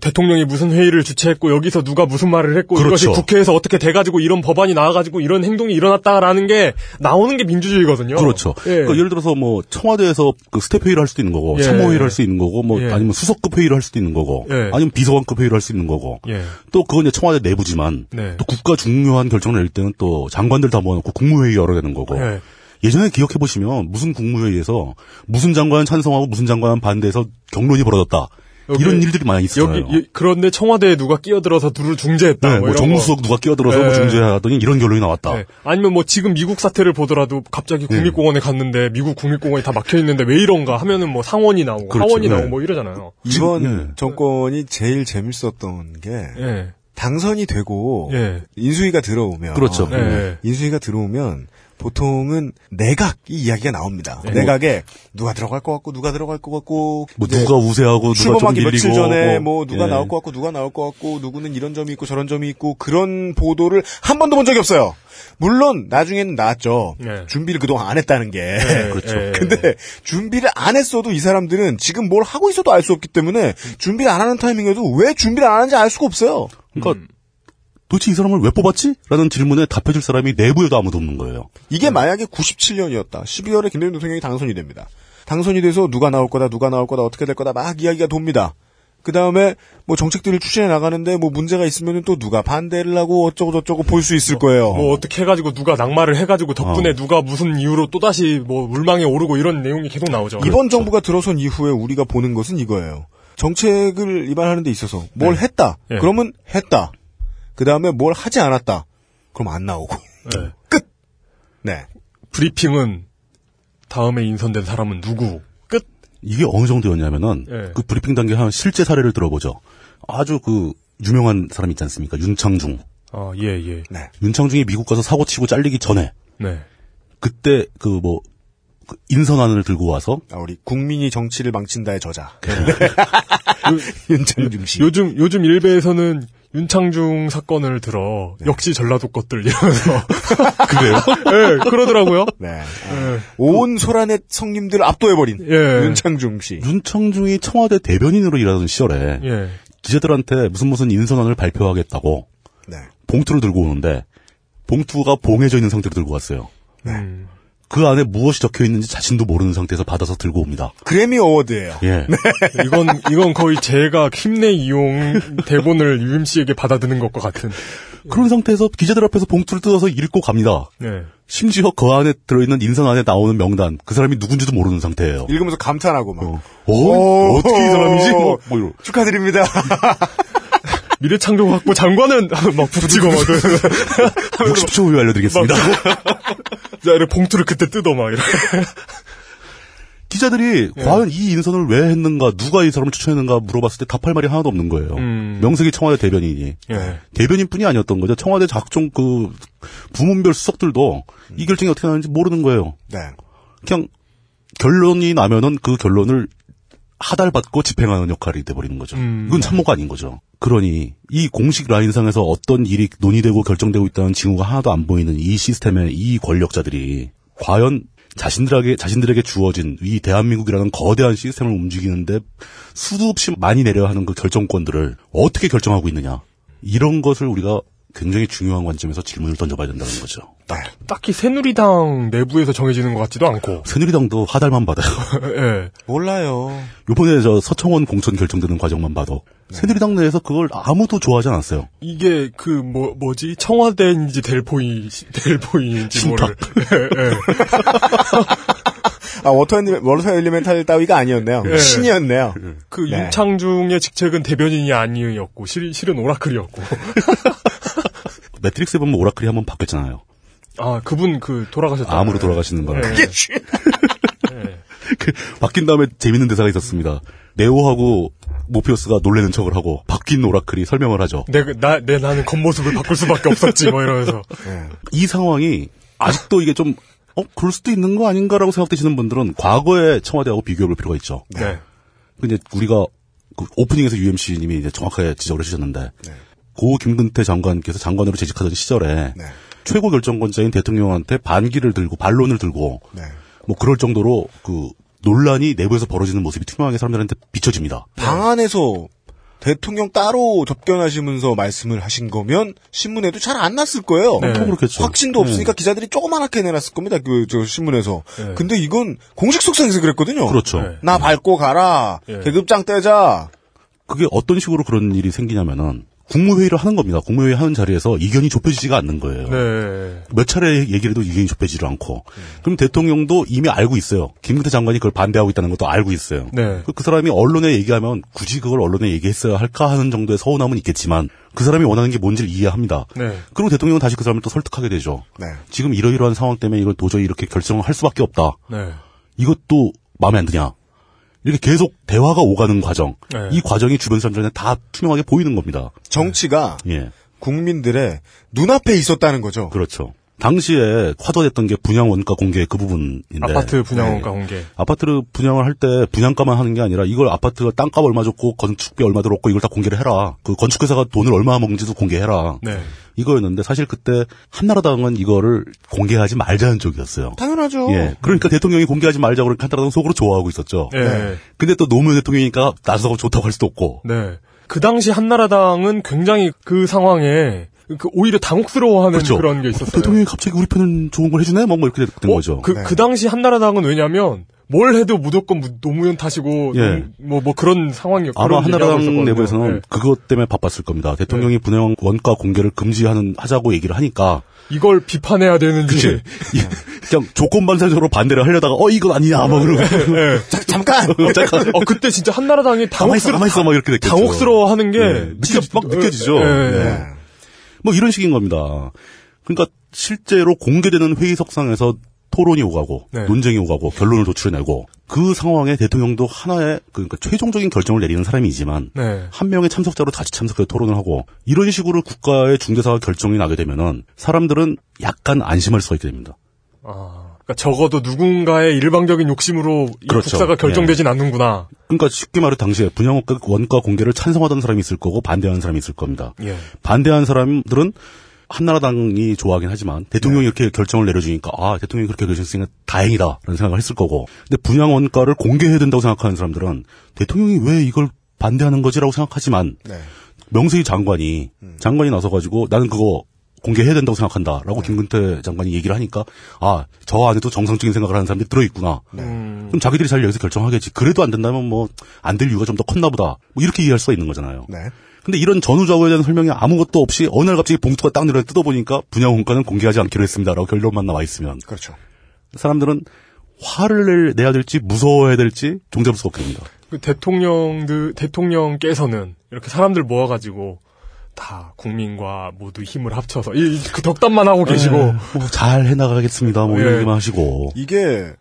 대통령이 무슨 회의를 주최했고 여기서 누가 무슨 말을 했고 그렇죠. 이것이 국회에서 어떻게 돼가지고 이런 법안이 나와가지고 이런 행동이 일어났다라는 게 나오는 게 민주주의거든요. 그렇죠. 예. 그러니까 예를 들어서 뭐 청와대에서 그 스태프 회의를 할 수도 있는 거고, 예. 참모 회의를 할 수 있는 거고, 뭐 예. 아니면 수석급 회의를 할 수도 있는 거고, 예. 아니면 비서관급 회의를 할 수 있는 거고, 예. 또 그건 이제 청와대 내부지만 네. 또 국가 중요한 결정을 낼 때는 또 장관들 다 모아놓고 국무회의 열어야 되는 거고. 예. 예전에 기억해 보시면 무슨 국무회의에서 무슨 장관 찬성하고 무슨 장관 반대해서 경론이 벌어졌다. 여기- 이런 일들이 많이 있어요. 여기 이- 그런데 청와대에 누가 끼어들어서 둘을 중재했다. 네, 뭐 뭐 정무수석 거. 누가 끼어들어서 네. 뭐 중재하더니 이런 결론이 나왔다. 네. 아니면 뭐 지금 미국 사태를 보더라도 갑자기 네. 국립공원에 갔는데 미국 국립공원이 다 막혀 있는데 왜 이런가 하면은 뭐 상원이 나오고 그렇죠. 하원이 네. 나오고 뭐 이러잖아요. 이번 예. 정권이 제일 재밌었던 게 예. 당선이 되고 예. 인수위가 들어오면 그렇죠. 네. 인수위가 들어오면 보통은 내각 이 이야기가 나옵니다. 네. 내각에 누가 들어갈 것 같고 누가 들어갈 것 같고 뭐 누가 우세하고 누가 좀 출범하기 밀리고 며칠 전에 뭐 누가 예. 나올 것 같고 누가 나올 것 같고 누구는 이런 점이 있고 저런 점이 있고 그런 보도를 한 번도 본 적이 없어요. 물론 나중에는 나왔죠. 네. 준비를 그동안 안 했다는 게. 그렇죠. 예. 근데 준비를 안 했어도 이 사람들은 지금 뭘 하고 있어도 알 수 없기 때문에 준비를 안 하는 타이밍에도 왜 준비를 안 하는지 알 수가 없어요. 그러니까 도대체 이 사람을 왜 뽑았지? 라는 질문에 답해줄 사람이 내부에도 아무도 없는 거예요. 이게 만약에 97년이었다. 12월에 김대중 대통령이 당선이 됩니다. 당선이 돼서 누가 나올 거다, 누가 나올 거다, 어떻게 될 거다 막 이야기가 돕니다. 그 다음에 뭐 정책들을 추진해 나가는데 뭐 문제가 있으면 또 누가 반대를 하고 어쩌고 저쩌고 볼 수 있을 거예요. 뭐 어떻게 해가지고 누가 낙마를 해가지고 덕분에 어. 누가 무슨 이유로 또 다시 뭐 물망에 오르고 이런 내용이 계속 나오죠. 이번 정부가 들어선 이후에 우리가 보는 것은 이거예요. 정책을 입안하는 데 있어서 뭘 했다. 네. 그러면 했다. 그 다음에 뭘 하지 않았다. 그럼 안 나오고. 네. 끝. 네. 브리핑은 다음에 인선된 사람은 누구? 끝. 이게 어느 정도였냐면은 예. 그 브리핑 단계 한 실제 사례를 들어보죠. 아주 그 유명한 사람 있지 않습니까? 윤창중. 아, 예, 예. 네. 윤창중이 미국 가서 사고 치고 잘리기 전에 네. 그때 그뭐 인선안을 들고 와서 아, 우리 국민이 정치를 망친다의 저자. 네. 윤창중 씨. 요즘, 요즘 일베에서는 윤창중 사건을 들어, 역시 전라도 것들, 이러면서. 그래요? 예, 그러더라고요. 네. 아, 온 소란의 성님들을 압도해버린 예. 윤창중 씨. 윤창중이 청와대 대변인으로 일하던 시절에 예. 기자들한테 무슨 무슨 인선안을 발표하겠다고 네. 봉투를 들고 오는데 봉투가 봉해져 있는 상태로 들고 왔어요. 음. 그 안에 무엇이 적혀 있는지 자신도 모르는 상태에서 받아서 들고 옵니다. 그래미 어워드예요. 예. 이건 이건 거의 제가 힘내 이용 대본을 UMC에게 받아드는 것과 같은. 그런 상태에서 기자들 앞에서 봉투를 뜯어서 읽고 갑니다. 네. 심지어 그 안에 들어있는 인상 안에 나오는 명단 그 사람이 누군지도 모르는 상태예요. 읽으면서 감탄하고 막. 어, 어, 어떻게 이 사람이지? 뭐, 뭐. 축하드립니다. 미래창조학부 장관은 막 붙이고 막 60초 후에 알려드리겠습니다. 자, 이렇게 봉투를 그때 뜯어 막 이렇게. 기자들이 과연 이 인선을 왜 했는가, 누가 이 사람을 추천했는가 물어봤을 때 답할 말이 하나도 없는 거예요. 음. 명색이 청와대 대변인이. 예. 대변인뿐이 아니었던 거죠. 청와대 각종 그 부문별 수석들도 이 결정이 어떻게 나는지 모르는 거예요. 네. 그냥 결론이 나면은 그 결론을 하달받고 집행하는 역할이 돼버리는 거죠. 음. 이건 참모가 아닌 거죠. 그러니 이 공식 라인상에서 어떤 일이 논의되고 결정되고 있다는 징후가 하나도 안 보이는 이 시스템의 이 권력자들이 과연 자신들에게 자신들에게 주어진 이 대한민국이라는 거대한 시스템을 움직이는데 수도 없이 많이 내려야 하는 그 결정권들을 어떻게 결정하고 있느냐 이런 것을 우리가 굉장히 중요한 관점에서 질문을 던져봐야 된다는 거죠. 딱 히 새누리당 내부에서 정해지는 것 같지도 않고. 새누리당도 하달만 받아요. 예. 몰라요. 요번에 저 서청원 공천 결정되는 과정만 봐도 새누리당 내에서 그걸 아무도 좋아하지 않았어요. 이게 그 뭐 뭐지 청와대인지 델포이 델포이인지 모를. 예, 예. 아, water, ele- water elemental 따위가 아니었네요. 예. 신이었네요. 그 네. 윤창중의 직책은 대변인이 아니었고 실, 실은 oracle이었고. 매트릭스에 보면 oracle이 한번 바뀌었잖아요. 아 그분 그 돌아가셨다. 암으로 돌아가시는 거라. 예. 그 바뀐 다음에 재밌는 대사가 있었습니다. 네오하고 모피어스가 놀래는 척을 하고 바뀐 오라클이 설명을 하죠. 내, 나, 내 나는 겉모습을 바꿀 수밖에 없었지, 뭐 이러면서. 이 상황이 아직도 이게 좀 어, 그럴 수도 있는 거 아닌가라고 생각되시는 분들은 과거의 청와대하고 비교해 볼 필요가 있죠. 네. 근데 우리가 그 오프닝에서 UMC님이 이제 정확하게 지적을 해주셨는데 고 김근태 장관께서 장관으로 재직하던 시절에 최고 결정권자인 대통령한테 반기를 들고 반론을 들고 뭐 그럴 정도로 그 논란이 내부에서 벌어지는 모습이 투명하게 사람들한테 비춰집니다. 방 안에서 대통령 따로 접견하시면서 말씀을 하신 거면 신문에도 잘 안 났을 거예요. 네. 그렇겠죠. 확신도 없으니까 기자들이 조그맣게 내놨을 겁니다. 그 저 신문에서. 네. 근데 이건 공식 속성에서 그랬거든요. 그렇죠. 나 밟고 가라. 네. 계급장 떼자. 그게 어떤 식으로 그런 일이 생기냐면은 국무회의를 하는 겁니다. 국무회의 하는 자리에서 이견이 좁혀지지가 않는 거예요. 네. 몇 차례 얘기를 해도 이견이 좁혀지지 않고. 그럼 대통령도 이미 알고 있어요. 김근태 장관이 그걸 반대하고 있다는 것도 알고 있어요. 네. 그- 그 사람이 언론에 얘기하면 굳이 그걸 언론에 얘기했어야 할까 하는 정도의 서운함은 있겠지만 그 사람이 원하는 게 뭔지를 이해합니다. 네. 그리고 대통령은 다시 그 사람을 또 설득하게 되죠. 네. 지금 이러이러한 상황 때문에 이걸 도저히 이렇게 결정을 할 수밖에 없다. 네. 이것도 마음에 안 드냐. 이렇게 계속 대화가 오가는 과정. 네. 이 과정이 주변 사람들한테 다 투명하게 보이는 겁니다. 정치가 예. 국민들의 눈앞에 있었다는 거죠. 그렇죠. 당시에 화두됐던 게 분양 원가 공개 그 부분인데. 아파트 분양 원가 네. 공개. 아파트를 분양을 할 때 분양가만 하는 게 아니라 이걸 아파트가 땅값 얼마 줬고 건축비 얼마 들었고 이걸 다 공개를 해라. 그 건축회사가 돈을 얼마 먹는지도 공개해라. 네. 이거였는데 사실 그때 한나라당은 이거를 공개하지 말자는 쪽이었어요. 당연하죠. 예. 그러니까 대통령이 공개하지 말자고 그러니까 한나라당 속으로 좋아하고 있었죠. 네. 근데 또 노무현 대통령이니까 나서서 좋다고 할 수도 없고. 네. 그 당시 한나라당은 굉장히 그 상황에 그 오히려 당혹스러워하는 그렇죠. 그런 게 있었어요. 대통령이 갑자기 우리 편은 좋은 걸 해주네? 뭐, 뭐 이렇게 된 어, 거죠. 그, 그 당시 한나라당은 왜냐면 뭘 해도 무조건 무- 노무현 탓이고 예. 뭐뭐 그런 상황이었고 아마 한나라당. 내부에서는 네. 그것 때문에 바빴을 겁니다. 대통령이 분양 원가 공개를 금지하는 하자고 얘기를 하니까 이걸 비판해야 되는지 그치. 이- 그냥 조건 반사적으로 반대를 하려다가 어 이건 아니야 막 그러고 예. 잠깐. 잠깐 어 그때 진짜 한나라당이 당혹스러 있어 막 이렇게 됐겠죠. 당혹스러워하는 게 예. 느껴, 막 느껴지죠. 예. 예. 뭐 이런 식인 겁니다. 그러니까 실제로 공개되는 회의석상에서 토론이 오가고 네. 논쟁이 오가고 결론을 도출해내고 그 상황에 대통령도 하나의 그러니까 최종적인 결정을 내리는 사람이지만 네. 한 명의 참석자로 같이 참석해서 토론을 하고 이런 식으로 국가의 중대사가 결정이 나게 되면은 사람들은 약간 안심할 수가 있게 됩니다. 아, 그러니까 적어도 누군가의 일방적인 욕심으로 이 그렇죠. 국사가 결정되진 않는구나. 그러니까 쉽게 말해 당시에 분양 원가 공개를 찬성하던 사람이 있을 거고 반대하는 사람이 있을 겁니다. 예. 반대하는 사람들은 한나라당이 좋아하긴 하지만 대통령이 이렇게 결정을 내려주니까 아 대통령이 그렇게 결정했으니까 다행이다라는 생각을 했을 거고 근데 분양 원가를 공개해야 된다고 생각하는 사람들은 대통령이 왜 이걸 반대하는 거지라고 생각하지만 네. 명세희 장관이 장관이 나서 가지고 나는 그거 공개해야 된다고 생각한다라고 김근태 장관이 얘기를 하니까 아 저 안에도 정상적인 생각을 하는 사람들이 들어 있구나. 그럼 자기들이 잘 여기서 결정하겠지. 그래도 안 된다면 뭐 안 될 이유가 좀 더 컸나 보다. 뭐 이렇게 이해할 수가 있는 거잖아요. 네. 근데 이런 전후좌우에 대한 설명이 아무것도 없이 어느 날 갑자기 봉투가 딱 내려 뜯어보니까 분야 원가는 공개하지 않기로 했습니다라고 결론만 나와 있으면 그렇죠. 사람들은 화를 낼- 내야 될지 무서워해야 될지 종잡을 수가 없게 됩니다. 그 대통령들 대통령께서는 이렇게 사람들 모아가지고 다 국민과 모두 힘을 합쳐서 이 그 덕담만 하고 계시고 뭐잘 해나가겠습니다. 뭐 예. 이런 얘기만 하시고 이게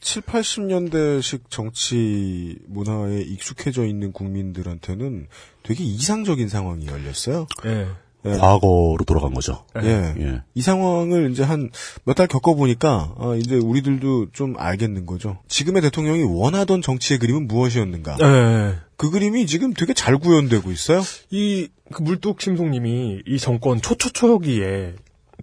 7, 80년대식 정치 문화에 익숙해져 있는 국민들한테는 되게 이상적인 상황이 열렸어요. 예. 예. 과거로 돌아간 거죠. 예. 예. 이 상황을 이제 한 몇 달 겪어보니까, 아, 이제 우리들도 좀 알겠는 거죠. 지금의 대통령이 원하던 정치의 그림은 무엇이었는가. 예. 그 그림이 지금 되게 잘 구현되고 있어요. 이 그 물뚝 심송님이 이 정권 초초초기에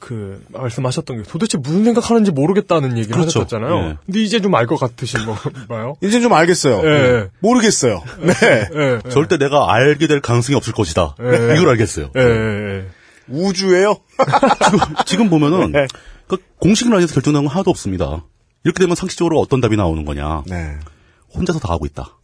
그 말씀하셨던 게 도대체 무슨 생각하는지 모르겠다는 얘기를 그렇죠. 하셨잖아요. 예. 근데 이제 좀 알 것 같으신 건가요? 이제 좀 알겠어요. 예. 모르겠어요. 네. 예. 절대 내가 알게 될 가능성이 없을 것이다. 예. 이걸 알겠어요. 예, 예. 우주예요? 지금 보면은 네. 그 공식 라인에서 결정난 건 하나도 없습니다. 이렇게 되면 상식적으로 어떤 답이 나오는 거냐? 네. 혼자서 다 하고 있다.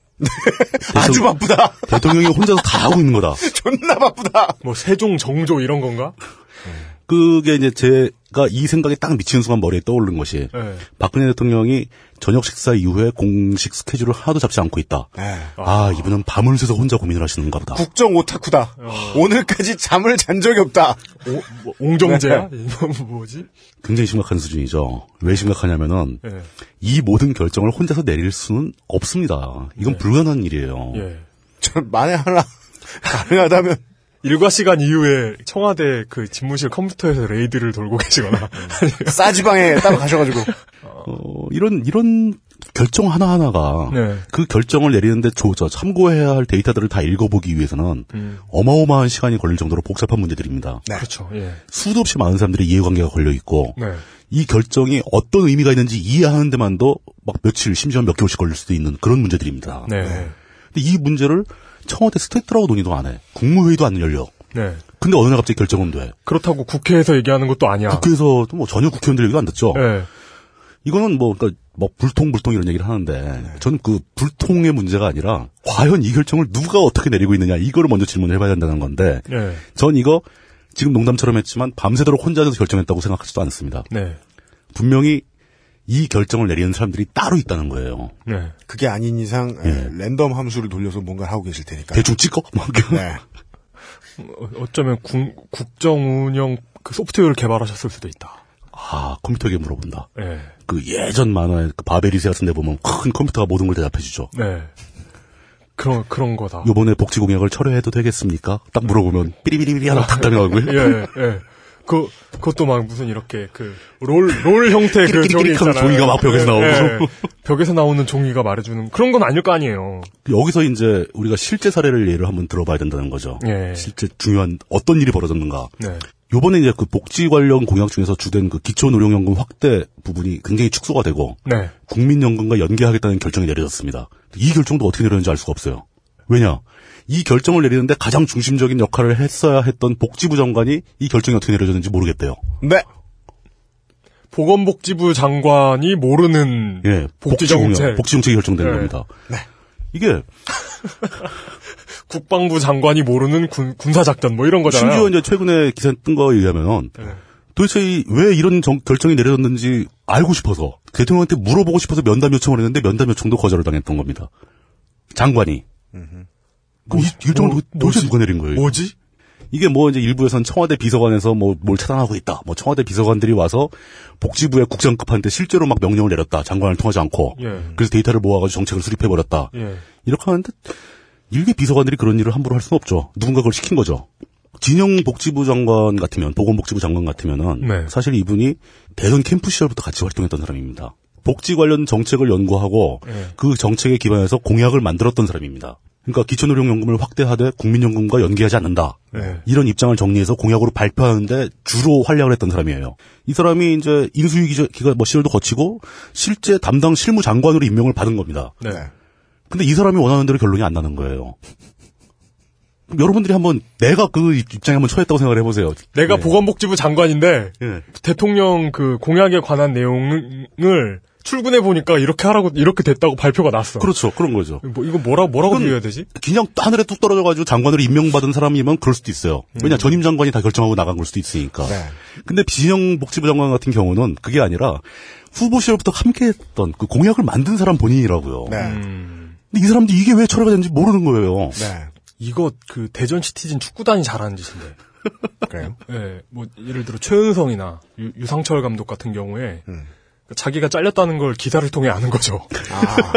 아주 바쁘다. 대통령이 혼자서 다 하고 있는 거다. 존나 바쁘다. 뭐 세종 정조 이런 건가? 그게 이제 제가 이 생각이 딱 미치는 순간 머리에 떠오르는 것이 예. 박근혜 대통령이 저녁 식사 이후에 공식 스케줄을 하나도 잡지 않고 있다. 아, 이분은 밤을 새서 혼자 고민을 하시는가 보다. 국정 오타쿠다. 오늘까지 잠을 잔 적이 없다. 뭐, 옹정제야? 네. 뭐지? 굉장히 심각한 수준이죠. 왜 심각하냐면은 예. 이 모든 결정을 혼자서 내릴 수는 없습니다. 이건 불가능한 일이에요. 예. 저 만에 하나 가능하다면 일과 시간 이후에 청와대 그 집무실 컴퓨터에서 레이드를 돌고 계시거나 싸지방에 따로 가셔가지고 어, 이런 이런 결정 하나 하나가 네. 그 결정을 내리는데 조, 저 참고해야 할 데이터들을 다 읽어보기 위해서는 음. 어마어마한 시간이 걸릴 정도로 복잡한 문제들입니다. 그렇죠. 예. 수도 없이 많은 사람들의 이해관계가 걸려 있고 네. 이 결정이 어떤 의미가 있는지 이해하는 데만도 막 며칠 심지어 몇 개월씩 걸릴 수도 있는 그런 문제들입니다. 네. 근데 이 문제를 청와대 스태프들하고 논의도 안 해. 국무회의도 안 열려. 네. 근데 어느 날 갑자기 결정은 돼. 그렇다고 국회에서 얘기하는 것도 아니야. 국회에서도 뭐 전혀 국회의원들 얘기도 안 듣죠. 예. 이거는 뭐, 그니까, 뭐, 불통, 불통 이런 얘기를 하는데, 저는 그 불통의 문제가 아니라, 과연 이 결정을 누가 어떻게 내리고 있느냐, 이거를 먼저 질문을 해봐야 된다는 건데, 예. 전 이거, 지금 농담처럼 했지만, 밤새도록 혼자 서 결정했다고 생각하지도 않습니다. 네. 분명히, 이 결정을 내리는 사람들이 따로 있다는 거예요. 네. 그게 아닌 이상 예. 에, 랜덤 함수를 돌려서 뭔가를 하고 계실 테니까. 대충 찍어? 막 네. 어- 어쩌면 국, 국정 운영 그 소프트웨어를 개발하셨을 수도 있다. 아, 컴퓨터에게 물어본다. 예. 그 예전 만화의 그 바베리세 같은 데 보면 큰 컴퓨터가 모든 걸 대답해주죠. 네. 그런 그런 거다. 요번에 복지 공약을 철회해도 되겠습니까? 딱 물어보면 삐리비리비리 하나 탁 나오고요. 예, 예. 그, 그것도 막 무슨 이렇게 그, 롤, 롤 형태 그 종이 있잖아요. 종이가 막 벽에서 나오고. 벽에서 나오는 종이가 말해주는 그런 건 아닐 거 아니에요. 여기서 이제 우리가 실제 사례를 예를 한번 들어봐야 된다는 거죠. 예. 실제 중요한 어떤 일이 벌어졌는가. 네. 요번에 이제 그 복지 관련 공약 중에서 주된 그 기초노령연금 확대 부분이 굉장히 축소가 되고 네. 국민연금과 연계하겠다는 결정이 내려졌습니다. 이 결정도 어떻게 내렸는지 알 수가 없어요. 왜냐? 이 결정을 내리는데 가장 중심적인 역할을 했어야 했던 복지부 장관이 이 결정이 어떻게 내려졌는지 모르겠대요. 네. 보건복지부 장관이 모르는 예, 복지정책. 복지정책이 결정되는 네. 겁니다. 이게 국방부 장관이 모르는 군, 군사작전 뭐 이런 거잖아요. 심지어 이제 최근에 기사 뜬 거에 의하면 네. 도대체 이- 왜 이런 정- 결정이 내려졌는지 알고 싶어서 대통령한테 물어보고 싶어서 면담 요청을 했는데 면담 요청도 거절을 당했던 겁니다. 장관이. 이 결정을 뭐, 도- 도대체? 누가 내린 거예요? 뭐지? 이게 뭐 이제 일부에선 청와대 비서관에서 뭐 뭘 차단하고 있다. 뭐 청와대 비서관들이 와서 복지부의 국장급한테 실제로 막 명령을 내렸다. 장관을 통하지 않고. 예. 그래서 데이터를 모아가지고 정책을 수립해 버렸다. 예. 이렇게 하는데 일개 비서관들이 그런 일을 함부로 할 수는 없죠. 누군가 그걸 시킨 거죠. 진영 복지부 장관 같으면 보건복지부 장관 같으면은 네. 사실 이분이 대선 캠프 시절부터 같이 활동했던 사람입니다. 복지 관련 정책을 연구하고 네. 그 정책에 기반해서 공약을 만들었던 사람입니다. 그러니까 기초노령연금을 확대하되 국민연금과 연계하지 않는다. 네. 이런 입장을 정리해서 공약으로 발표하는데 주로 활약을 했던 사람이에요. 이 사람이 이제 인수위 기가 뭐 시절도 거치고 실제 담당 실무장관으로 임명을 받은 겁니다. 네. 근데 이 사람이 원하는 대로 결론이 안 나는 거예요. 여러분들이 한번 내가 그 입장에 한번 처했다고 생각을 해보세요. 내가 네. 보건복지부 장관인데 예. 대통령 그 공약에 관한 내용을 출근해 보니까 이렇게 하라고 이렇게 됐다고 발표가 났어. 그렇죠. 그런 거죠. 뭐 이거 뭐라 뭐라고 비교해야 되지? 그냥 하늘에 뚝 떨어져 가지고 장관으로 임명받은 사람이면 그럴 수도 있어요. 왜냐 전임 장관이 다 결정하고 나간 걸 수도 있으니까. 네. 근데 비진영 복지부 장관 같은 경우는 그게 아니라 후보 시절부터 함께했던 그 공약을 만든 사람 본인이라고요. 네. 음. 근데 이 사람들이 이게 왜 철회가 되는지 모르는 거예요. 네. 이거 그 대전 시티즌 축구단이 잘하는 짓인데. 그래요? 예, 뭐 예를 들어 최은성이나 유, 상철 감독 같은 경우에 음. 자기가 잘렸다는 걸 기사를 통해 아는 거죠. 아,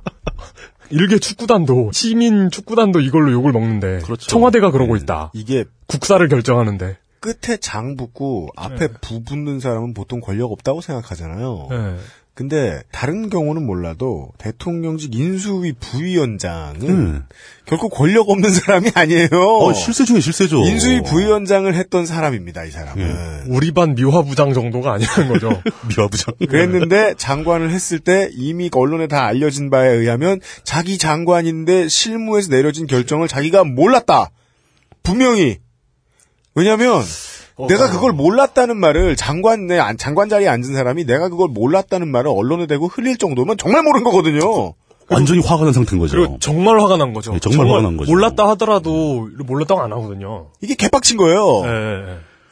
일개 축구단도 시민 축구단도 이걸로 욕을 먹는데 그렇죠. 청와대가 그러고 있다. 이게 국사를 결정하는데. 끝에 장 붙고 앞에 부 붙는 사람은 보통 권력 없다고 생각하잖아요. 예. 근데 다른 경우는 몰라도 대통령직 인수위 부위원장은 음. 결코 권력 없는 사람이 아니에요. 어, 실세 중에 실세죠. 인수위 부위원장을 했던 사람입니다. 이 사람은. 우리 반 미화부장 정도가 아니라는 거죠. 미화부장. 그랬는데 장관을 했을 때 이미 언론에 다 알려진 바에 의하면 자기 장관인데 실무에서 내려진 결정을 자기가 몰랐다. 분명히. 왜냐면 내가 그걸 몰랐다는 말을 장관 내 안- 장관 자리에 앉은 사람이 내가 그걸 몰랐다는 말을 언론에 대고 흘릴 정도면 정말 모르는 거거든요. 완전히 화가 난 상태인 거죠. 그리고 정말 화가 난 거죠. 네, 정말 화가 난 거죠. 몰랐다 하더라도 몰랐다고 안 하거든요. 이게 개빡친 거예요.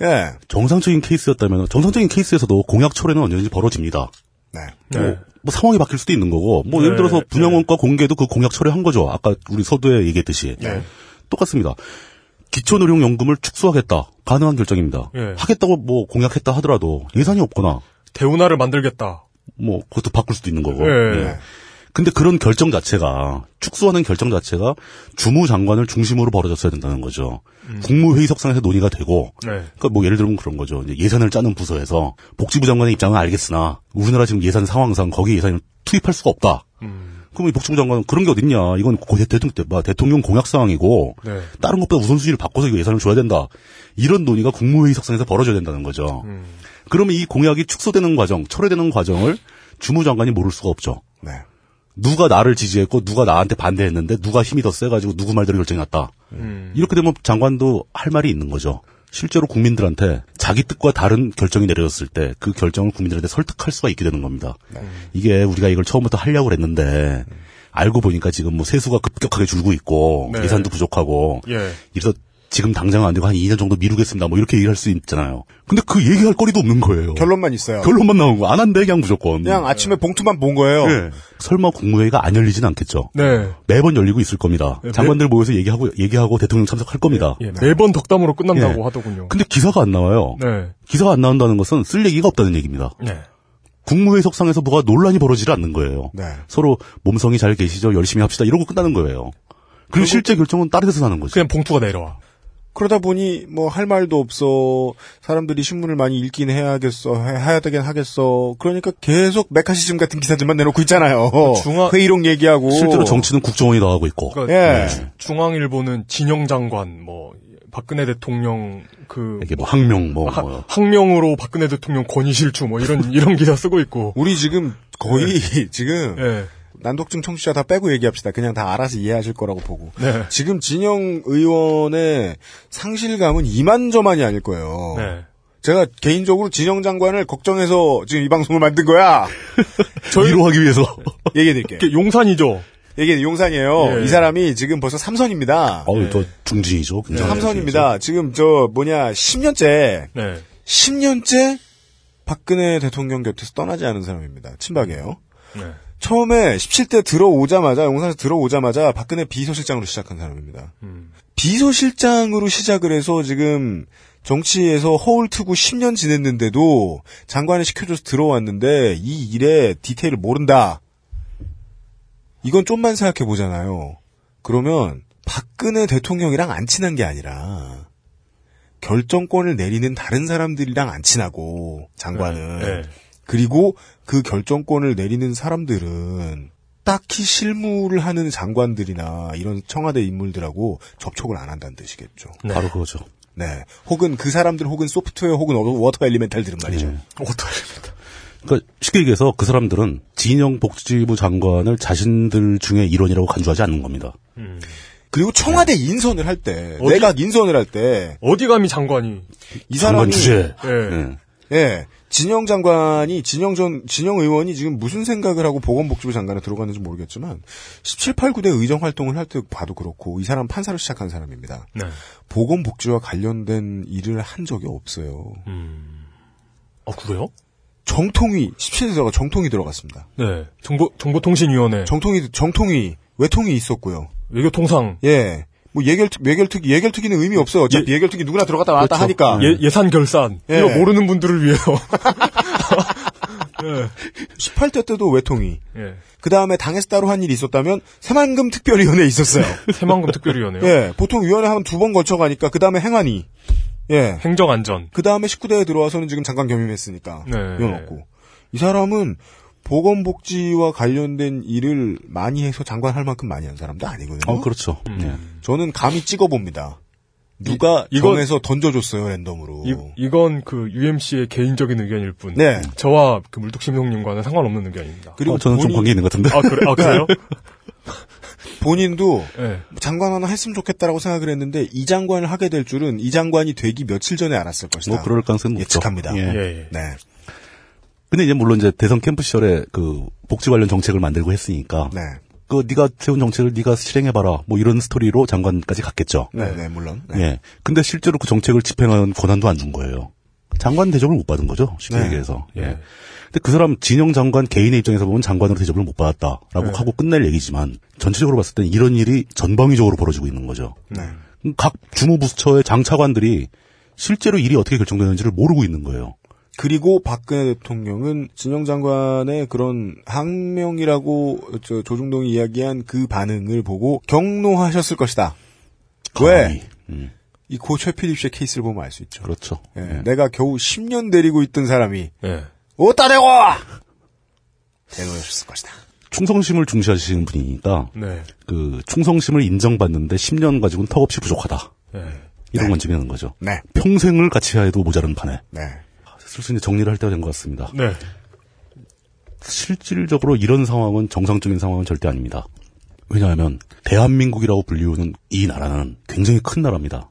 예. 예. 정상적인 케이스였다면 정상적인 케이스에서도 공약 철회는 언제든지 벌어집니다. 네. 네. 뭐, 뭐 상황이 바뀔 수도 있는 거고 뭐 예를 네, 들어서 네. 분양원과 공개도 그 공약 철회한 거죠. 아까 우리 서두에 얘기했듯이 네. 똑같습니다. 기초노령연금을 축소하겠다 가능한 결정입니다. 예. 하겠다고 뭐 공약했다 하더라도 예산이 없거나 대운하를 만들겠다. 뭐 그것도 바꿀 수도 있는 거고. 예. 예. 근데 그런 결정 자체가 축소하는 결정 자체가 주무 장관을 중심으로 벌어졌어야 된다는 거죠. 국무회의석상에서 논의가 되고 네. 그러니까 뭐 예를 들면 그런 거죠. 이제 예산을 짜는 부서에서 복지부 장관의 입장은 알겠으나 우리나라 지금 예산 상황상 거기 예산을 투입할 수가 없다. 그러면 이 복지부 장관은 그런 게 어딨냐. 이건 고- 대통령, 뭐 대통령 공약 사항이고 네. 다른 것보다 우선순위를 바꿔서 이거 예산을 줘야 된다. 이런 논의가 국무회의 석상에서 벌어져야 된다는 거죠. 그러면 이 공약이 축소되는 과정, 철회되는 과정을 주무장관이 모를 수가 없죠. 네. 누가 나를 지지했고 누가 나한테 반대했는데 누가 힘이 더 세가지고 누구 말대로 결정이 났다. 음. 이렇게 되면 장관도 할 말이 있는 거죠. 실제로 국민들한테 자기 뜻과 다른 결정이 내려졌을 때 그 결정을 국민들한테 설득할 수가 있게 되는 겁니다. 이게 우리가 이걸 처음부터 하려고 그랬는데 알고 보니까 지금 뭐 세수가 급격하게 줄고 있고 네. 예산도 부족하고 예. 이래서 지금 당장은 안 되고 한 2년 정도 미루겠습니다. 뭐 이렇게 얘기할 수 있잖아요. 근데 그 얘기할 거리도 없는 거예요. 결론만 있어요. 결론만 나온 거. 안 한대 그냥 무조건. 그냥 아침에 봉투만 본 거예요. 예. 설마 국무회의가 안 열리진 않겠죠. 네. 매번 열리고 있을 겁니다. 네, 장관들 모여서 얘기하고 얘기하고 대통령 참석할 겁니다. 예, 매번 덕담으로 끝난다고 예. 하더군요. 근데 기사가 안 나와요. 네. 기사가 안 나온다는 것은 쓸 얘기가 없다는 얘기입니다. 네. 국무회의 석상에서 뭐가 논란이 벌어지지 않는 거예요. 네. 서로 몸성이 잘 계시죠? 열심히 합시다. 이러고 끝나는 거예요. 그리고 실제 결정은 다른 데서 나는 거죠. 그냥 봉투가 내려와. 그러다 보니 뭐 할 말도 없어. 사람들이 신문을 많이 읽긴 해야겠어. 해, 해야 되긴 하겠어. 그러니까 계속 메카시즘 같은 기사들만 내놓고 있잖아요. 중앙- 회의록 얘기하고. 실제로 정치는 국정원이 나가고 있고. 그러니까 예. 주- 중앙일보는 진영 장관, 뭐 박근혜 대통령 그 이게 뭐 항명 뭐, 하- 뭐. 항명으로 박근혜 대통령 권위 실추 뭐 이런 이런 기사 쓰고 있고. 우리 지금 거의 지금 예. 난독증 청취자 다 빼고 얘기합시다. 그냥 다 알아서 이해하실 거라고 보고. 네. 지금 진영 의원의 상실감은 이만저만이 아닐 거예요. 네. 제가 개인적으로 진영 장관을 걱정해서 지금 이 방송을 만든 거야. 위로하기 위해서. 얘기해 드릴게요. 이게 용산이죠. 이게 용산이에요. 예. 이 사람이 지금 벌써 삼선입니다. 어우, 저 중진이죠. 저 굉장히. 삼선입니다. 지금 저 뭐냐 10년째 네. 10년째 박근혜 대통령 곁에서 떠나지 않은 사람입니다. 친박이에요. 네. 처음에 17대 들어오자마자 용산에서 들어오자마자 박근혜 비서실장으로 시작한 사람입니다. 음. 비서실장으로 시작을 해서 지금 정치에서 허울 트고 10년 지냈는데도 장관을 시켜줘서 들어왔는데 이 일의 디테일을 모른다. 이건 좀만 생각해 보잖아요. 그러면 박근혜 대통령이랑 안 친한 게 아니라 결정권을 내리는 다른 사람들이랑 안 친하고 장관은 네. 그리고 그 결정권을 내리는 사람들은 딱히 실무를 하는 장관들이나 이런 청와대 인물들하고 접촉을 안 한다는 뜻이겠죠. 네. 바로 그거죠. 네. 혹은 그 사람들 혹은 소프트웨어 혹은 water elemental들은 말이죠. 네. 어떡합니까? 그러니까 쉽게 얘기해서 그 사람들은 진영 복지부 장관을 자신들 중에 일원이라고 간주하지 않는 겁니다. 음. 그 그리고 청와대 인선을 할 때, 어디- 내각 인선을 할 때, 어디 감히 장관이 이 사람이 장관 주제. 예. 예. 예. 진영 장관이, 진영 전, 진영 의원이 지금 무슨 생각을 하고 보건복지부 장관에 들어갔는지 모르겠지만, 17, 8, 9대 의정 활동을 할 때 봐도 그렇고, 이 사람 판사로 시작한 사람입니다. 네. 보건복지와 관련된 일을 한 적이 없어요. 아 그래요? 정통위, 17대가 정통위 들어갔습니다. 네. 정보 정보통신위원회 정통위, 정통위, 외통위 있었고요. 외교통상 예. 뭐 예결특, 예결특위, 예결특위는 의미 없어요. 어차피 예, 결특위 누구나 들어갔다 나왔다 그렇죠. 하니까. 예, 예산 결산 예. 이거 모르는 분들을 위해서 18대 때도 외통위. 예. 그 다음에 당에서 따로 한 일이 있었다면 새만금 특별위원회 있었어요. 새만금 특별위원회요. 예. 보통 위원회 하면 두 번 거쳐가니까 그 다음에 행안위. 예. 행정안전. 그 다음에 19대에 들어와서는 지금 장관 겸임했으니까. 네. 위원 없고. 이 사람은 보건복지와 관련된 일을 많이 해서 장관 할 만큼 많이 한 사람도 아니거든요. 어, 그렇죠. 음. 예. 저는 감히 찍어봅니다. 누가 이- 이건- 정해서 던져줬어요, 랜덤으로. 이, 이건 그 UMC의 개인적인 의견일 뿐. 네. 저와 그 물뚝심송님과는 상관없는 의견입니다. 그리고 어, 저는 좀 본인- 관계 있는 것 같은데. 아, 그래, 아, 그래요? 본인도 예. 장관 하나 했으면 좋겠다라고 생각을 했는데 이 장관을 하게 될 줄은 이 장관이 되기 며칠 전에 알았을 것이다. 뭐 그럴 가능성이 높죠. 예측합니다. 예. 예, 예. 네. 근데 이제 물론 이제 대선 캠프 시절에 그 복지 관련 정책을 만들고 했으니까 네. 그 네가 세운 정책을 네가 실행해 봐라. 뭐 이런 스토리로 장관까지 갔겠죠. 네, 네, 물론. 네. 예. 근데 실제로 그 정책을 집행하는 권한도 안 준 거예요. 장관 대접을 못 받은 거죠. 쉽게 네. 얘기해서. 예. 근데 그 사람 진영 장관 개인의 입장에서 보면 장관으로 대접을 못 받았다라고 네. 하고 끝낼 얘기지만 전체적으로 봤을 때는 이런 일이 전방위적으로 벌어지고 있는 거죠. 네. 각 주무부처의 장차관들이 실제로 일이 어떻게 결정되는지를 모르고 있는 거예요. 그리고 박근혜 대통령은 진영 장관의 그런 항명이라고 저 조중동이 이야기한 그 반응을 보고 경노하셨을 것이다. 왜? 음, 이고 최필립 씨의 케이스를 보면 알 수 있죠. 그렇죠. 예, 예. 내가 겨우 10년 데리고 있던 사람이 예. 어따 대고 대노하셨을 것이다. 충성심을 중시하시는 분이니까 네. 그 충성심을 인정받는데 10년 가지고는 턱없이 부족하다. 예. 이런 건 증명하는 거죠. 네. 평생을 같이 해도 모자른 판에 네. 슬슬 이제 정리를 할 때가 된 것 같습니다. 네. 실질적으로 이런 상황은 정상적인 상황은 절대 아닙니다. 왜냐하면 대한민국이라고 불리우는 이 나라는 굉장히 큰 나라입니다.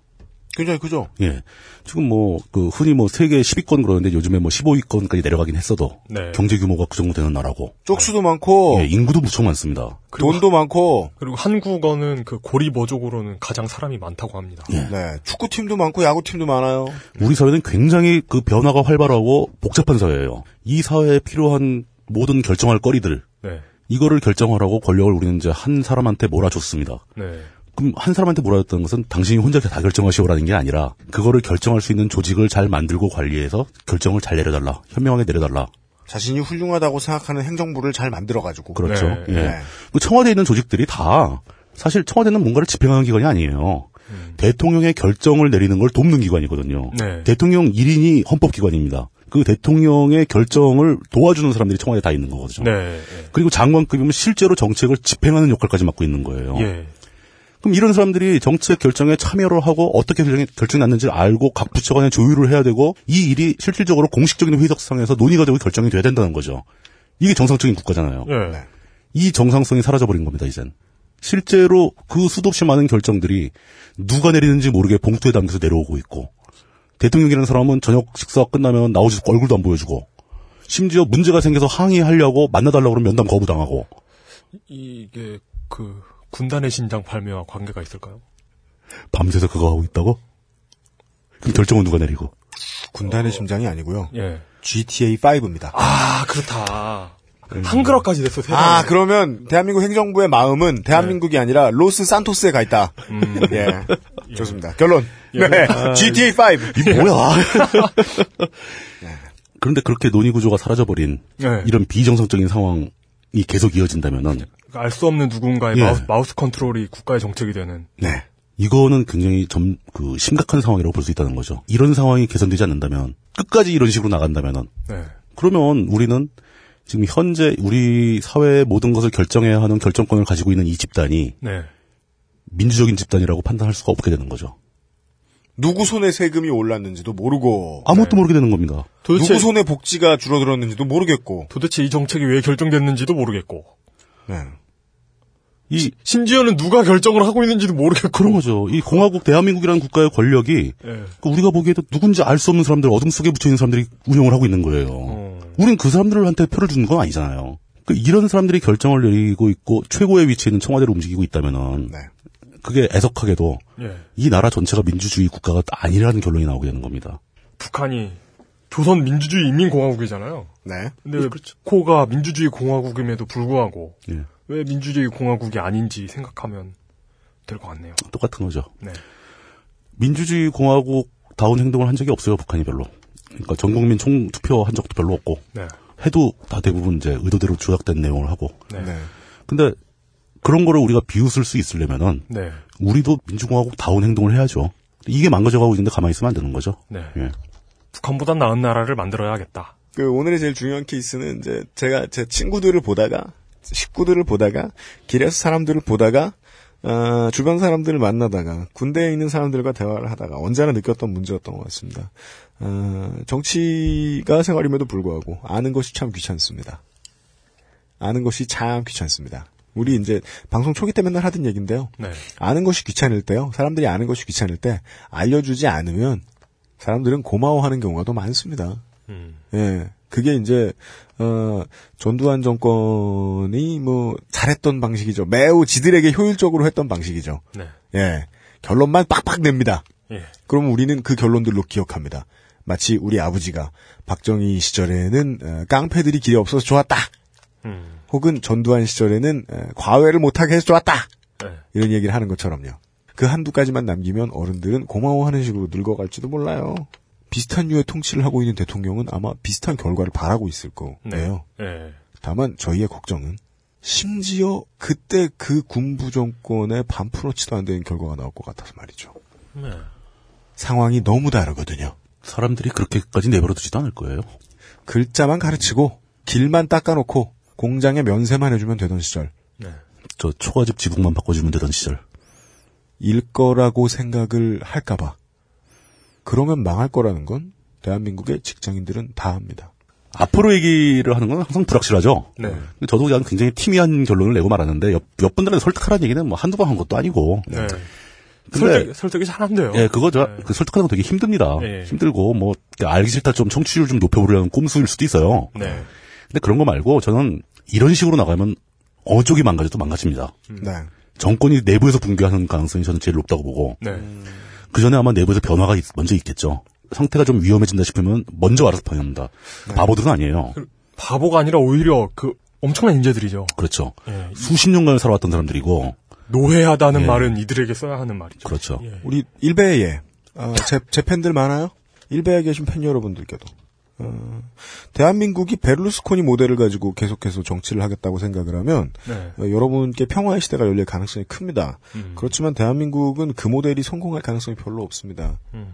굉장히 크죠? 예. 지금 뭐, 그, 흔히 뭐, 세계 10위권 그러는데 요즘에 뭐 15위권까지 내려가긴 했어도, 네. 경제 규모가 그 정도 되는 나라고, 쪽수도 많고 예, 인구도 무척 많습니다. 돈도 많고 그리고 한국어는 그 고리버족으로는 가장 사람이 많다고 합니다. 예. 네, 축구팀도 많고 야구팀도 많아요. 우리 사회는 굉장히 그 변화가 활발하고 복잡한 사회예요. 이 사회에 필요한 모든 결정할 거리들, 네. 이거를 결정하라고 권력을 우리는 이제 한 사람한테 몰아줬습니다. 네. 그럼 한 사람한테 몰아줬다는 것은 당신이 혼자 다 결정하시오라는 게 아니라 그거를 결정할 수 있는 조직을 잘 만들고 관리해서 결정을 잘 내려달라. 현명하게 내려달라. 자신이 훌륭하다고 생각하는 행정부를 잘 만들어가지고. 그렇죠. 네. 예. 네. 그 청와대에 있는 조직들이 다 사실 청와대는 뭔가를 집행하는 기관이 아니에요. 대통령의 결정을 내리는 걸 돕는 기관이거든요. 네. 대통령 1인이 헌법기관입니다. 그 대통령의 결정을 도와주는 사람들이 청와대에 다 있는 거거든요. 네. 그리고 장관급이면 실제로 정책을 집행하는 역할까지 맡고 있는 거예요. 예. 그럼 이런 사람들이 정책 결정에 참여를 하고 어떻게 결정이, 결정이 났는지를 알고 각 부처 간에 조율을 해야 되고 이 일이 실질적으로 공식적인 회의석상에서 논의가 되고 결정이 돼야 된다는 거죠. 이게 정상적인 국가잖아요. 예. 네. 이 정상성이 사라져버린 겁니다, 이젠. 실제로 그 수도 없이 많은 결정들이 누가 내리는지 모르게 봉투에 담겨서 내려오고 있고, 대통령이라는 사람은 저녁 식사 끝나면 나오지 얼굴도 안 보여주고, 심지어 문제가 생겨서 항의하려고 만나달라고 그러면 면담 거부당하고, 이게 그 군단의 신장 발매와 관계가 있을까요? 밤새서 그거 하고 있다고? 그럼 결정은 누가 내리고? 군단의 심장이 아니고요. 예. GTA 5입니다. 아, 그렇다. 한글화까지 됐어, 세상에. 아, 그러면 대한민국 행정부의 마음은 대한민국이 아니라 로스 산토스에 가 있다. 예. 좋습니다. 결론. 네. GTA 5. 이 뭐야? 그런데 그렇게 논의 구조가 사라져버린 네. 이런 비정상적인 상황이 계속 이어진다면은 알 수 없는 누군가의 예. 마우스, 마우스 컨트롤이 국가의 정책이 되는. 네. 이거는 굉장히 점, 그, 심각한 상황이라고 볼 수 있다는 거죠. 이런 상황이 개선되지 않는다면, 끝까지 이런 식으로 나간다면은, 네. 그러면 우리는 지금 현재 우리 사회의 모든 것을 결정해야 하는 결정권을 가지고 있는 이 집단이 네. 민주적인 집단이라고 판단할 수가 없게 되는 거죠. 누구 손에 세금이 올랐는지도 모르고 아무것도 모르게 되는 겁니다. 도대체, 누구 손에 복지가 줄어들었는지도 모르겠고 도대체 이 정책이 왜 결정됐는지도 모르겠고. 네. 이 심지어는 누가 결정을 하고 있는지도 모르겠고. 그런 거죠. 이 공화국 대한민국이라는 국가의 권력이 예. 그 우리가 보기에도 누군지 알 수 없는 사람들 어둠 속에 붙여 있는 사람들이 운영을 하고 있는 거예요. 어. 우린 그 사람들한테 표를 주는 건 아니잖아요. 그 이런 사람들이 결정을 내리고 있고 최고의 위치에 있는 청와대를 움직이고 있다면은 그게 애석하게도 예. 이 나라 전체가 민주주의 국가가 아니라는 결론이 나오게 되는 겁니다. 북한이 조선 민주주의 인민공화국이잖아요. 네. 근데 왜 코가 민주주의 공화국임에도 불구하고 예. 왜 민주주의 공화국이 아닌지 생각하면 될 것 같네요. 똑같은 거죠. 네. 민주주의 공화국 다운 행동을 한 적이 없어요, 북한이 별로. 그러니까 전 국민 총 투표 한 적도 별로 없고. 네. 해도 다 대부분 이제 의도대로 조작된 내용을 하고. 네. 근데 그런 거를 우리가 비웃을 수 있으려면은 네. 우리도 민주공화국 다운 행동을 해야죠. 이게 망가져가고 있는데 가만히 있으면 안 되는 거죠. 네. 예. 북한보단 나은 나라를 만들어야겠다. 그 오늘의 제일 중요한 케이스는 이제 제가 제 친구들을 보다가 식구들을 보다가 길에서 사람들을 보다가 어, 주변 사람들을 만나다가 군대에 있는 사람들과 대화를 하다가 언제나 느꼈던 문제였던 것 같습니다. 어, 정치가 생활임에도 불구하고 아는 것이 참 귀찮습니다. 아는 것이 참 귀찮습니다. 우리 이제 방송 초기 때 맨날 하던 얘기인데요. 네. 아는 것이 귀찮을 때요. 사람들이 아는 것이 귀찮을 때 알려주지 않으면 사람들은 고마워하는 경우가 더 많습니다. 음. 예. 그게 이제 어 전두환 정권이 뭐 잘했던 방식이죠. 매우 지들에게 효율적으로 했던 방식이죠. 네. 예. 결론만 빡빡 냅니다. 예. 그럼 우리는 그 결론들로 기억합니다. 마치 우리 아버지가 박정희 시절에는 어, 깡패들이 길이 없어서 좋았다. 음. 혹은 전두환 시절에는 어, 과외를 못하게 해서 좋았다. 네. 이런 얘기를 하는 것처럼요. 그 한두 가지만 남기면 어른들은 고마워하는 식으로 늙어갈지도 몰라요. 비슷한 류의 통치를 하고 있는 대통령은 아마 비슷한 결과를 바라고 있을 거예요. 네. 다만 저희의 걱정은 심지어 그때 그 군부 정권의 반프로치도 안 되는 결과가 나올 것 같아서 말이죠. 네. 상황이 너무 다르거든요. 사람들이 그렇게까지 내버려 두지도 않을 거예요. 글자만 가르치고 길만 닦아놓고 공장에 면세만 해주면 되던 시절. 네. 저 초가집 지붕만 바꿔주면 되던 시절. 일 거라고 생각을 할까봐. 그러면 망할 거라는 건 대한민국의 직장인들은 다 합니다. 앞으로 얘기를 하는 건 항상 불확실하죠. 네. 근데 저도 그냥 굉장히 티미한 결론을 내고 말았는데 옆, 옆 분들한테 설득하라는 얘기는 뭐 한두 번 한 것도 아니고. 네. 근데- 설득, 설득이 잘 안 돼요. 예, 그거죠. 그 설득하는 거 되게 힘듭니다. 네. 힘들고 뭐 알기 싫다 좀 청취율 좀 높여보려는 꼼수일 수도 있어요. 네. 근데 그런 거 말고 저는 이런 식으로 나가면 어느 쪽이 망가져도 망가집니다. 네. 정권이 내부에서 붕괴하는 가능성이 저는 제일 높다고 보고 네. 그 전에 아마 내부에서 변화가 있- 먼저 있겠죠. 상태가 좀 위험해진다 싶으면 먼저 알아서 방해합니다. 바보들은 아니에요. 바보가 아니라 오히려 그 엄청난 인재들이죠. 그렇죠. 예. 수십 년간 살아왔던 사람들이고 노회하다는 예. 말은 이들에게 써야 하는 말이죠. 그렇죠. 예. 우리 일베에 어, 제, 제 팬들 많아요? 일베에 계신 팬 여러분들께도. 어, 대한민국이 베를루스코니 모델을 가지고 계속해서 정치를 하겠다고 생각을 하면 네. 어, 여러분께 평화의 시대가 열릴 가능성이 큽니다. 음. 그렇지만 대한민국은 그 모델이 성공할 가능성이 별로 없습니다. 음.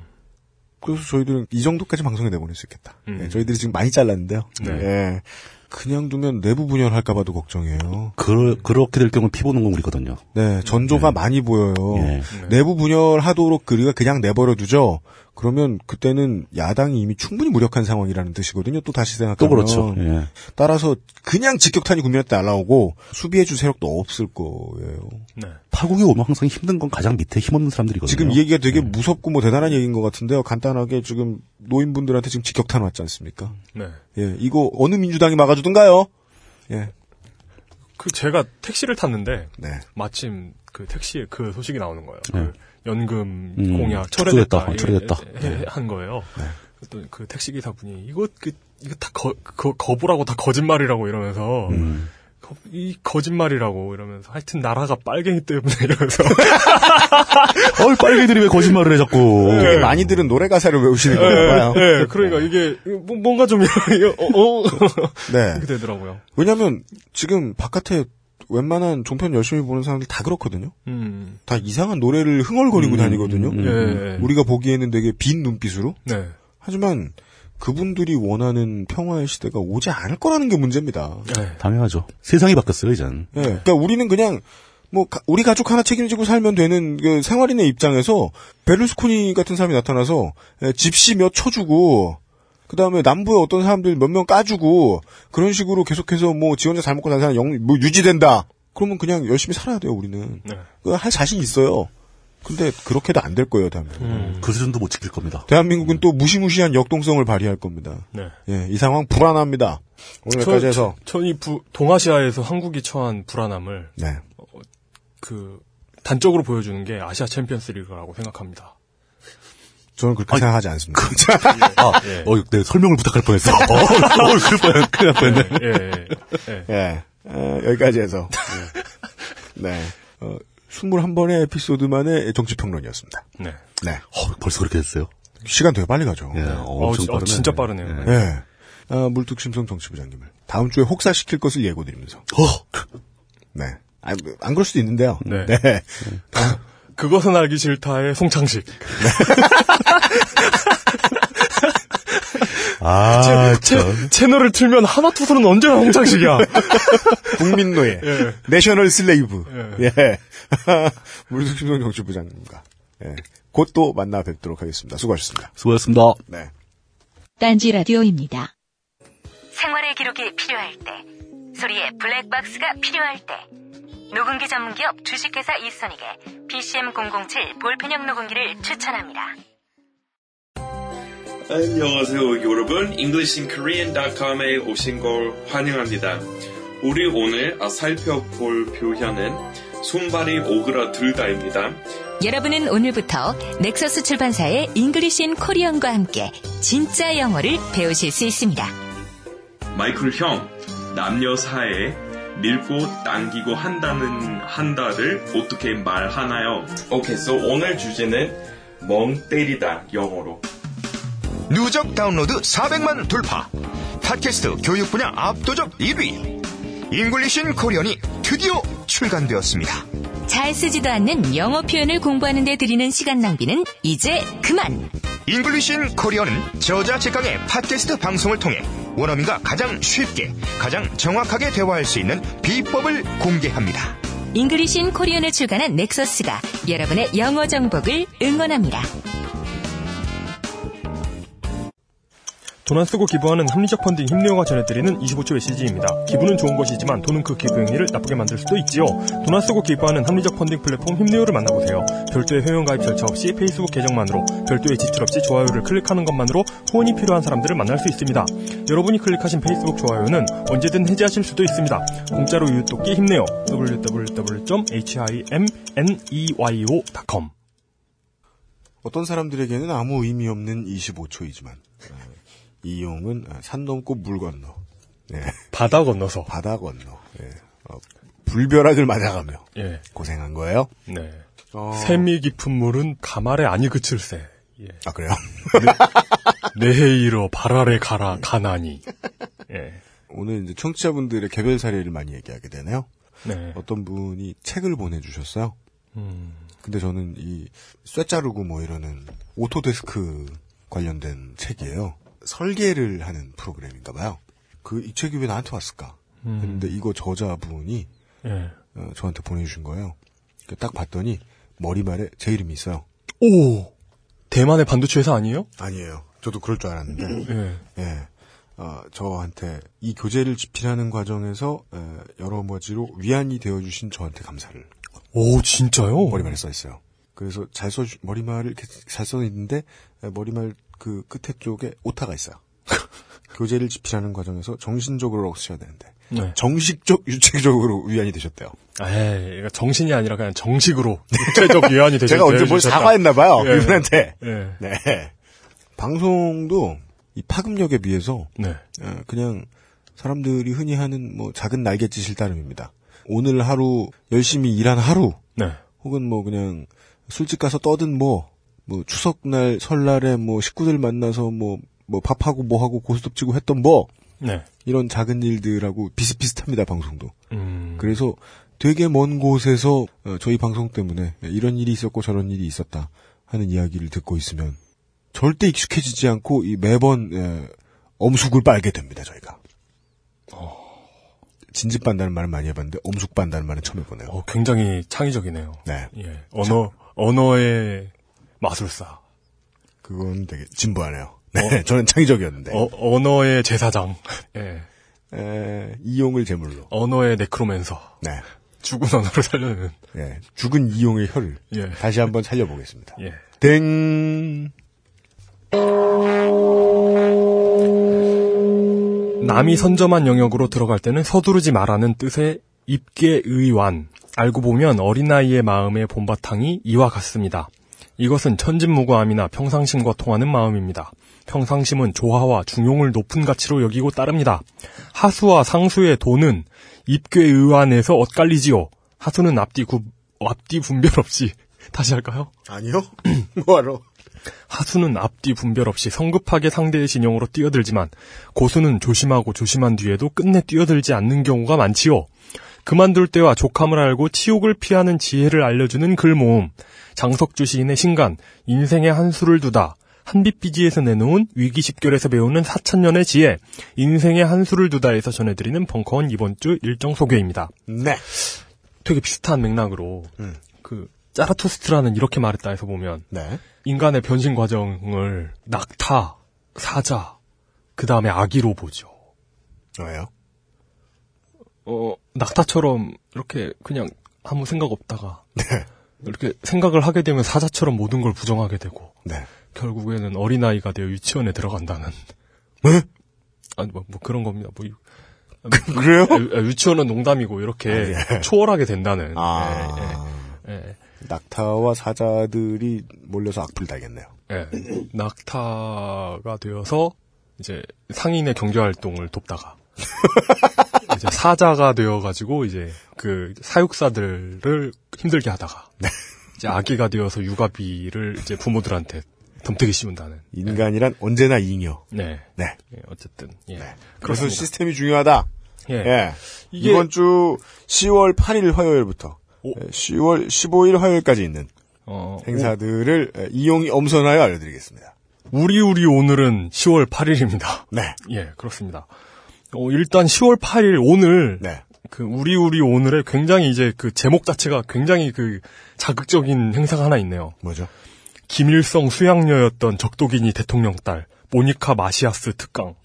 그래서 저희들은 이 정도까지 방송에 내보낼 수 있겠다. 음. 예, 저희들이 지금 많이 잘랐는데요. 네. 예. 그냥 두면 내부 분열할까봐도 걱정이에요. 그, 그렇게 될 경우 피 보는 건 우리거든요. 네, 전조가 많이 보여요. 예. 내부 분열하도록 우리가 그냥 내버려 두죠. 그러면 그때는 야당이 이미 충분히 무력한 상황이라는 뜻이거든요. 또 다시 생각하면. 또 그렇죠. 예. 따라서 그냥 직격탄이 국민한테 날라오고 수비해줄 세력도 없을 거예요. 네. 파국이 오면 항상 힘든 건 가장 밑에 힘없는 사람들이거든요. 지금 이 얘기가 되게 무섭고 뭐 대단한 얘기인 것 같은데요. 간단하게 지금 노인분들한테 지금 직격탄 왔지 않습니까? 네. 예, 이거 어느 민주당이 막아주든가요? 예, 그 제가 택시를 탔는데 네. 마침 그 택시에 그 소식이 나오는 거예요. 네. 그 연금 음, 공약 철회됐다. 철회됐다. 예, 예, 한 거예요. 또그 택시 기사 분이 이거 그 이거 다 거, 거 거부라고 다 거짓말이라고 이러면서 음. 거- 이 거짓말이라고 이러면서 하여튼 나라가 빨갱이 때문에 이러면서 어이, 빨개들이 왜 거짓말을 해, 자꾸. 되게 많이 들은 노래 가사를 외우시는 건가 봐요. 예, 그러니까 이게 뭐- 뭔가 좀 이거, 어, 어. 네. 이렇게 되더라고요. 왜냐면 지금 바깥에 웬만한 종편 열심히 보는 사람들 다 그렇거든요. 음. 다 이상한 노래를 흥얼거리고 음, 다니거든요. 음, 예. 우리가 보기에는 되게 빈 눈빛으로. 네. 하지만 그분들이 원하는 평화의 시대가 오지 않을 거라는 게 문제입니다. 네. 당연하죠. 세상이 바뀌었어요, 이젠. 예, 그러니까 우리는 그냥 뭐 가- 우리 가족 하나 책임지고 살면 되는 그 생활인의 입장에서 베를스코니 같은 사람이 나타나서 예, 집시 몇 쳐주고 그 다음에 남부에 어떤 사람들 몇 명 까주고 그런 식으로 계속해서 뭐 지원자 잘 먹고 사는 사람 영, 뭐 유지된다. 그러면 그냥 열심히 살아야 돼요, 우리는. 네. 그할 자신 있어요. 근데 그렇게도 안 될 거예요, 대한민국. 음. 그 수준도 못 지킬 겁니다. 대한민국은 또 무시무시한 역동성을 발휘할 겁니다. 네. 예, 이 상황 불안합니다. 오늘 여기까지 해서. 전이 동아시아에서 한국이 처한 불안함을 네. 그 단적으로 보여주는 게 아시아 챔피언스 리그라고 생각합니다. 저는 그렇게 생각하지 않습니다. 아, 예. 어, 네, 설명을 부탁할 뻔했어. 어, 어, 그럴 뻔, 큰일 날 뻔했네. 예, 예, 예. 예. 어, 여기까지 해서. 예. 네. 어, 21번의 에피소드만의 정치평론이었습니다. 네. 네. 어, 벌써 그렇게 됐어요? 시간 되게 빨리 가죠. 예, 어, 엄청 어, 빠르네. 진짜 빠르네요. 예. 네. 아, 물뚝심성 정치부장님을 다음 주에 혹사시킬 것을 예고드리면서. 어, 네. 아, 안 그럴 수도 있는데요. 네. 네. 그것은 알기 싫다의 송창식. 아, 채, 참. 채널을 틀면 하나 투수는 언제나 송창식이야. 국민노예. 예. 내셔널 슬레이브. 예. 물뚝심성 정치부장님과. 예. 곧 또 만나 뵙도록 하겠습니다. 수고하셨습니다. 수고하셨습니다. 네. 딴지 라디오입니다. 생활의 기록이 필요할 때, 소리의 블랙박스가 필요할 때, 녹음기 전문기업 주식회사 이선익의 PCM007 볼펜형 녹음기를 추천합니다. 안녕하세요 여러분 EnglishinKorean.com에 오신 걸 환영합니다. 우리 오늘 아, 살펴볼 표현은 손발이 오그라들다입니다. 여러분은 오늘부터 넥서스 출판사의 잉글리신 코리언과 함께 진짜 영어를 배우실 수 있습니다. 마이클 형, 남녀 사이에 밀고 당기고 한다는 한다를 어떻게 말하나요? 오케이, so 오늘 주제는 멍 때리다 영어로. 누적 다운로드 400만 돌파. 팟캐스트 교육 분야 압도적 1위. English in Korean이 드디어 출간되었습니다. 잘 쓰지도 않는 영어 표현을 공부하는 데 들이는 시간 낭비는 이제 그만! English in Korean은 저자 직강의 팟캐스트 방송을 통해 원어민과 가장 쉽게, 가장 정확하게 대화할 수 있는 비법을 공개합니다. English in Korean을 출간한 넥서스가 여러분의 영어 정복을 응원합니다. 돈안 쓰고 기부하는 합리적 펀딩 힘내어가 전해드리는 25초 메시지입니다. 기부는 좋은 것이지만 돈은 그 기부 행위를 나쁘게 만들 수도 있지요. 돈 안 쓰고 기부하는 합리적 펀딩 플랫폼 힘내어를 만나보세요. 별도의 회원가입 절차 없이 페이스북 계정만으로 별도의 지출 없이 좋아요를 클릭하는 것만으로 후원이 필요한 사람들을 만날 수 있습니다. 여러분이 클릭하신 페이스북 좋아요는 언제든 해지하실 수도 있습니다. 공짜로 유독기 힘내요. www.himneyo.com 어떤 사람들에게는 아무 의미 없는 25초이지만 이용은 산 넘고 물 건너 예. 바다 건너서 바다 건너 예. 어, 불벼락을 맞아가며 예. 고생한 거예요. 네. 어. 샘이 깊은 물은 가말에 아니 그칠세. 예. 아 그래요? 내해 이르 발 아래 가라 가나니. 예. 오늘 이제 청취자분들의 개별 사례를 많이 얘기하게 되네요. 네. 어떤 분이 책을 보내주셨어요. 음. 근데 저는 이 쇠자르고 뭐 이러는 Autodesk 관련된 책이에요. 설계를 하는 프로그램인가 봐요. 그 이 책이 왜 나한테 왔을까? 음. 근데 이거 저자분이 예. 어, 저한테 보내주신 거예요. 그딱 봤더니 머리말에 제 이름이 있어요. 오! 대만의 반도체 회사 아니에요? 아니에요. 저도 그럴 줄 알았는데. 예. 예. 어, 저한테 이 교재를 집필하는 과정에서 에, 여러 가지로 위안이 되어주신 저한테 감사를 오, 진짜요? 머리말에 써 있어요. 그래서 잘 써, 머리말을 이렇게 잘 써 있는데 에, 머리말 그 끝에 쪽에 오타가 있어요. 교재를 집필하는 과정에서 정신적으로 쓰셔야 되는데 네. 정식적 유체적으로 위안이 되셨대요. 에이, 이거 정신이 아니라 그냥 정식으로 육체적 위안이 되셨 제가 언제 뭘 되셨다. 사과했나 봐요. 예. 이분한테. 예. 네. 방송도 이 파급력에 비해서 네. 어, 그냥 사람들이 흔히 하는 뭐 작은 날갯짓일 따름입니다. 오늘 하루 열심히 일한 하루 네. 혹은 뭐 그냥 술집 가서 떠든 뭐, 뭐 추석날 설날에 뭐 식구들 만나서 뭐, 뭐 밥하고 뭐하고 고스톱 치고 했던 뭐 네. 이런 작은 일들하고 비슷비슷합니다 방송도. 음. 그래서 되게 먼 곳에서 어, 저희 방송 때문에 이런 일이 있었고 저런 일이 있었다 하는 이야기를 듣고 있으면 절대 익숙해지지 않고 이 매번 에, 엄숙을 빨게 됩니다 저희가. 진집 반다는 말을 많이 해봤는데 엄숙 반다는 말은 처음 해보네요. 어, 굉장히 창의적이네요. 네. 예. 언어, 언어의 마술사. 그건 되게 진부하네요. 네, 저는 창의적이었는데. 어, 언어의 제사장. 예. 에, 이용을 제물로. 언어의 네크로맨서. 네. 죽은 언어를 살려내는. 예, 죽은 이용의 혀를 예. 다시 한번 살려보겠습니다. 예. 땡. 남이 선점한 영역으로 들어갈 때는 서두르지 말라는 뜻의 입계의완. 알고 보면 어린아이의 마음의 본바탕이 이와 같습니다. 이것은 천진무구함이나 평상심과 통하는 마음입니다. 평상심은 조화와 중용을 높은 가치로 여기고 따릅니다. 하수와 상수의 도는 입괴의완에서 엇갈리지요. 하수는 앞뒤 구, 앞뒤 분별 없이 다시 할까요? 아니요. 뭐하러? 하수는 앞뒤 분별 없이 성급하게 상대의 진영으로 뛰어들지만 고수는 조심하고 조심한 뒤에도 끝내 뛰어들지 않는 경우가 많지요. 그만둘 때와 족함을 알고 치욕을 피하는 지혜를 알려주는 글모음. 장석주 시인의 신간, 인생의 한 수를 두다. 한빛비지에서 내놓은 위기십결에서 배우는 사천년의 지혜, 인생의 한 수를 두다에서 전해드리는 벙커원 이번 주 일정 소개입니다. 네. 되게 비슷한 맥락으로, 음. 그, 짜라토스트라는 이렇게 말했다 해서 보면, 네. 인간의 변신 과정을 낙타, 사자, 그 다음에 아기로 보죠. 왜요? 어, 낙타처럼 이렇게 그냥 아무 생각 없다가 네. 이렇게 생각을 하게 되면 사자처럼 모든 걸 부정하게 되고 네. 결국에는 어린 아이가 되어 유치원에 들어간다는 네? 아니 뭐, 뭐 그런 겁니다. 뭐 유- 그래요? 아, 유치원은 농담이고 이렇게 아, 예. 초월하게 된다는 아. 예, 예, 낙타와 사자들이 몰려서 악플 달겠네요. 예. 낙타가 되어서 이제 상인의 경제 활동을 돕다가 이제 사자가 되어가지고 이제 그 사육사들을 힘들게 하다가 네. 이제 아기가 되어서 육아비를 이제 부모들한테 덤태기 씌운다는. 인간이란 언제나 잉여. 네. 네. 예, 어쨌든 예. 그래서 그렇습니다. 시스템이 중요하다. 예. 예. 이번 주 10월 8일 화요일부터 예, 10월 15일 화요일까지 있는 어, 행사들을 예, 이용이 엄선하여 알려드리겠습니다. 우리 우리 오늘은 10월 8일입니다. 네. 예, 그렇습니다. 어, 일단 10월 8일 오늘 네. 그 우리 우리 오늘의 굉장히 이제 그 제목 자체가 굉장히 그 자극적인 행사가 하나 있네요. 뭐죠? 김일성 수양녀였던 적도기니 대통령 딸 모니카 마시아스 특강.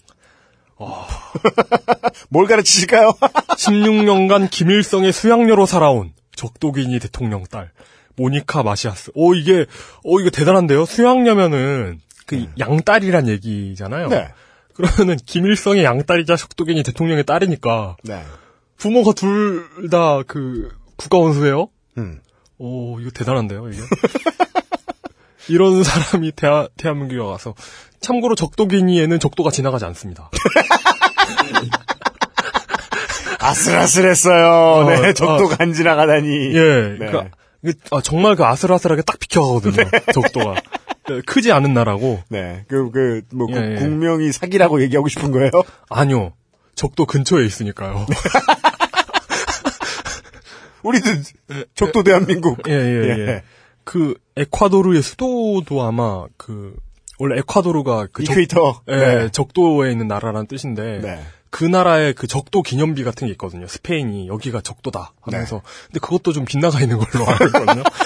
뭘 가르치실까요? 16년간 김일성의 수양녀로 살아온 적도기니 대통령 딸 모니카 마시아스. 오 이게 오 이거 대단한데요. 수양녀면은 그 양딸이란 얘기잖아요. 네. 그러면은 김일성의 양딸이자 적도기니 대통령의 딸이니까 네. 부모가 둘 다 그 국가원수예요. 음. 오 이거 대단한데요 이게. 이런 사람이 대하, 대한민국에 와서 참고로 적도기니에는 적도가 지나가지 않습니다. 아슬아슬했어요. 네, 어, 적도가 안 지나가다니. 예, 네. 이게, 아, 정말 그 아슬아슬하게 딱 비켜가거든요. 적도가 예, 크지 않은 나라고. 네, 그, 그, 뭐, 그 예, 예. 국명이 사기라고 얘기하고 싶은 거예요? 아니요, 적도 근처에 있으니까요. 우리도 적도 대한민국. 예, 예, 예. 그 에콰도르의 수도도 아마 그 원래 에콰도르가 그 적- 이퀘이터. 예, 네. 적도에 있는 나라라는 뜻인데 네. 그 나라의 그 적도 기념비 같은 게 있거든요. 스페인이 여기가 적도다 하면서 네. 근데 그것도 좀 빗나가 있는 걸로 알고 있거든요.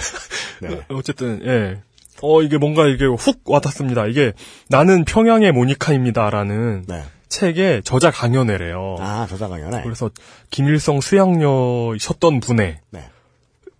네. 어쨌든 예. 어 이게 뭔가 이게 훅 와닿습니다. 이게 나는 평양의 모니카입니다라는 네. 책의 저자 강연회래요. 아, 저자 강연회. 그래서 김일성 수양녀셨던 분의 네.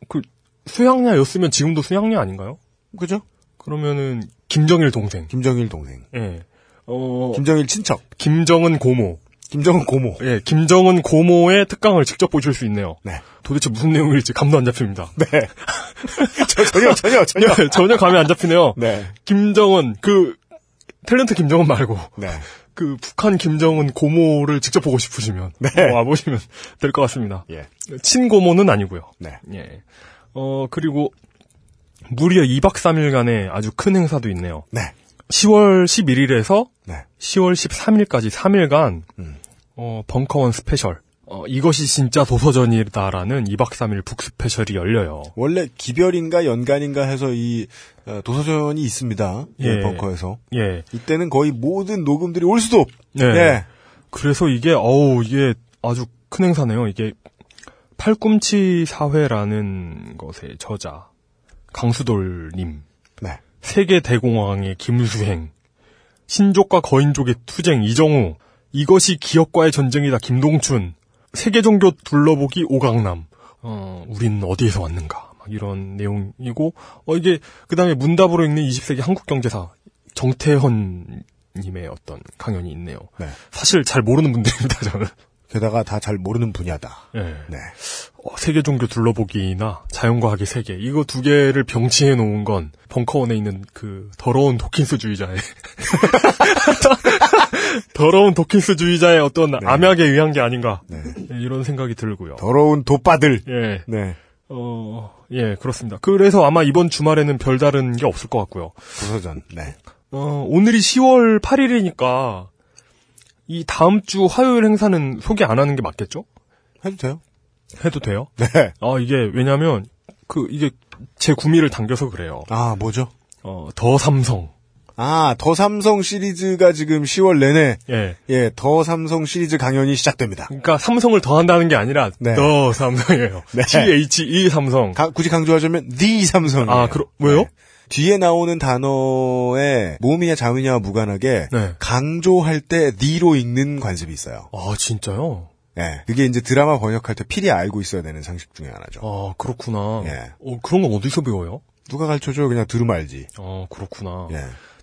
그 수양녀였으면 지금도 수양녀 아닌가요? 그죠? 그러면은 김정일 동생. 김정일 동생. 예. 어 김정일 친척. 김정은 고모. 김정은 고모. 예, 김정은 고모의 특강을 직접 보실 수 있네요. 네. 도대체 무슨 내용일지 감도 안 잡힙니다. 네. 저, 전혀, 전혀, 전혀. 예, 전혀 감이 안 잡히네요. 네. 김정은 그 탤런트 김정은 말고 네. 그 북한 김정은 고모를 직접 보고 싶으시면 네. 어, 와보시면 될 것 같습니다. 예. 친고모는 아니고요. 네. 예. 어 그리고 무려 2박 3일간의 아주 큰 행사도 있네요. 네. 10월 11일에서 네. 10월 13일까지 3일간 음. 어, 벙커원 special 어, 이것이 진짜 도서전이다라는 2박 3일 book special이 열려요. 원래 기별인가 연간인가 해서 이 어, 도서전이 있습니다. 예. 벙커에서. 예. 이때는 거의 모든 녹음들이 올 수도 없. 네. 네. 그래서 이게 어우 이게 아주 큰 행사네요. 이게 팔꿈치 사회라는 것의 저자 강수돌님, 네. 세계 대공황의 김수행, 신족과 거인족의 투쟁 이정우, 이것이 기업과의 전쟁이다 김동춘, 세계 종교 둘러보기 오강남. 어, 우린 어디에서 왔는가. 막 이런 내용이고, 어, 이게, 그 다음에 문답으로 읽는 20세기 한국경제사, 정태헌 님의 어떤 강연이 있네요. 네. 사실 잘 모르는 분들입니다, 저는. 게다가 다 잘 모르는 분야다. 예. 네. 어, 세계 종교 둘러보기나 자연과학의 세계 이거 두 개를 병치해 놓은 건 벙커원에 있는 그 더러운 도킨스주의자의 더러운 도킨스주의자의 어떤 암약에 의한 게 아닌가 예, 이런 생각이 들고요. 더러운 돗바들. 예. 네. 어, 예, 그렇습니다. 그래서 아마 이번 주말에는 별다른 게 없을 것 같고요. 부서전. 네. 어, 오늘이 10월 8일이니까 이 다음 주 화요일 행사는 소개 안 하는 게 맞겠죠? 해도 돼요. 해도 돼요? 네. 아, 이게 왜냐면 그 이게 제 구미를 당겨서 그래요. 아, 뭐죠? 어, 더 삼성. 아, 더 삼성 시리즈가 지금 10월 내내 예. 예, 더 삼성 시리즈 강연이 시작됩니다. 그러니까 삼성을 더 한다는 게 아니라 네. 더 삼성이에요. 네. THE 삼성. 가- 굳이 강조하자면 the 삼성. 아, 그러, 왜요? 뒤에 나오는 단어에 모음이냐 자음이냐와 무관하게 네. 강조할 때 the로 읽는 관습이 있어요. 아, 진짜요? 예. 그게 이제 드라마 번역할 때 필히 알고 있어야 되는 상식 중에 하나죠. 아, 그렇구나. 예. 어, 그런 건 어디서 배워요? 누가 가르쳐줘? 그냥 들으면 알지. 어, 그렇구나. 예.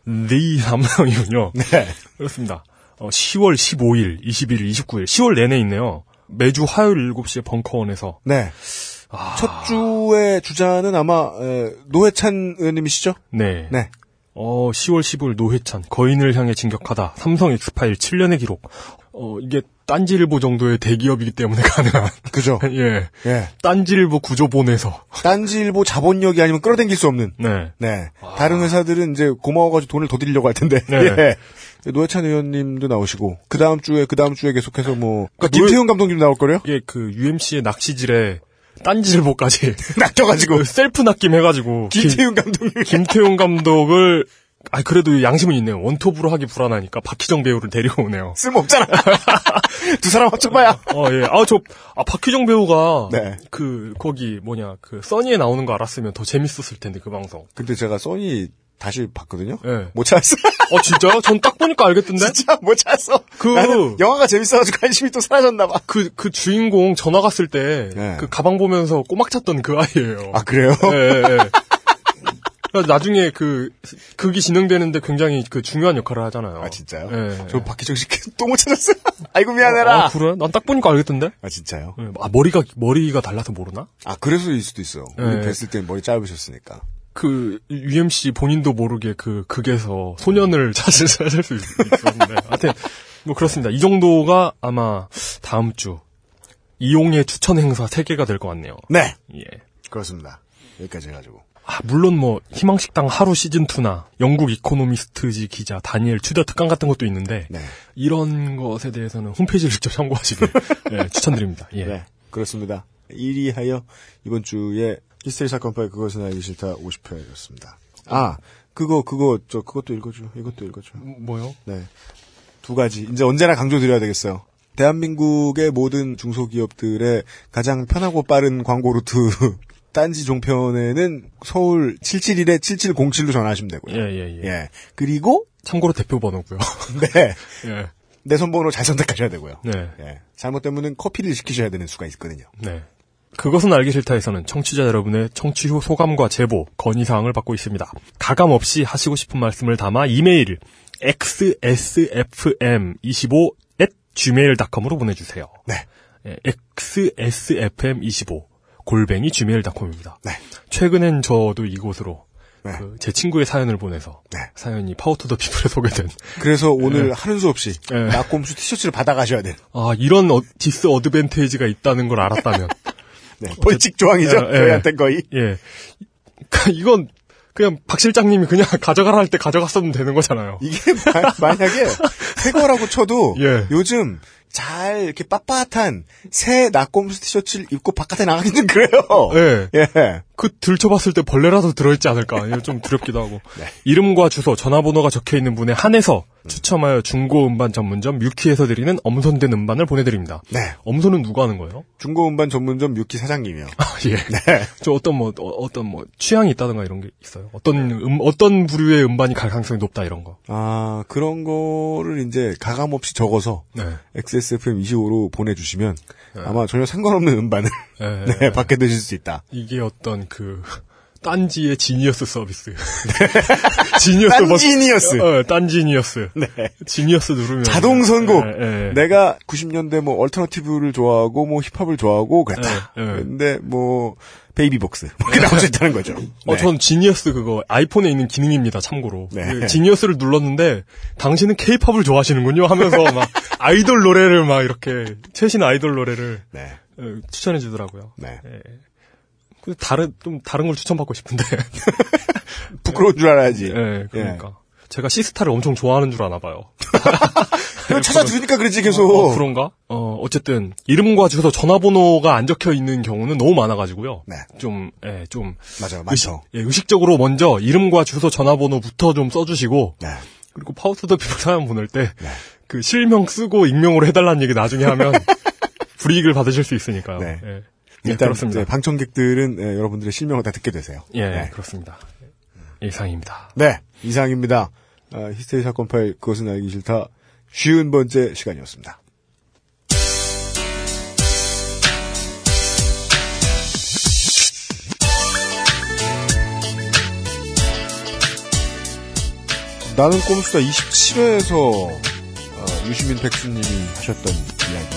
네 삼성이군요. 네. 그렇습니다. 어, 10월 15일, 21일, 29일, 10월 내내 있네요. 매주 화요일 7시에 벙커원에서. 네. 아. 첫 주의 주자는 아마 에, 노회찬 의원님이시죠? 네. 네. 어, 10월 15일 노회찬, 거인을 향해 진격하다, 삼성 엑스파일 7년의 기록. 어, 이게 딴지일보 정도의 대기업이기 때문에 가능한. 그죠? 예. 예. 딴지일보 구조본에서. 딴지일보 자본력이 아니면 끌어당길 수 없는. 네. 네. 다른 회사들은 이제 고마워가지고 돈을 더 드리려고 할 텐데. 네. 예. 노회찬 의원님도 나오시고 그 다음 주에 그 다음 주에 계속해서 뭐 그러니까 김태훈 감독님 나올 거래요? 이게 그 UMC의 낚시질에 딴지일보까지 낚여가지고 그 셀프 낚임 해가지고 김태훈 감독님 김태훈 감독을 아 그래도 양심은 있네요. 원톱으로 하기 불안하니까 박희정 배우를 데리고 오네요. 쓸모없잖아. 두 사람 합쳐봐야. 어 예. 아 저 아, 박희정 배우가 네. 그 거기 뭐냐 그 써니에 나오는 거 알았으면 더 재밌었을 텐데 그 방송. 근데 제가 써니 다시 봤거든요. 예. 못 찾았어. 어 진짜요? 전 딱 보니까 알겠던데. 진짜 못 찾았어. 그- 나는 영화가 재밌어가지고 관심이 또 사라졌나 봐. 그, 그 주인공 전화 갔을 때, 네. 그 가방 보면서 꼬막 찼던 그 아이예요. 아 그래요? 예, 예, 예. 나중에 그, 극이 진행되는데 굉장히 그 중요한 역할을 하잖아요. 아 진짜요? 예. 저 박희정 씨또못 찾았어. 아이고 미안해라. 아, 그래? 난 딱 보니까 알겠던데? 아 진짜요? 예. 아, 머리가, 머리가 달라서 모르나? 아 그래서일 수도 있어요. 우리 네. 뵀을 땐 머리 짧으셨으니까. 그, UMC 본인도 모르게 그, 극에서 소년을 찾을, 찾을 수 있- 있었는데. 하여튼, 뭐 그렇습니다. 이 정도가 아마 다음 주, 이용의 추천 행사 3 개가 될 것 같네요. 네. 예. 그렇습니다. 여기까지 해가지고. 아, 물론 뭐 희망식당 하루 시즌 2나 영국 이코노미스트지 기자 다니엘 튜더 특강 같은 것도 있는데 네. 이런 것에 대해서는 홈페이지를 직접 참고하시길 예, 추천드립니다. 예. 네. 그렇습니다. 1위 하여 이번 주에 히스테리 사건 파일 그것은 알기 싫다 50회였습니다. 아 그거 그거 저 그것도 읽어줘. 이것도 읽어줘. 뭐요? 네. 두 가지. 이제 언제나 강조드려야 되겠어요. 대한민국의 모든 중소기업들의 가장 편하고 빠른 광고 루트 딴지 종편에는 서울 771에 7707로 전화하시면 되고요. 예, 예, 예. 예. 그리고 참고로 대표 번호고요. 네. 예. 내선번호 잘 선택하셔야 되고요. 네. 예. 잘못되면 커피를 시키셔야 되는 수가 있거든요. 네. 그것은 알기 싫다에서는 청취자 여러분의 청취 후 소감과 제보, 건의사항을 받고 있습니다. 가감 없이 하시고 싶은 말씀을 담아 이메일 xsfm25 gmail.com으로 보내주세요. 네. xsfm25 골뱅이 gmail.com입니다. 네. 최근엔 저도 이곳으로 네. 그 제 친구의 사연을 보내서 네. 사연이 Power to the People에 소개된 그래서 오늘 네. 하는 수 없이 네. 낙곰수 티셔츠를 받아가셔야 돼요. 아 이런 어, disadvantage가 있다는 걸 알았다면 네. 벌칙 조항이죠. 예, 예. 저희한테 거의. 예. 이건 그냥 박 실장님이 그냥 가져가라 할 때 가져갔으면 되는 거잖아요. 이게 마- 만약에 새 거라고 쳐도 예. 요즘 잘 이렇게 빳빳한 새 낙곰수 티셔츠를 입고 바깥에 나가기는 그래요. 예. 예. 그 들춰봤을 때 벌레라도 들어있지 않을까. 좀 두렵기도 하고. 네. 이름과 주소, 전화번호가 적혀 있는 분에 한해서 추첨하여 중고 음반 전문점 뮤키에서 드리는 엄선된 음반을 보내드립니다. 네. 엄선은 누가 하는 거예요? 중고 음반 전문점 뮤키 사장님이요. 예. 저 어떤 뭐 어, 떤뭐 취향이 있다든가 이런 게 있어요. 어떤 음 어떤 부류의 음반이 갈 가능성이 높다 이런 거. 아, 그런 거를 이제 가감 없이 적어서 네. XSFM25로 보내주시면 아마 전혀 상관없는 음반을 네. 네, 받게 되실 수 있다. 이게 어떤 그 딴지의 지니어스 서비스. 지니어스 딴 지니어스. 어, 딴 지니어스. Genius 누르면 자동 선곡. 예, 예. 내가 90년대 뭐 alternative를 좋아하고 뭐 힙합을 좋아하고 그랬다. 예, 예. 근데 뭐 베이비복스 뭐 이렇게 나올 수 있다는 거죠. 어, 네. 전 Genius 그거 아이폰에 있는 기능입니다. 참고로. 네. 그 Genius를 눌렀는데 당신은 케이팝을 좋아하시는군요 하면서 막 아이돌 노래를 막 이렇게 최신 아이돌 노래를 네. 어, 추천해 주더라고요. 네. 예. 그 다른 좀 다른 걸 추천받고 싶은데. 부끄러운 줄 알아야지. 예, 그러니까. 제가 시스타를 엄청 좋아하는 줄 아나 봐요. 찾아주니까 그러지 계속. 어, 그런가? 어, 어쨌든 이름과 주소 전화번호가 안 적혀 있는 경우는 너무 많아 가지고요. 네. 좀, 예, 좀 맞아요, 의식, 많죠. 예, 의식적으로 먼저 이름과 주소 전화번호부터 좀 써 주시고 네. 그리고 Power to the People 사연 보낼 때그 실명 쓰고 익명으로 해달라는 얘기 나중에 하면 불이익을 받으실 수 있으니까요. 네. 예. 예, 일단 그렇습니다. 이제 방청객들은 예, 여러분들의 실명을 다 듣게 되세요. 예, 네. 그렇습니다. 이상입니다. 네, 이상입니다. 아, 히스테리 사건 파일 그것은 알기 싫다. 쉬운 번째 시간이었습니다. 나는 꼼수다 27회에서 유시민 백수님이 하셨던 이야기죠. 아,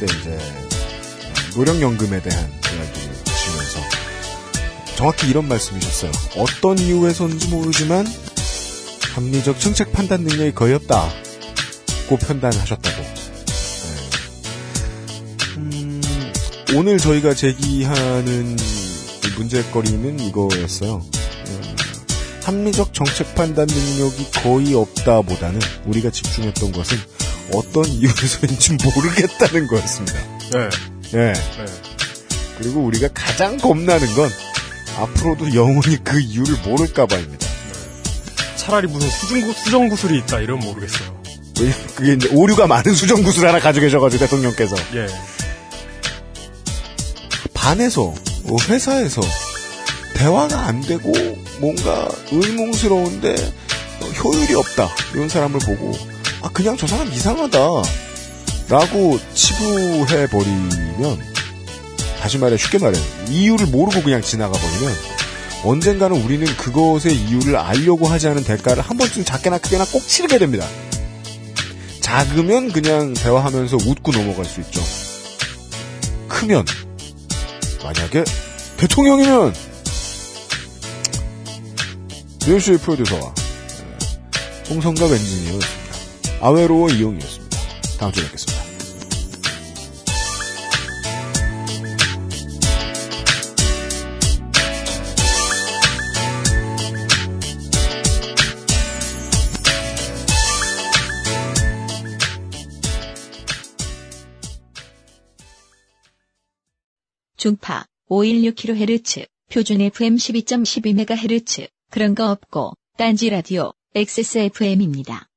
그때 이제 노령연금에 대한 이야기를 하시면서 정확히 이런 말씀이셨어요. 어떤 이유에서인지 모르지만 합리적 정책 판단 능력이 거의 없다. 고 편단하셨다고. 네. 음, 오늘 저희가 제기하는 이 문제거리는 이거였어요. 음, 합리적 정책 판단 능력이 거의 없다보다는 우리가 집중했던 것은 어떤 이유에서인지 모르겠다는 거였습니다. 네. 예. 네. 그리고 우리가 가장 겁나는 건 앞으로도 영원히 그 이유를 모를까봐입니다. 차라리 무슨 수정구, 수정구슬이 있다 이러면 모르겠어요. 그게 이제 오류가 많은 수정구슬 하나 가지고 계셔가지고 대통령께서 예. 반에서 어, 회사에서 대화가 안 되고 뭔가 의문스러운데 어, 효율이 없다 이런 사람을 보고 아 그냥 저 사람 이상하다 라고 치부해 버리면 다시 말해 쉽게 말해 이유를 모르고 그냥 지나가 버리면 언젠가는 우리는 그것의 이유를 알려고 하지 않은 대가를 한 번쯤 작게나 크게나 꼭 치르게 됩니다. 작으면 그냥 대화하면서 웃고 넘어갈 수 있죠. 크면 만약에 대통령이면 뉴스의 프로듀서와 홍성갑 엔지니어였습니다. 아웨로워 이용이었습니다. 다음 주에 뵙겠습니다. 중파 516kHz, 표준 FM 12.12MHz, 그런 거 없고, 딴지 라디오, XSFM입니다.